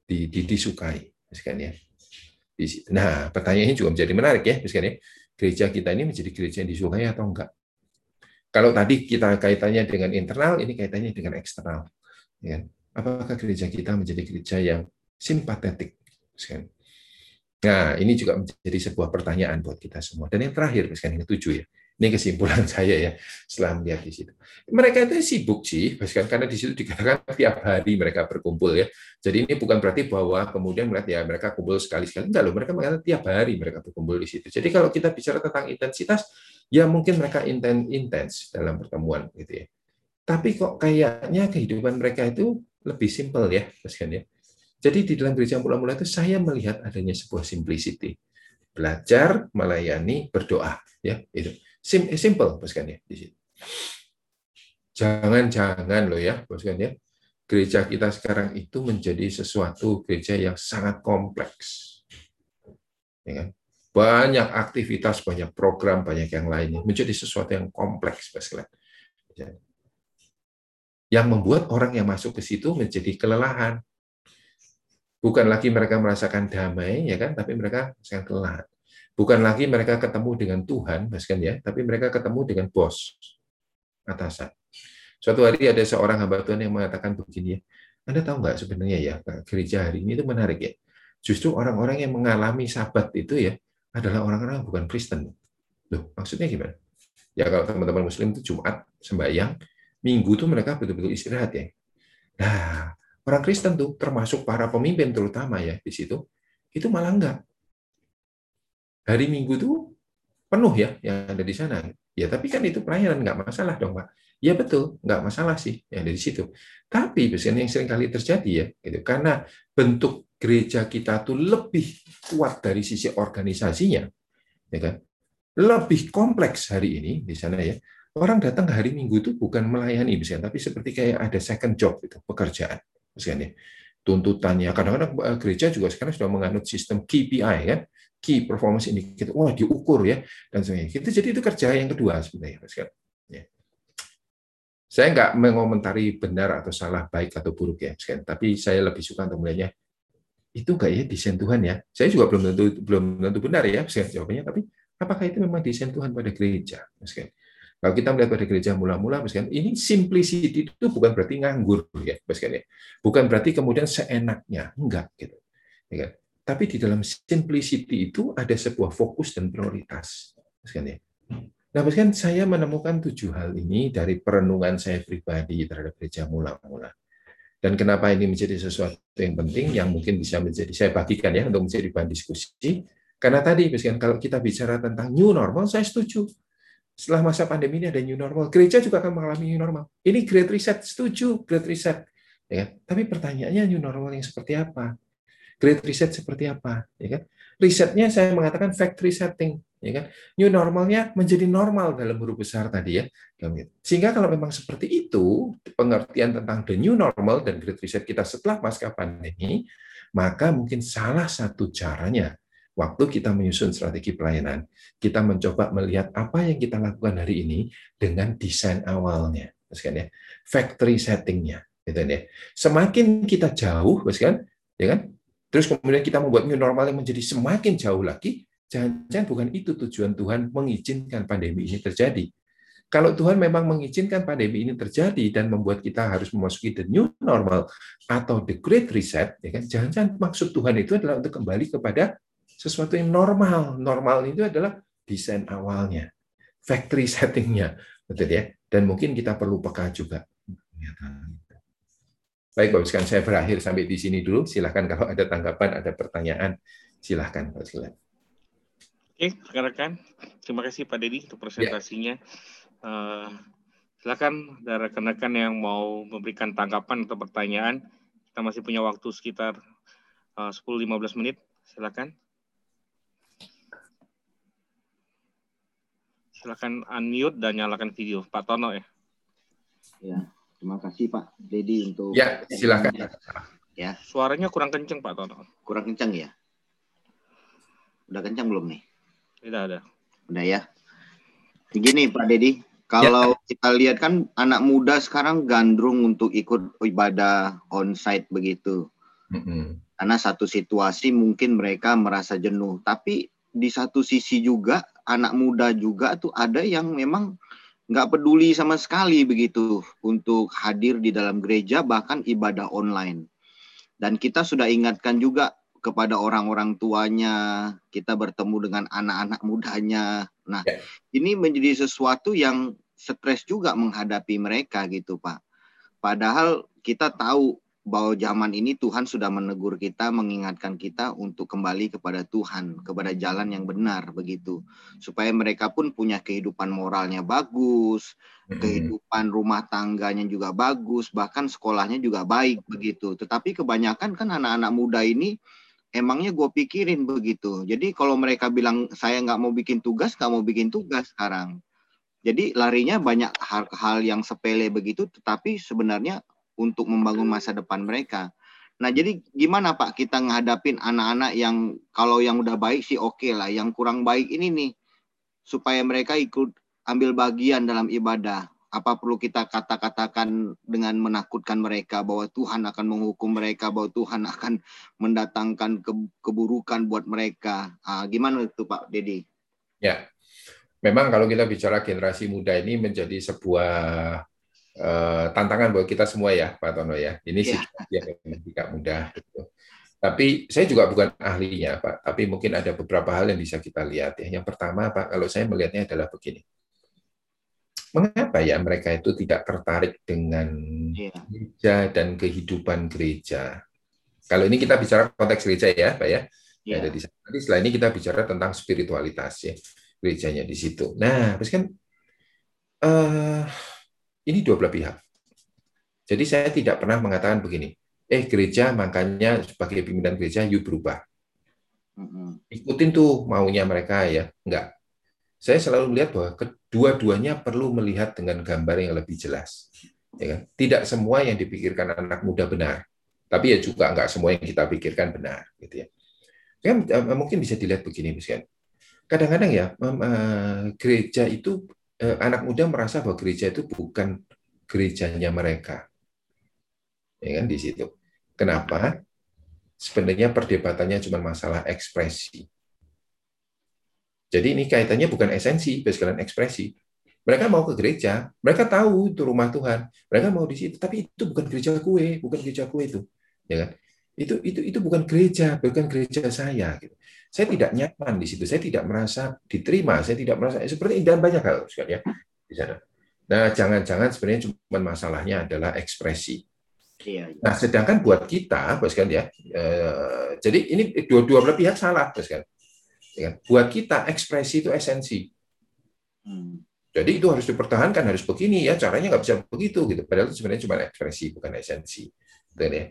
disukai misalkan ya. Nah, pertanyaannya juga menjadi menarik ya, misalkan ya. Gereja kita ini menjadi gereja yang disukai atau enggak? Kalau tadi kita kaitannya dengan internal, ini kaitannya dengan eksternal. Ya. Apakah gereja kita menjadi gereja yang simpatetik? Nah, ini juga menjadi sebuah pertanyaan buat kita semua. Dan yang terakhir, yang ketujuh ya, ini kesimpulan saya ya setelah melihat di situ. Mereka itu sibuk sih, karena di situ dikatakan tiap hari mereka berkumpul ya. Jadi ini bukan berarti bahwa kemudian melihat ya mereka kumpul sekali-sekali. Enggak loh, mereka mengatakan tiap hari mereka berkumpul di situ. Jadi kalau kita bicara tentang intensitas, ya mungkin mereka intens intens dalam pertemuan gitu ya. Tapi kok kayaknya kehidupan mereka itu lebih simpel ya, ya. Jadi di dalam gereja mula-mula itu saya melihat adanya sebuah simplicity. Belajar, melayani, berdoa, ya itu Sim eh, simple, boskan ya di situ. Jangan-jangan loh ya, boskan ya. Gereja kita sekarang itu menjadi sesuatu gereja yang sangat kompleks. Ya kan? Banyak aktivitas, banyak program, banyak yang lainnya. Menjadi sesuatu yang kompleks, boskan. Ya. Yang membuat orang yang masuk ke situ menjadi kelelahan. Bukan lagi mereka merasakan damai, ya kan? Tapi mereka sangat kelelahan. Bukan lagi mereka ketemu dengan Tuhan, kan ya, tapi mereka ketemu dengan bos, atasan. Suatu hari ada seorang hamba Tuhan yang mengatakan begini ya, Anda tahu nggak sebenarnya ya, gereja hari ini itu menarik ya. Justru orang-orang yang mengalami sabat itu ya, adalah orang-orang bukan Kristen. Loh, maksudnya gimana? Ya kalau teman-teman Muslim itu Jumat, sembahyang, Minggu itu mereka betul-betul istirahat ya. Nah, orang Kristen tuh, termasuk para pemimpin terutama ya di situ, itu malah enggak hari Minggu itu penuh ya yang ada di sana. Ya tapi kan itu pelayanan nggak masalah dong Pak. Ya betul, nggak masalah sih yang ada di situ. Tapi biasanya yang sering kali terjadi ya, gitu. karena bentuk gereja kita tuh lebih kuat dari sisi organisasinya, ya kan? Lebih kompleks hari ini di sana ya. Orang datang hari Minggu itu bukan melayani misalnya, tapi seperti kayak ada second job itu, pekerjaan misalnya. Tuntutannya kadang-kadang eh, gereja juga sekarang sudah menganut sistem KPI kan, key performance indicator, wah diukur ya dan sebagainya. Itu jadi itu kerja yang kedua sebenarnya, Mas ya. Saya nggak mengomentari benar atau salah, baik atau buruk ya, Mas tapi saya lebih suka untuk melihatnya itu nggak ya desain Tuhan ya. Saya juga belum tentu belum tentu benar ya, Mas jawabannya. Tapi apakah itu memang desain Tuhan pada gereja, Mas Kalau kita melihat pada gereja mula-mula, Mas ini simplicity itu bukan berarti nganggur ya, Mas ya. Bukan berarti kemudian seenaknya, enggak gitu. Ya kan? Tapi di dalam simplicity itu ada sebuah fokus dan prioritas. Nah, kan saya menemukan tujuh hal ini dari perenungan saya pribadi terhadap gereja mula-mula. Dan kenapa ini menjadi sesuatu yang penting yang mungkin bisa menjadi saya bagikan ya untuk menjadi bahan diskusi. Karena tadi, kan kalau kita bicara tentang new normal, saya setuju. Setelah masa pandemi ini ada new normal, gereja juga akan mengalami new normal. Ini great reset, setuju, great reset. Ya, tapi pertanyaannya new normal yang seperti apa? Great reset seperti apa, ya kan? Risetnya saya mengatakan factory setting, ya kan? New normalnya menjadi normal dalam huruf besar tadi ya. Sehingga kalau memang seperti itu pengertian tentang the new normal dan great reset kita setelah pasca pandemi, maka mungkin salah satu caranya waktu kita menyusun strategi pelayanan, kita mencoba melihat apa yang kita lakukan hari ini dengan desain awalnya, kan ya, factory settingnya, gitu ya. Semakin kita jauh, kan, ya kan, Terus kemudian kita membuat new normal yang menjadi semakin jauh lagi, jangan-jangan bukan itu tujuan Tuhan mengizinkan pandemi ini terjadi. Kalau Tuhan memang mengizinkan pandemi ini terjadi dan membuat kita harus memasuki the new normal atau the great reset, ya kan? Jangan-jangan maksud Tuhan itu adalah untuk kembali kepada sesuatu yang normal. Normal itu adalah desain awalnya, factory settingnya, betul ya. Dan mungkin kita perlu peka juga. Baik, Bapak Sekalian, saya berakhir sampai di sini dulu. Silahkan kalau ada tanggapan, ada pertanyaan, silahkan Bapak Sekalian. Oke, rekan-rekan. Terima kasih Pak Dedi untuk presentasinya. Ya. Uh, silakan dari rekan-rekan yang mau memberikan tanggapan atau pertanyaan. Kita masih punya waktu sekitar eh, uh, 10-15 menit. Silakan. Silakan unmute dan nyalakan video. Pak Tono ya. Ya. Terima kasih Pak Dedi untuk Ya, silakan. Ya. Suaranya kurang kencang Pak Tono. Kurang kencang ya? Udah kencang belum nih? Tidak ada. Udah ya. Begini Pak Dedi, kalau ya. kita lihat kan anak muda sekarang gandrung untuk ikut ibadah onsite begitu. Mm -hmm. Karena satu situasi mungkin mereka merasa jenuh, tapi di satu sisi juga anak muda juga tuh ada yang memang nggak peduli sama sekali begitu untuk hadir di dalam gereja bahkan ibadah online. Dan kita sudah ingatkan juga kepada orang-orang tuanya, kita bertemu dengan anak-anak mudanya. Nah, ya. ini menjadi sesuatu yang stres juga menghadapi mereka gitu, Pak. Padahal kita tahu bahwa zaman ini Tuhan sudah menegur kita, mengingatkan kita untuk kembali kepada Tuhan, kepada jalan yang benar begitu. Supaya mereka pun punya kehidupan moralnya bagus, hmm. kehidupan rumah tangganya juga bagus, bahkan sekolahnya juga baik begitu. Tetapi kebanyakan kan anak-anak muda ini emangnya gue pikirin begitu. Jadi kalau mereka bilang saya nggak mau bikin tugas, nggak mau bikin tugas sekarang. Jadi larinya banyak hal-hal yang sepele begitu, tetapi sebenarnya untuk membangun masa depan mereka. Nah, jadi gimana Pak kita ngadapin anak-anak yang kalau yang udah baik sih oke okay lah, yang kurang baik ini nih supaya mereka ikut ambil bagian dalam ibadah. Apa perlu kita kata-katakan dengan menakutkan mereka bahwa Tuhan akan menghukum mereka, bahwa Tuhan akan mendatangkan ke keburukan buat mereka. Ah, gimana itu Pak Dedi? Ya, memang kalau kita bicara generasi muda ini menjadi sebuah uh, tantangan buat kita semua ya, Pak Tono ya. Ini yeah. situasi yang tidak mudah. Gitu. Tapi saya juga bukan ahlinya, Pak. Tapi mungkin ada beberapa hal yang bisa kita lihat ya. Yang pertama, Pak, kalau saya melihatnya adalah begini. Mengapa ya mereka itu tidak tertarik dengan yeah. gereja dan kehidupan gereja? Kalau ini kita bicara konteks gereja ya, Pak ya. Yeah. Ada di sana. Nanti setelah ini kita bicara tentang spiritualitas ya, gerejanya di situ. Nah, terus kan uh, ini dua belah pihak. Jadi saya tidak pernah mengatakan begini, eh gereja makanya sebagai pimpinan gereja yuk berubah. Ikutin tuh maunya mereka ya. Enggak. Saya selalu melihat bahwa kedua-duanya perlu melihat dengan gambar yang lebih jelas. Ya kan? Tidak semua yang dipikirkan anak muda benar, tapi ya juga enggak semua yang kita pikirkan benar, gitu ya. Kan mungkin bisa dilihat begini, misalkan. Kadang-kadang ya gereja itu eh, anak muda merasa bahwa gereja itu bukan gerejanya mereka. Ya kan di situ. Kenapa? Sebenarnya perdebatannya cuma masalah ekspresi. Jadi ini kaitannya bukan esensi, sekalian ekspresi. Mereka mau ke gereja, mereka tahu itu rumah Tuhan, mereka mau di situ, tapi itu bukan gereja kue, bukan gereja kue itu, ya kan? Itu itu itu bukan gereja, bukan gereja saya. Gitu. Saya tidak nyaman di situ. Saya tidak merasa diterima. Saya tidak merasa seperti dan banyak hal sekali ya di sana. Nah, jangan-jangan sebenarnya cuma masalahnya adalah ekspresi. Iya, iya. Nah, sedangkan buat kita, bos kan ya, eh, jadi ini dua-dua belah pihak salah, bos kan. Ya, kan? buat kita ekspresi itu esensi. Hmm. Jadi itu harus dipertahankan, harus begini ya, caranya nggak bisa begitu gitu. Padahal itu sebenarnya cuma ekspresi, bukan esensi. Gitu ya.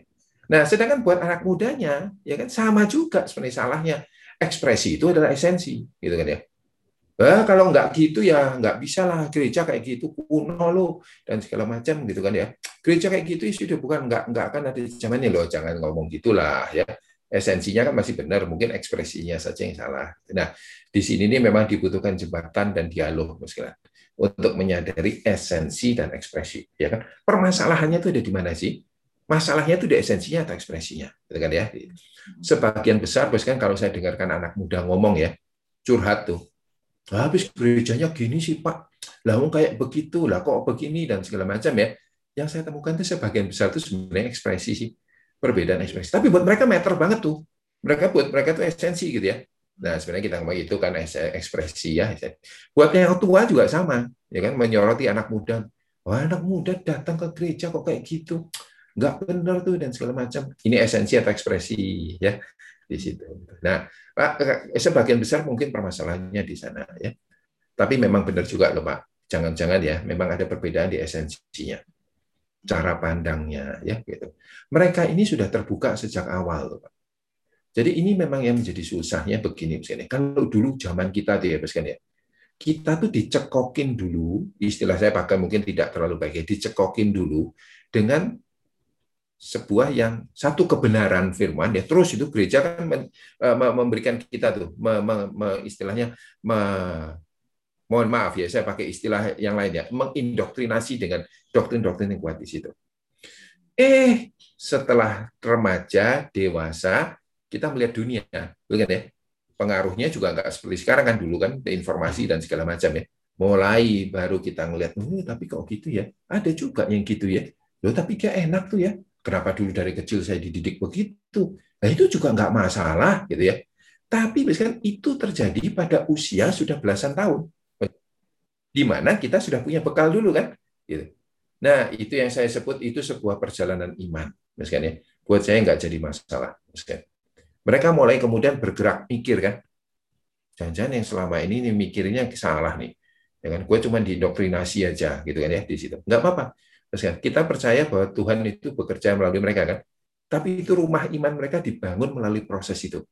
Nah, sedangkan buat anak mudanya, ya kan sama juga sebenarnya salahnya ekspresi itu adalah esensi, gitu kan ya. Bah, kalau nggak gitu ya nggak bisa lah gereja kayak gitu kuno lo dan segala macam gitu kan ya. Gereja kayak gitu sudah bukan nggak nggak akan ada zamannya loh, jangan ngomong gitulah ya. Esensinya kan masih benar, mungkin ekspresinya saja yang salah. Nah, di sini ini memang dibutuhkan jembatan dan dialog, misalnya untuk menyadari esensi dan ekspresi. Ya kan? Permasalahannya itu ada di mana sih? Masalahnya itu di esensinya atau ekspresinya, gitu kan ya. Sebagian besar, kan kalau saya dengarkan anak muda ngomong ya, curhat tuh. Habis gerejanya gini sih Pak, lah kayak begitu, lah kok begini dan segala macam ya. Yang saya temukan itu sebagian besar itu sebenarnya ekspresi sih, perbedaan ekspresi. Tapi buat mereka meter banget tuh. Mereka buat mereka itu esensi gitu ya. Nah, sebenarnya kita ngomong itu kan ekspresi ya. Buat yang tua juga sama, ya kan menyoroti anak muda. Wah, anak muda datang ke gereja kok kayak gitu nggak benar tuh dan segala macam. Ini esensi atau ekspresi ya di situ. Nah, Pak, sebagian besar mungkin permasalahannya di sana ya. Tapi memang benar juga loh Pak. Jangan-jangan ya, memang ada perbedaan di esensinya. Cara pandangnya ya gitu. Mereka ini sudah terbuka sejak awal loh Pak. Jadi ini memang yang menjadi susahnya begini misalnya. Kalau dulu zaman kita tuh ya, kan. Kita tuh dicekokin dulu, istilah saya pakai mungkin tidak terlalu baik ya, dicekokin dulu dengan sebuah yang satu kebenaran firman ya terus itu gereja kan eh, memberikan kita tuh me, me, me, istilahnya me, mohon maaf ya saya pakai istilah yang lain ya mengindoktrinasi dengan doktrin-doktrin yang kuat di situ. Eh setelah remaja dewasa kita melihat dunia, bukan ya? Pengaruhnya juga nggak seperti sekarang kan dulu kan informasi dan segala macam ya. mulai baru kita ngelihat, oh, tapi kok gitu ya? Ada juga yang gitu ya. Loh, tapi dia enak tuh ya. Kenapa dulu dari kecil saya dididik begitu? Nah, itu juga nggak masalah gitu ya. Tapi misalkan itu terjadi pada usia sudah belasan tahun. Di mana kita sudah punya bekal dulu kan? Gitu. Nah, itu yang saya sebut itu sebuah perjalanan iman. Misalkan ya. Buat saya nggak jadi masalah. Misalkan. Mereka mulai kemudian bergerak mikir kan. Jangan-jangan yang selama ini nih mikirnya salah nih. Ya kan? Gue cuma didoktrinasi aja gitu kan ya di situ. Nggak apa-apa. Kan, kita percaya bahwa Tuhan itu bekerja melalui mereka kan. Tapi itu rumah iman mereka dibangun melalui proses itu.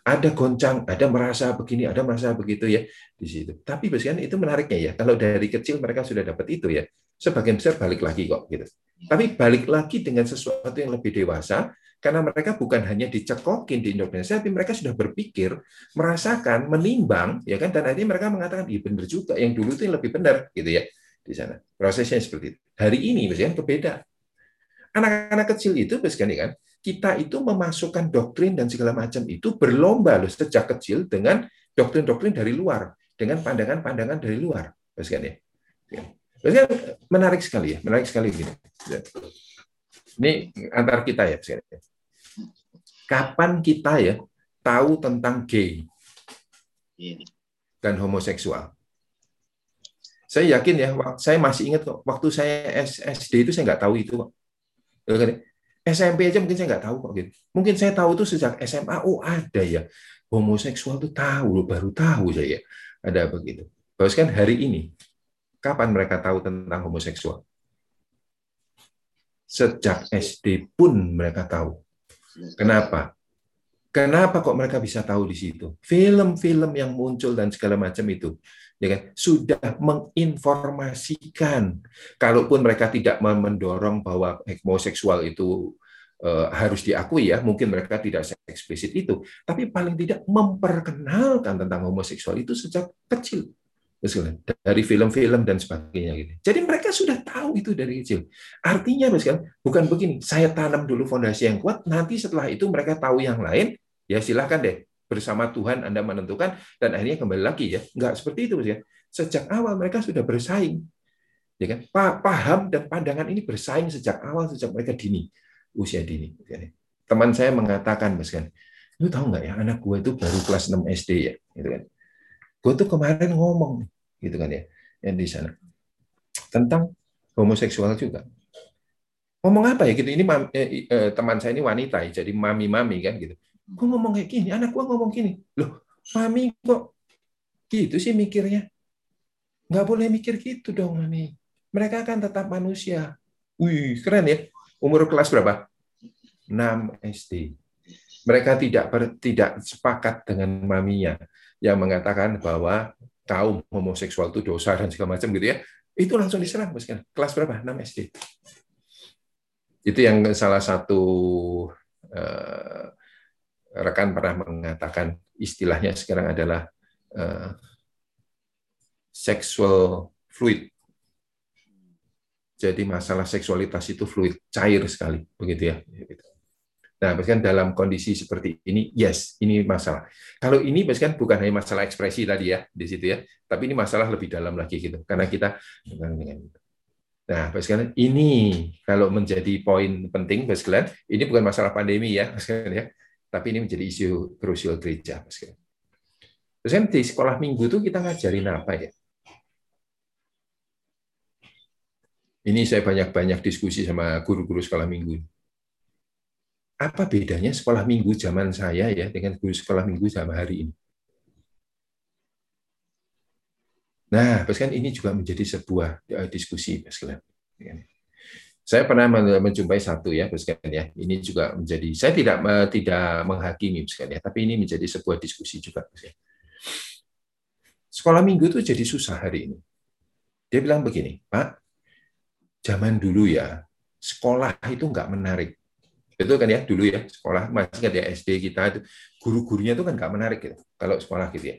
Ada goncang, ada merasa begini, ada merasa begitu ya di situ. Tapi kan itu menariknya ya. Kalau dari kecil mereka sudah dapat itu ya, sebagian besar balik lagi kok gitu. Tapi balik lagi dengan sesuatu yang lebih dewasa, karena mereka bukan hanya dicekokin di Indonesia, tapi mereka sudah berpikir, merasakan, menimbang, ya kan? Dan akhirnya mereka mengatakan, iya benar juga, yang dulu itu yang lebih benar, gitu ya di sana. Prosesnya seperti itu. Hari ini misalnya berbeda. Anak-anak kecil itu misalnya kan kita itu memasukkan doktrin dan segala macam itu berlomba loh sejak kecil dengan doktrin-doktrin dari luar, dengan pandangan-pandangan dari luar, misalnya. Misalnya menarik sekali ya, menarik sekali gini. Ini antar kita ya, misalnya. Kapan kita ya tahu tentang gay iya. dan homoseksual? Saya yakin ya, saya masih ingat kok, waktu saya SD itu saya nggak tahu itu kok. SMP aja mungkin saya nggak tahu kok gitu. Mungkin saya tahu itu sejak SMA, oh ada ya. Homoseksual itu tahu, baru tahu saya ada begitu. Bahwa kan hari ini, kapan mereka tahu tentang homoseksual? Sejak SD pun mereka tahu. Kenapa? Kenapa kok mereka bisa tahu di situ? Film-film yang muncul dan segala macam itu ya kan? Sudah menginformasikan. Kalaupun mereka tidak mendorong bahwa homoseksual itu uh, harus diakui ya mungkin mereka tidak eksplisit itu. Tapi paling tidak memperkenalkan tentang homoseksual itu sejak kecil. Dari film-film dan sebagainya gitu. Jadi mereka sudah tahu itu dari kecil. Artinya misalkan bukan begini, saya tanam dulu fondasi yang kuat, nanti setelah itu mereka tahu yang lain, ya silahkan deh bersama Tuhan Anda menentukan dan akhirnya kembali lagi ya. Enggak seperti itu ya. Sejak awal mereka sudah bersaing. Ya kan? Paham dan pandangan ini bersaing sejak awal sejak mereka dini, usia dini. Teman saya mengatakan, Mas kan, lu tahu nggak ya anak gue itu baru kelas 6 SD ya, gitu kan. Gue tuh kemarin ngomong gitu kan ya, yang di sana tentang homoseksual juga. Ngomong apa ya gitu? Ini eh, eh, teman saya ini wanita ya, jadi mami-mami kan gitu Gue ngomong kayak gini, anak gue ngomong gini. Loh, mami kok gitu sih mikirnya? Nggak boleh mikir gitu dong, mami. Mereka kan tetap manusia. Wih, keren ya. Umur kelas berapa? 6 SD. Mereka tidak ber, tidak sepakat dengan maminya yang mengatakan bahwa kaum homoseksual itu dosa dan segala macam gitu ya. Itu langsung diserang. Kelas berapa? 6 SD. Itu yang salah satu uh, rekan pernah mengatakan istilahnya sekarang adalah uh, sexual fluid. Jadi masalah seksualitas itu fluid, cair sekali, begitu ya. Nah, kan dalam kondisi seperti ini, yes, ini masalah. Kalau ini kan bukan hanya masalah ekspresi tadi ya di situ ya, tapi ini masalah lebih dalam lagi gitu. Karena kita Nah, kan ini kalau menjadi poin penting, kan ini bukan masalah pandemi ya, kan ya tapi ini menjadi isu krusial gereja. Terus kan di sekolah minggu itu kita ngajarin apa ya? Ini saya banyak-banyak diskusi sama guru-guru sekolah minggu. Apa bedanya sekolah minggu zaman saya ya dengan guru sekolah minggu zaman hari ini? Nah, kan ini juga menjadi sebuah eh, diskusi, Mas saya pernah menjumpai satu ya, sekalian ya. Ini juga menjadi saya tidak tidak menghakimi sekalian ya, tapi ini menjadi sebuah diskusi juga. Sekolah minggu itu jadi susah hari ini. Dia bilang begini, Pak, zaman dulu ya sekolah itu nggak menarik. Itu kan ya dulu ya sekolah masih ingat ya SD kita itu guru-gurunya itu kan nggak menarik gitu kalau sekolah gitu ya.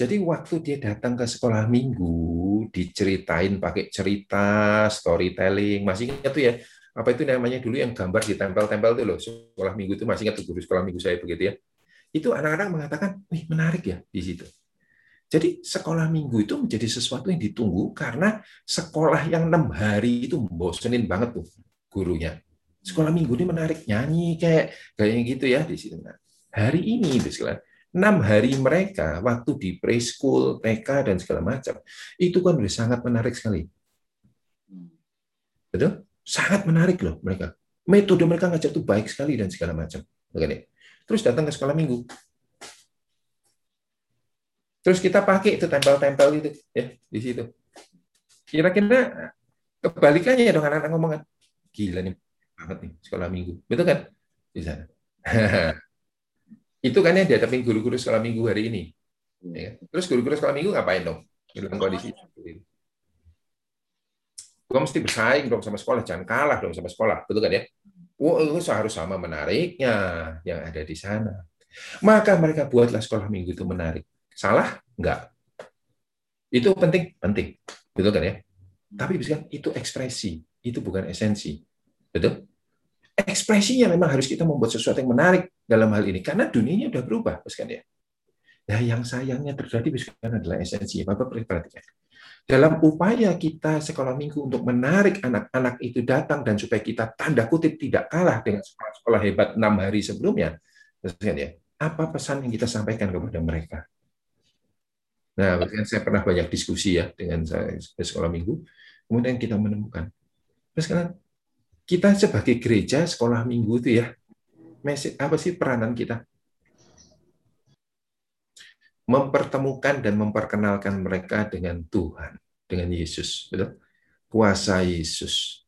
Jadi waktu dia datang ke sekolah minggu, diceritain pakai cerita, storytelling, masih ingat tuh ya, apa itu namanya dulu yang gambar ditempel-tempel tuh loh, sekolah minggu itu masih ingat tuh guru sekolah minggu saya begitu ya. Itu anak-anak mengatakan, wih menarik ya di situ. Jadi sekolah minggu itu menjadi sesuatu yang ditunggu karena sekolah yang enam hari itu bosenin banget tuh gurunya. Sekolah minggu ini menarik nyanyi kayak kayak gitu ya di sini. Nah, hari ini misalnya enam hari mereka waktu di preschool, TK dan segala macam itu kan sudah sangat menarik sekali. Betul? Sangat menarik loh mereka. Metode mereka ngajar itu baik sekali dan segala macam. Begini. Terus datang ke sekolah minggu, Terus kita pakai itu tempel-tempel gitu ya di situ. Kira-kira kebalikannya dong anak-anak ngomongan. Gila nih banget nih sekolah minggu. Betul kan? Di sana. itu kan yang dihadapin guru-guru sekolah minggu hari ini. Ya. Kan? Terus guru-guru sekolah minggu ngapain dong? Dalam kondisi seperti Gue mesti bersaing dong sama sekolah, jangan kalah dong sama sekolah, betul kan ya? Wah, oh, harus sama menariknya yang ada di sana. Maka mereka buatlah sekolah minggu itu menarik. Salah? Enggak. Itu penting? Penting. Betul kan ya? Tapi bisa itu ekspresi, itu bukan esensi. Betul? Ekspresinya memang harus kita membuat sesuatu yang menarik dalam hal ini karena dunianya sudah berubah, kan ya. Nah, yang sayangnya terjadi kan adalah esensi. Bapak perhatikan. Dalam upaya kita sekolah minggu untuk menarik anak-anak itu datang dan supaya kita tanda kutip tidak kalah dengan sekolah-sekolah hebat enam hari sebelumnya, kan ya. Apa pesan yang kita sampaikan kepada mereka? Nah, bahkan saya pernah banyak diskusi ya dengan saya sekolah minggu. Kemudian kita menemukan. Terus kita sebagai gereja sekolah minggu itu ya, apa sih peranan kita? Mempertemukan dan memperkenalkan mereka dengan Tuhan, dengan Yesus, betul? Kuasa Yesus.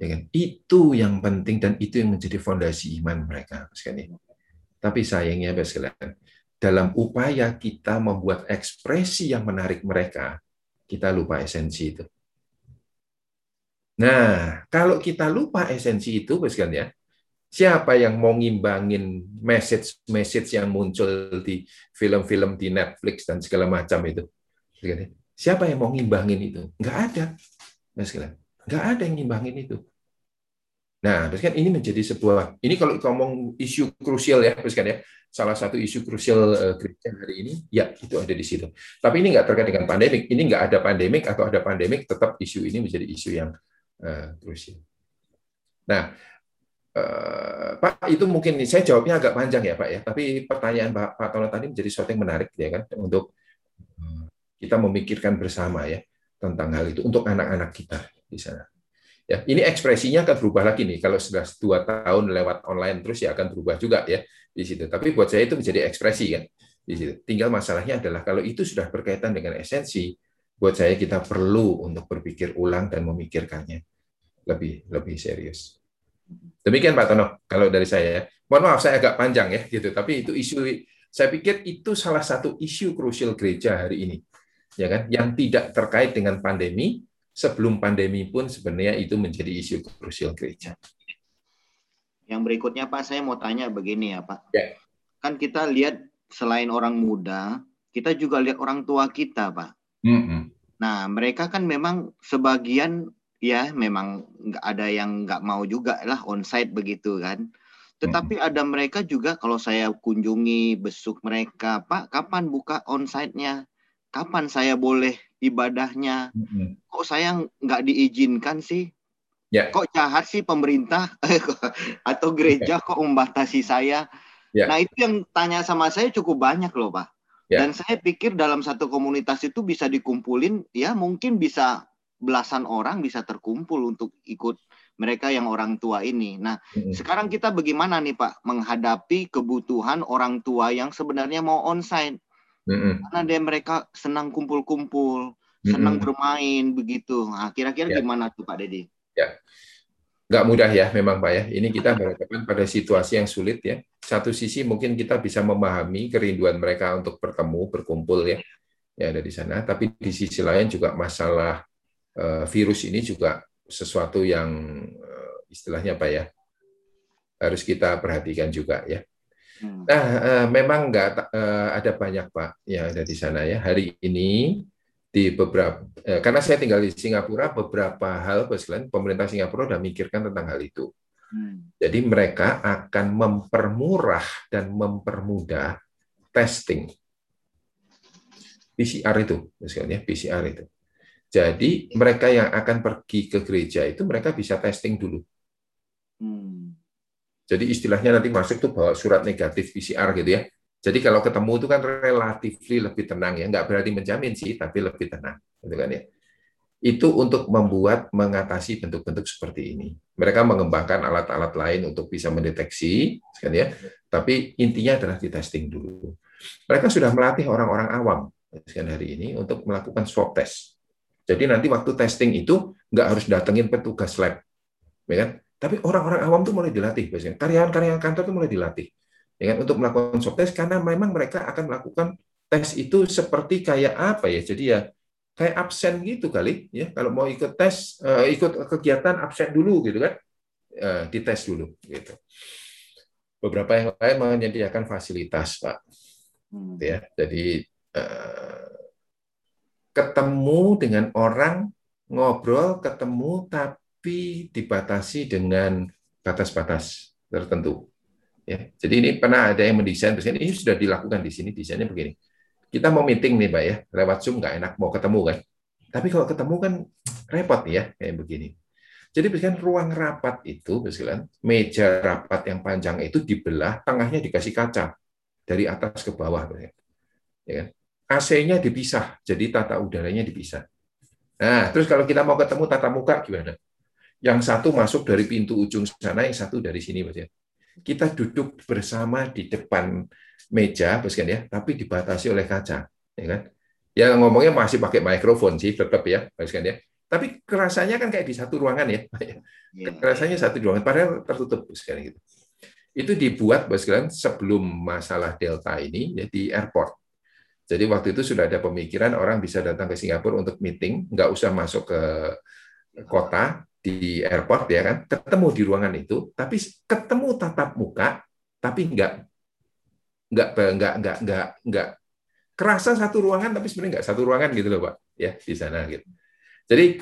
Ya kan? Itu yang penting dan itu yang menjadi fondasi iman mereka, sekali. Tapi sayangnya, sekalian, dalam upaya kita membuat ekspresi yang menarik mereka, kita lupa esensi itu. Nah, kalau kita lupa esensi itu, kan ya, siapa yang mau ngimbangin message-message yang muncul di film-film di Netflix dan segala macam itu? Ya? Siapa yang mau ngimbangin itu? Enggak ada. Enggak ada yang ngimbangin itu. Nah, kan ini menjadi sebuah ini kalau ngomong isu krusial ya, kan ya. Salah satu isu krusial uh, gereja hari ini, ya itu ada di situ. Tapi ini nggak terkait dengan pandemik. Ini nggak ada pandemik atau ada pandemik, tetap isu ini menjadi isu yang uh, krusial. Nah, uh, Pak, itu mungkin saya jawabnya agak panjang ya, Pak ya. Tapi pertanyaan Pak, Pak Tono tadi menjadi sesuatu yang menarik ya kan untuk kita memikirkan bersama ya tentang hal itu untuk anak-anak kita di sana. Ya, ini ekspresinya akan berubah lagi nih. Kalau sudah dua tahun lewat online terus ya akan berubah juga ya di situ. Tapi buat saya itu menjadi ekspresi kan di situ. Tinggal masalahnya adalah kalau itu sudah berkaitan dengan esensi, buat saya kita perlu untuk berpikir ulang dan memikirkannya lebih lebih serius. Demikian Pak Tono, kalau dari saya. Mohon maaf saya agak panjang ya gitu. Tapi itu isu saya pikir itu salah satu isu krusial gereja hari ini. Ya kan, yang tidak terkait dengan pandemi, sebelum pandemi pun sebenarnya itu menjadi isu krusial gereja. Yang berikutnya Pak, saya mau tanya begini ya Pak. Ya. Kan kita lihat selain orang muda, kita juga lihat orang tua kita Pak. Mm -hmm. Nah mereka kan memang sebagian ya memang nggak ada yang nggak mau juga lah onsite begitu kan. Tetapi mm -hmm. ada mereka juga kalau saya kunjungi besuk mereka, Pak, kapan buka onsite-nya? Kapan saya boleh ibadahnya. Mm-hmm. Kok saya nggak diizinkan sih? Yeah. Kok jahat sih pemerintah atau gereja kok membatasi saya? Yeah. Nah itu yang tanya sama saya cukup banyak loh pak. Yeah. Dan saya pikir dalam satu komunitas itu bisa dikumpulin, ya mungkin bisa belasan orang bisa terkumpul untuk ikut mereka yang orang tua ini. Nah, mm-hmm. sekarang kita bagaimana nih Pak menghadapi kebutuhan orang tua yang sebenarnya mau onsite? Mm-hmm. Karena dia mereka senang kumpul-kumpul, senang mm-hmm. bermain begitu. Nah, kira-kira ya. gimana tuh Pak Dedi? Ya, nggak mudah ya memang Pak ya. Ini kita berhadapan pada situasi yang sulit ya. Satu sisi mungkin kita bisa memahami kerinduan mereka untuk bertemu, berkumpul ya, ya ada di sana. Tapi di sisi lain juga masalah uh, virus ini juga sesuatu yang uh, istilahnya apa ya harus kita perhatikan juga ya. Hmm. Nah, uh, memang nggak uh, ada banyak Pak yang ada di sana ya. Hari ini di beberapa uh, karena saya tinggal di Singapura, beberapa hal Presiden pemerintah Singapura sudah mikirkan tentang hal itu. Hmm. Jadi mereka akan mempermurah dan mempermudah testing. PCR itu, misalnya PCR itu. Jadi mereka yang akan pergi ke gereja itu mereka bisa testing dulu. Hmm. Jadi istilahnya nanti masuk tuh bawa surat negatif PCR gitu ya. Jadi kalau ketemu itu kan relatif lebih tenang ya, nggak berarti menjamin sih, tapi lebih tenang, gitu kan ya. Itu untuk membuat mengatasi bentuk-bentuk seperti ini. Mereka mengembangkan alat-alat lain untuk bisa mendeteksi, kan ya. Tapi intinya adalah di testing dulu. Mereka sudah melatih orang-orang awam kan hari ini untuk melakukan swab test. Jadi nanti waktu testing itu nggak harus datengin petugas lab, ya kan? Tapi orang-orang awam tuh mulai dilatih, biasanya karyawan-karyawan kantor tuh mulai dilatih ya kan, untuk melakukan swab test karena memang mereka akan melakukan tes itu seperti kayak apa ya jadi ya kayak absen gitu kali ya. Kalau mau ikut tes uh, ikut kegiatan absen dulu gitu kan uh, dites dulu gitu. Beberapa yang lain menyediakan fasilitas pak. Hmm. ya jadi uh, ketemu dengan orang ngobrol ketemu tapi dibatasi dengan batas-batas tertentu Ya, jadi ini pernah ada yang mendesain, ini sudah dilakukan di sini, desainnya begini. Kita mau meeting nih, Pak ya, lewat Zoom nggak enak, mau ketemu kan. Tapi kalau ketemu kan repot ya, kayak begini. Jadi misalkan ruang rapat itu, misalkan meja rapat yang panjang itu dibelah, tengahnya dikasih kaca dari atas ke bawah, ya kan? AC-nya dipisah, jadi tata udaranya dipisah. Nah, terus kalau kita mau ketemu tata muka gimana? Yang satu masuk dari pintu ujung sana, yang satu dari sini, Mas ya kita duduk bersama di depan meja, bos kan ya, tapi dibatasi oleh kaca, ya kan? Ya ngomongnya masih pakai mikrofon sih, tetap ya, bos kan ya. Tapi kerasanya kan kayak di satu ruangan ya, iya. kerasanya satu ruangan, padahal tertutup, kan gitu. Itu dibuat, kan, sebelum masalah Delta ini ya, di airport. Jadi waktu itu sudah ada pemikiran orang bisa datang ke Singapura untuk meeting, nggak usah masuk ke kota, di airport ya kan? Ketemu di ruangan itu tapi ketemu tatap muka tapi nggak nggak nggak nggak nggak nggak kerasa satu ruangan tapi sebenarnya nggak satu ruangan gitu loh pak ya di sana gitu. Jadi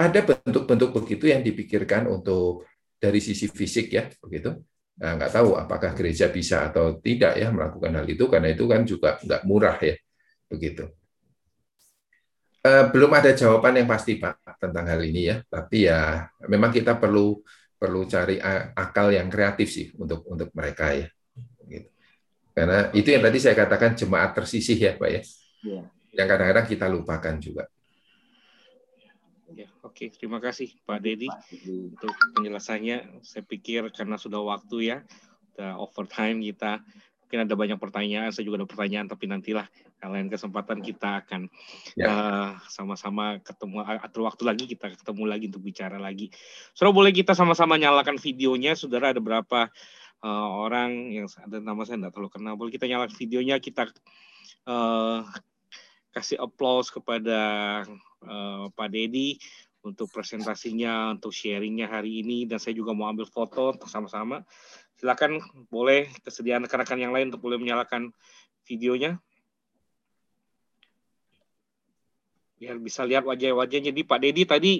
ada bentuk-bentuk begitu yang dipikirkan untuk dari sisi fisik ya begitu. Nah, nggak tahu apakah gereja bisa atau tidak ya melakukan hal itu karena itu kan juga nggak murah ya begitu. Eh, belum ada jawaban yang pasti Pak tentang hal ini ya, tapi ya memang kita perlu perlu cari akal yang kreatif sih untuk untuk mereka ya. Gitu. Karena itu yang tadi saya katakan jemaat tersisih ya Pak ya. ya. Yang kadang-kadang kita lupakan juga. Ya, oke, terima kasih Pak Dedi untuk penjelasannya. Saya pikir karena sudah waktu ya, udah overtime kita mungkin ada banyak pertanyaan, saya juga ada pertanyaan, tapi nantilah lain kesempatan kita akan ya. uh, sama-sama ketemu atur waktu lagi kita ketemu lagi untuk bicara lagi. Saudara boleh kita sama-sama nyalakan videonya, saudara ada berapa uh, orang yang ada nama saya tidak terlalu kenal, boleh kita nyalakan videonya, kita uh, kasih applause kepada uh, Pak Dedi untuk presentasinya, untuk sharingnya hari ini, dan saya juga mau ambil foto sama-sama. Silakan boleh kesediaan rekan-rekan yang lain untuk boleh menyalakan videonya. Biar bisa lihat wajah-wajahnya. Jadi Pak Dedi tadi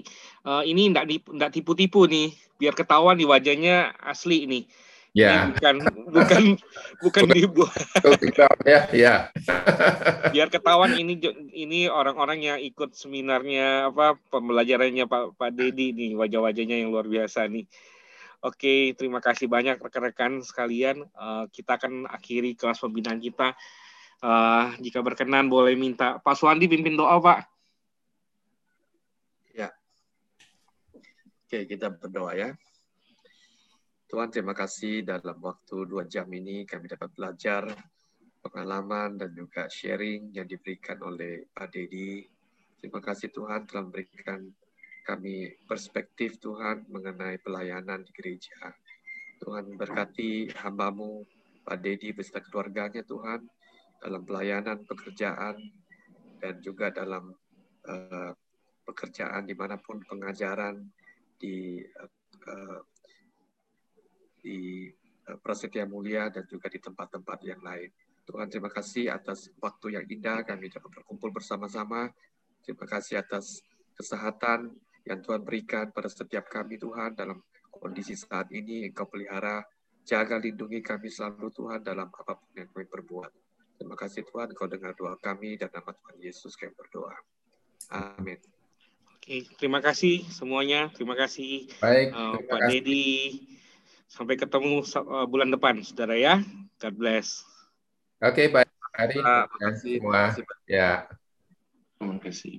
uh, ini tidak tipu-tipu nih. Biar ketahuan di wajahnya asli ini. Ya. Ini bukan bukan bukan dibuat. ya, ya. Biar ketahuan ini ini orang-orang yang ikut seminarnya apa pembelajarannya Pak Pak Dedi nih wajah-wajahnya yang luar biasa nih. Oke, terima kasih banyak rekan-rekan sekalian. Uh, kita akan akhiri kelas pembinaan kita. Uh, jika berkenan boleh minta Pak Suwandi pimpin doa, Pak. Oke, kita berdoa ya. Tuhan, terima kasih dalam waktu dua jam ini kami dapat belajar pengalaman dan juga sharing yang diberikan oleh Pak Dedi. Terima kasih Tuhan telah memberikan kami perspektif Tuhan mengenai pelayanan di gereja. Tuhan berkati hambamu, Pak Dedi beserta keluarganya Tuhan, dalam pelayanan pekerjaan dan juga dalam uh, pekerjaan di mana pun pengajaran di uh, di uh, Prasetya Mulia dan juga di tempat-tempat yang lain. Tuhan terima kasih atas waktu yang indah kami dapat berkumpul bersama-sama. Terima kasih atas kesehatan yang Tuhan berikan pada setiap kami Tuhan dalam kondisi saat ini Engkau pelihara jaga lindungi kami selalu Tuhan dalam apa pun yang kami perbuat Terima kasih Tuhan, Kau dengar doa kami dan nama Tuhan Yesus kami berdoa. Amin. Oke, terima kasih semuanya. Terima kasih Baik, uh, terima Pak kasih. Dedi. Sampai ketemu uh, bulan depan, saudara ya. God bless. Oke, baik. Mari Terima kasih. semua. Terima kasih. Ya. Terima kasih.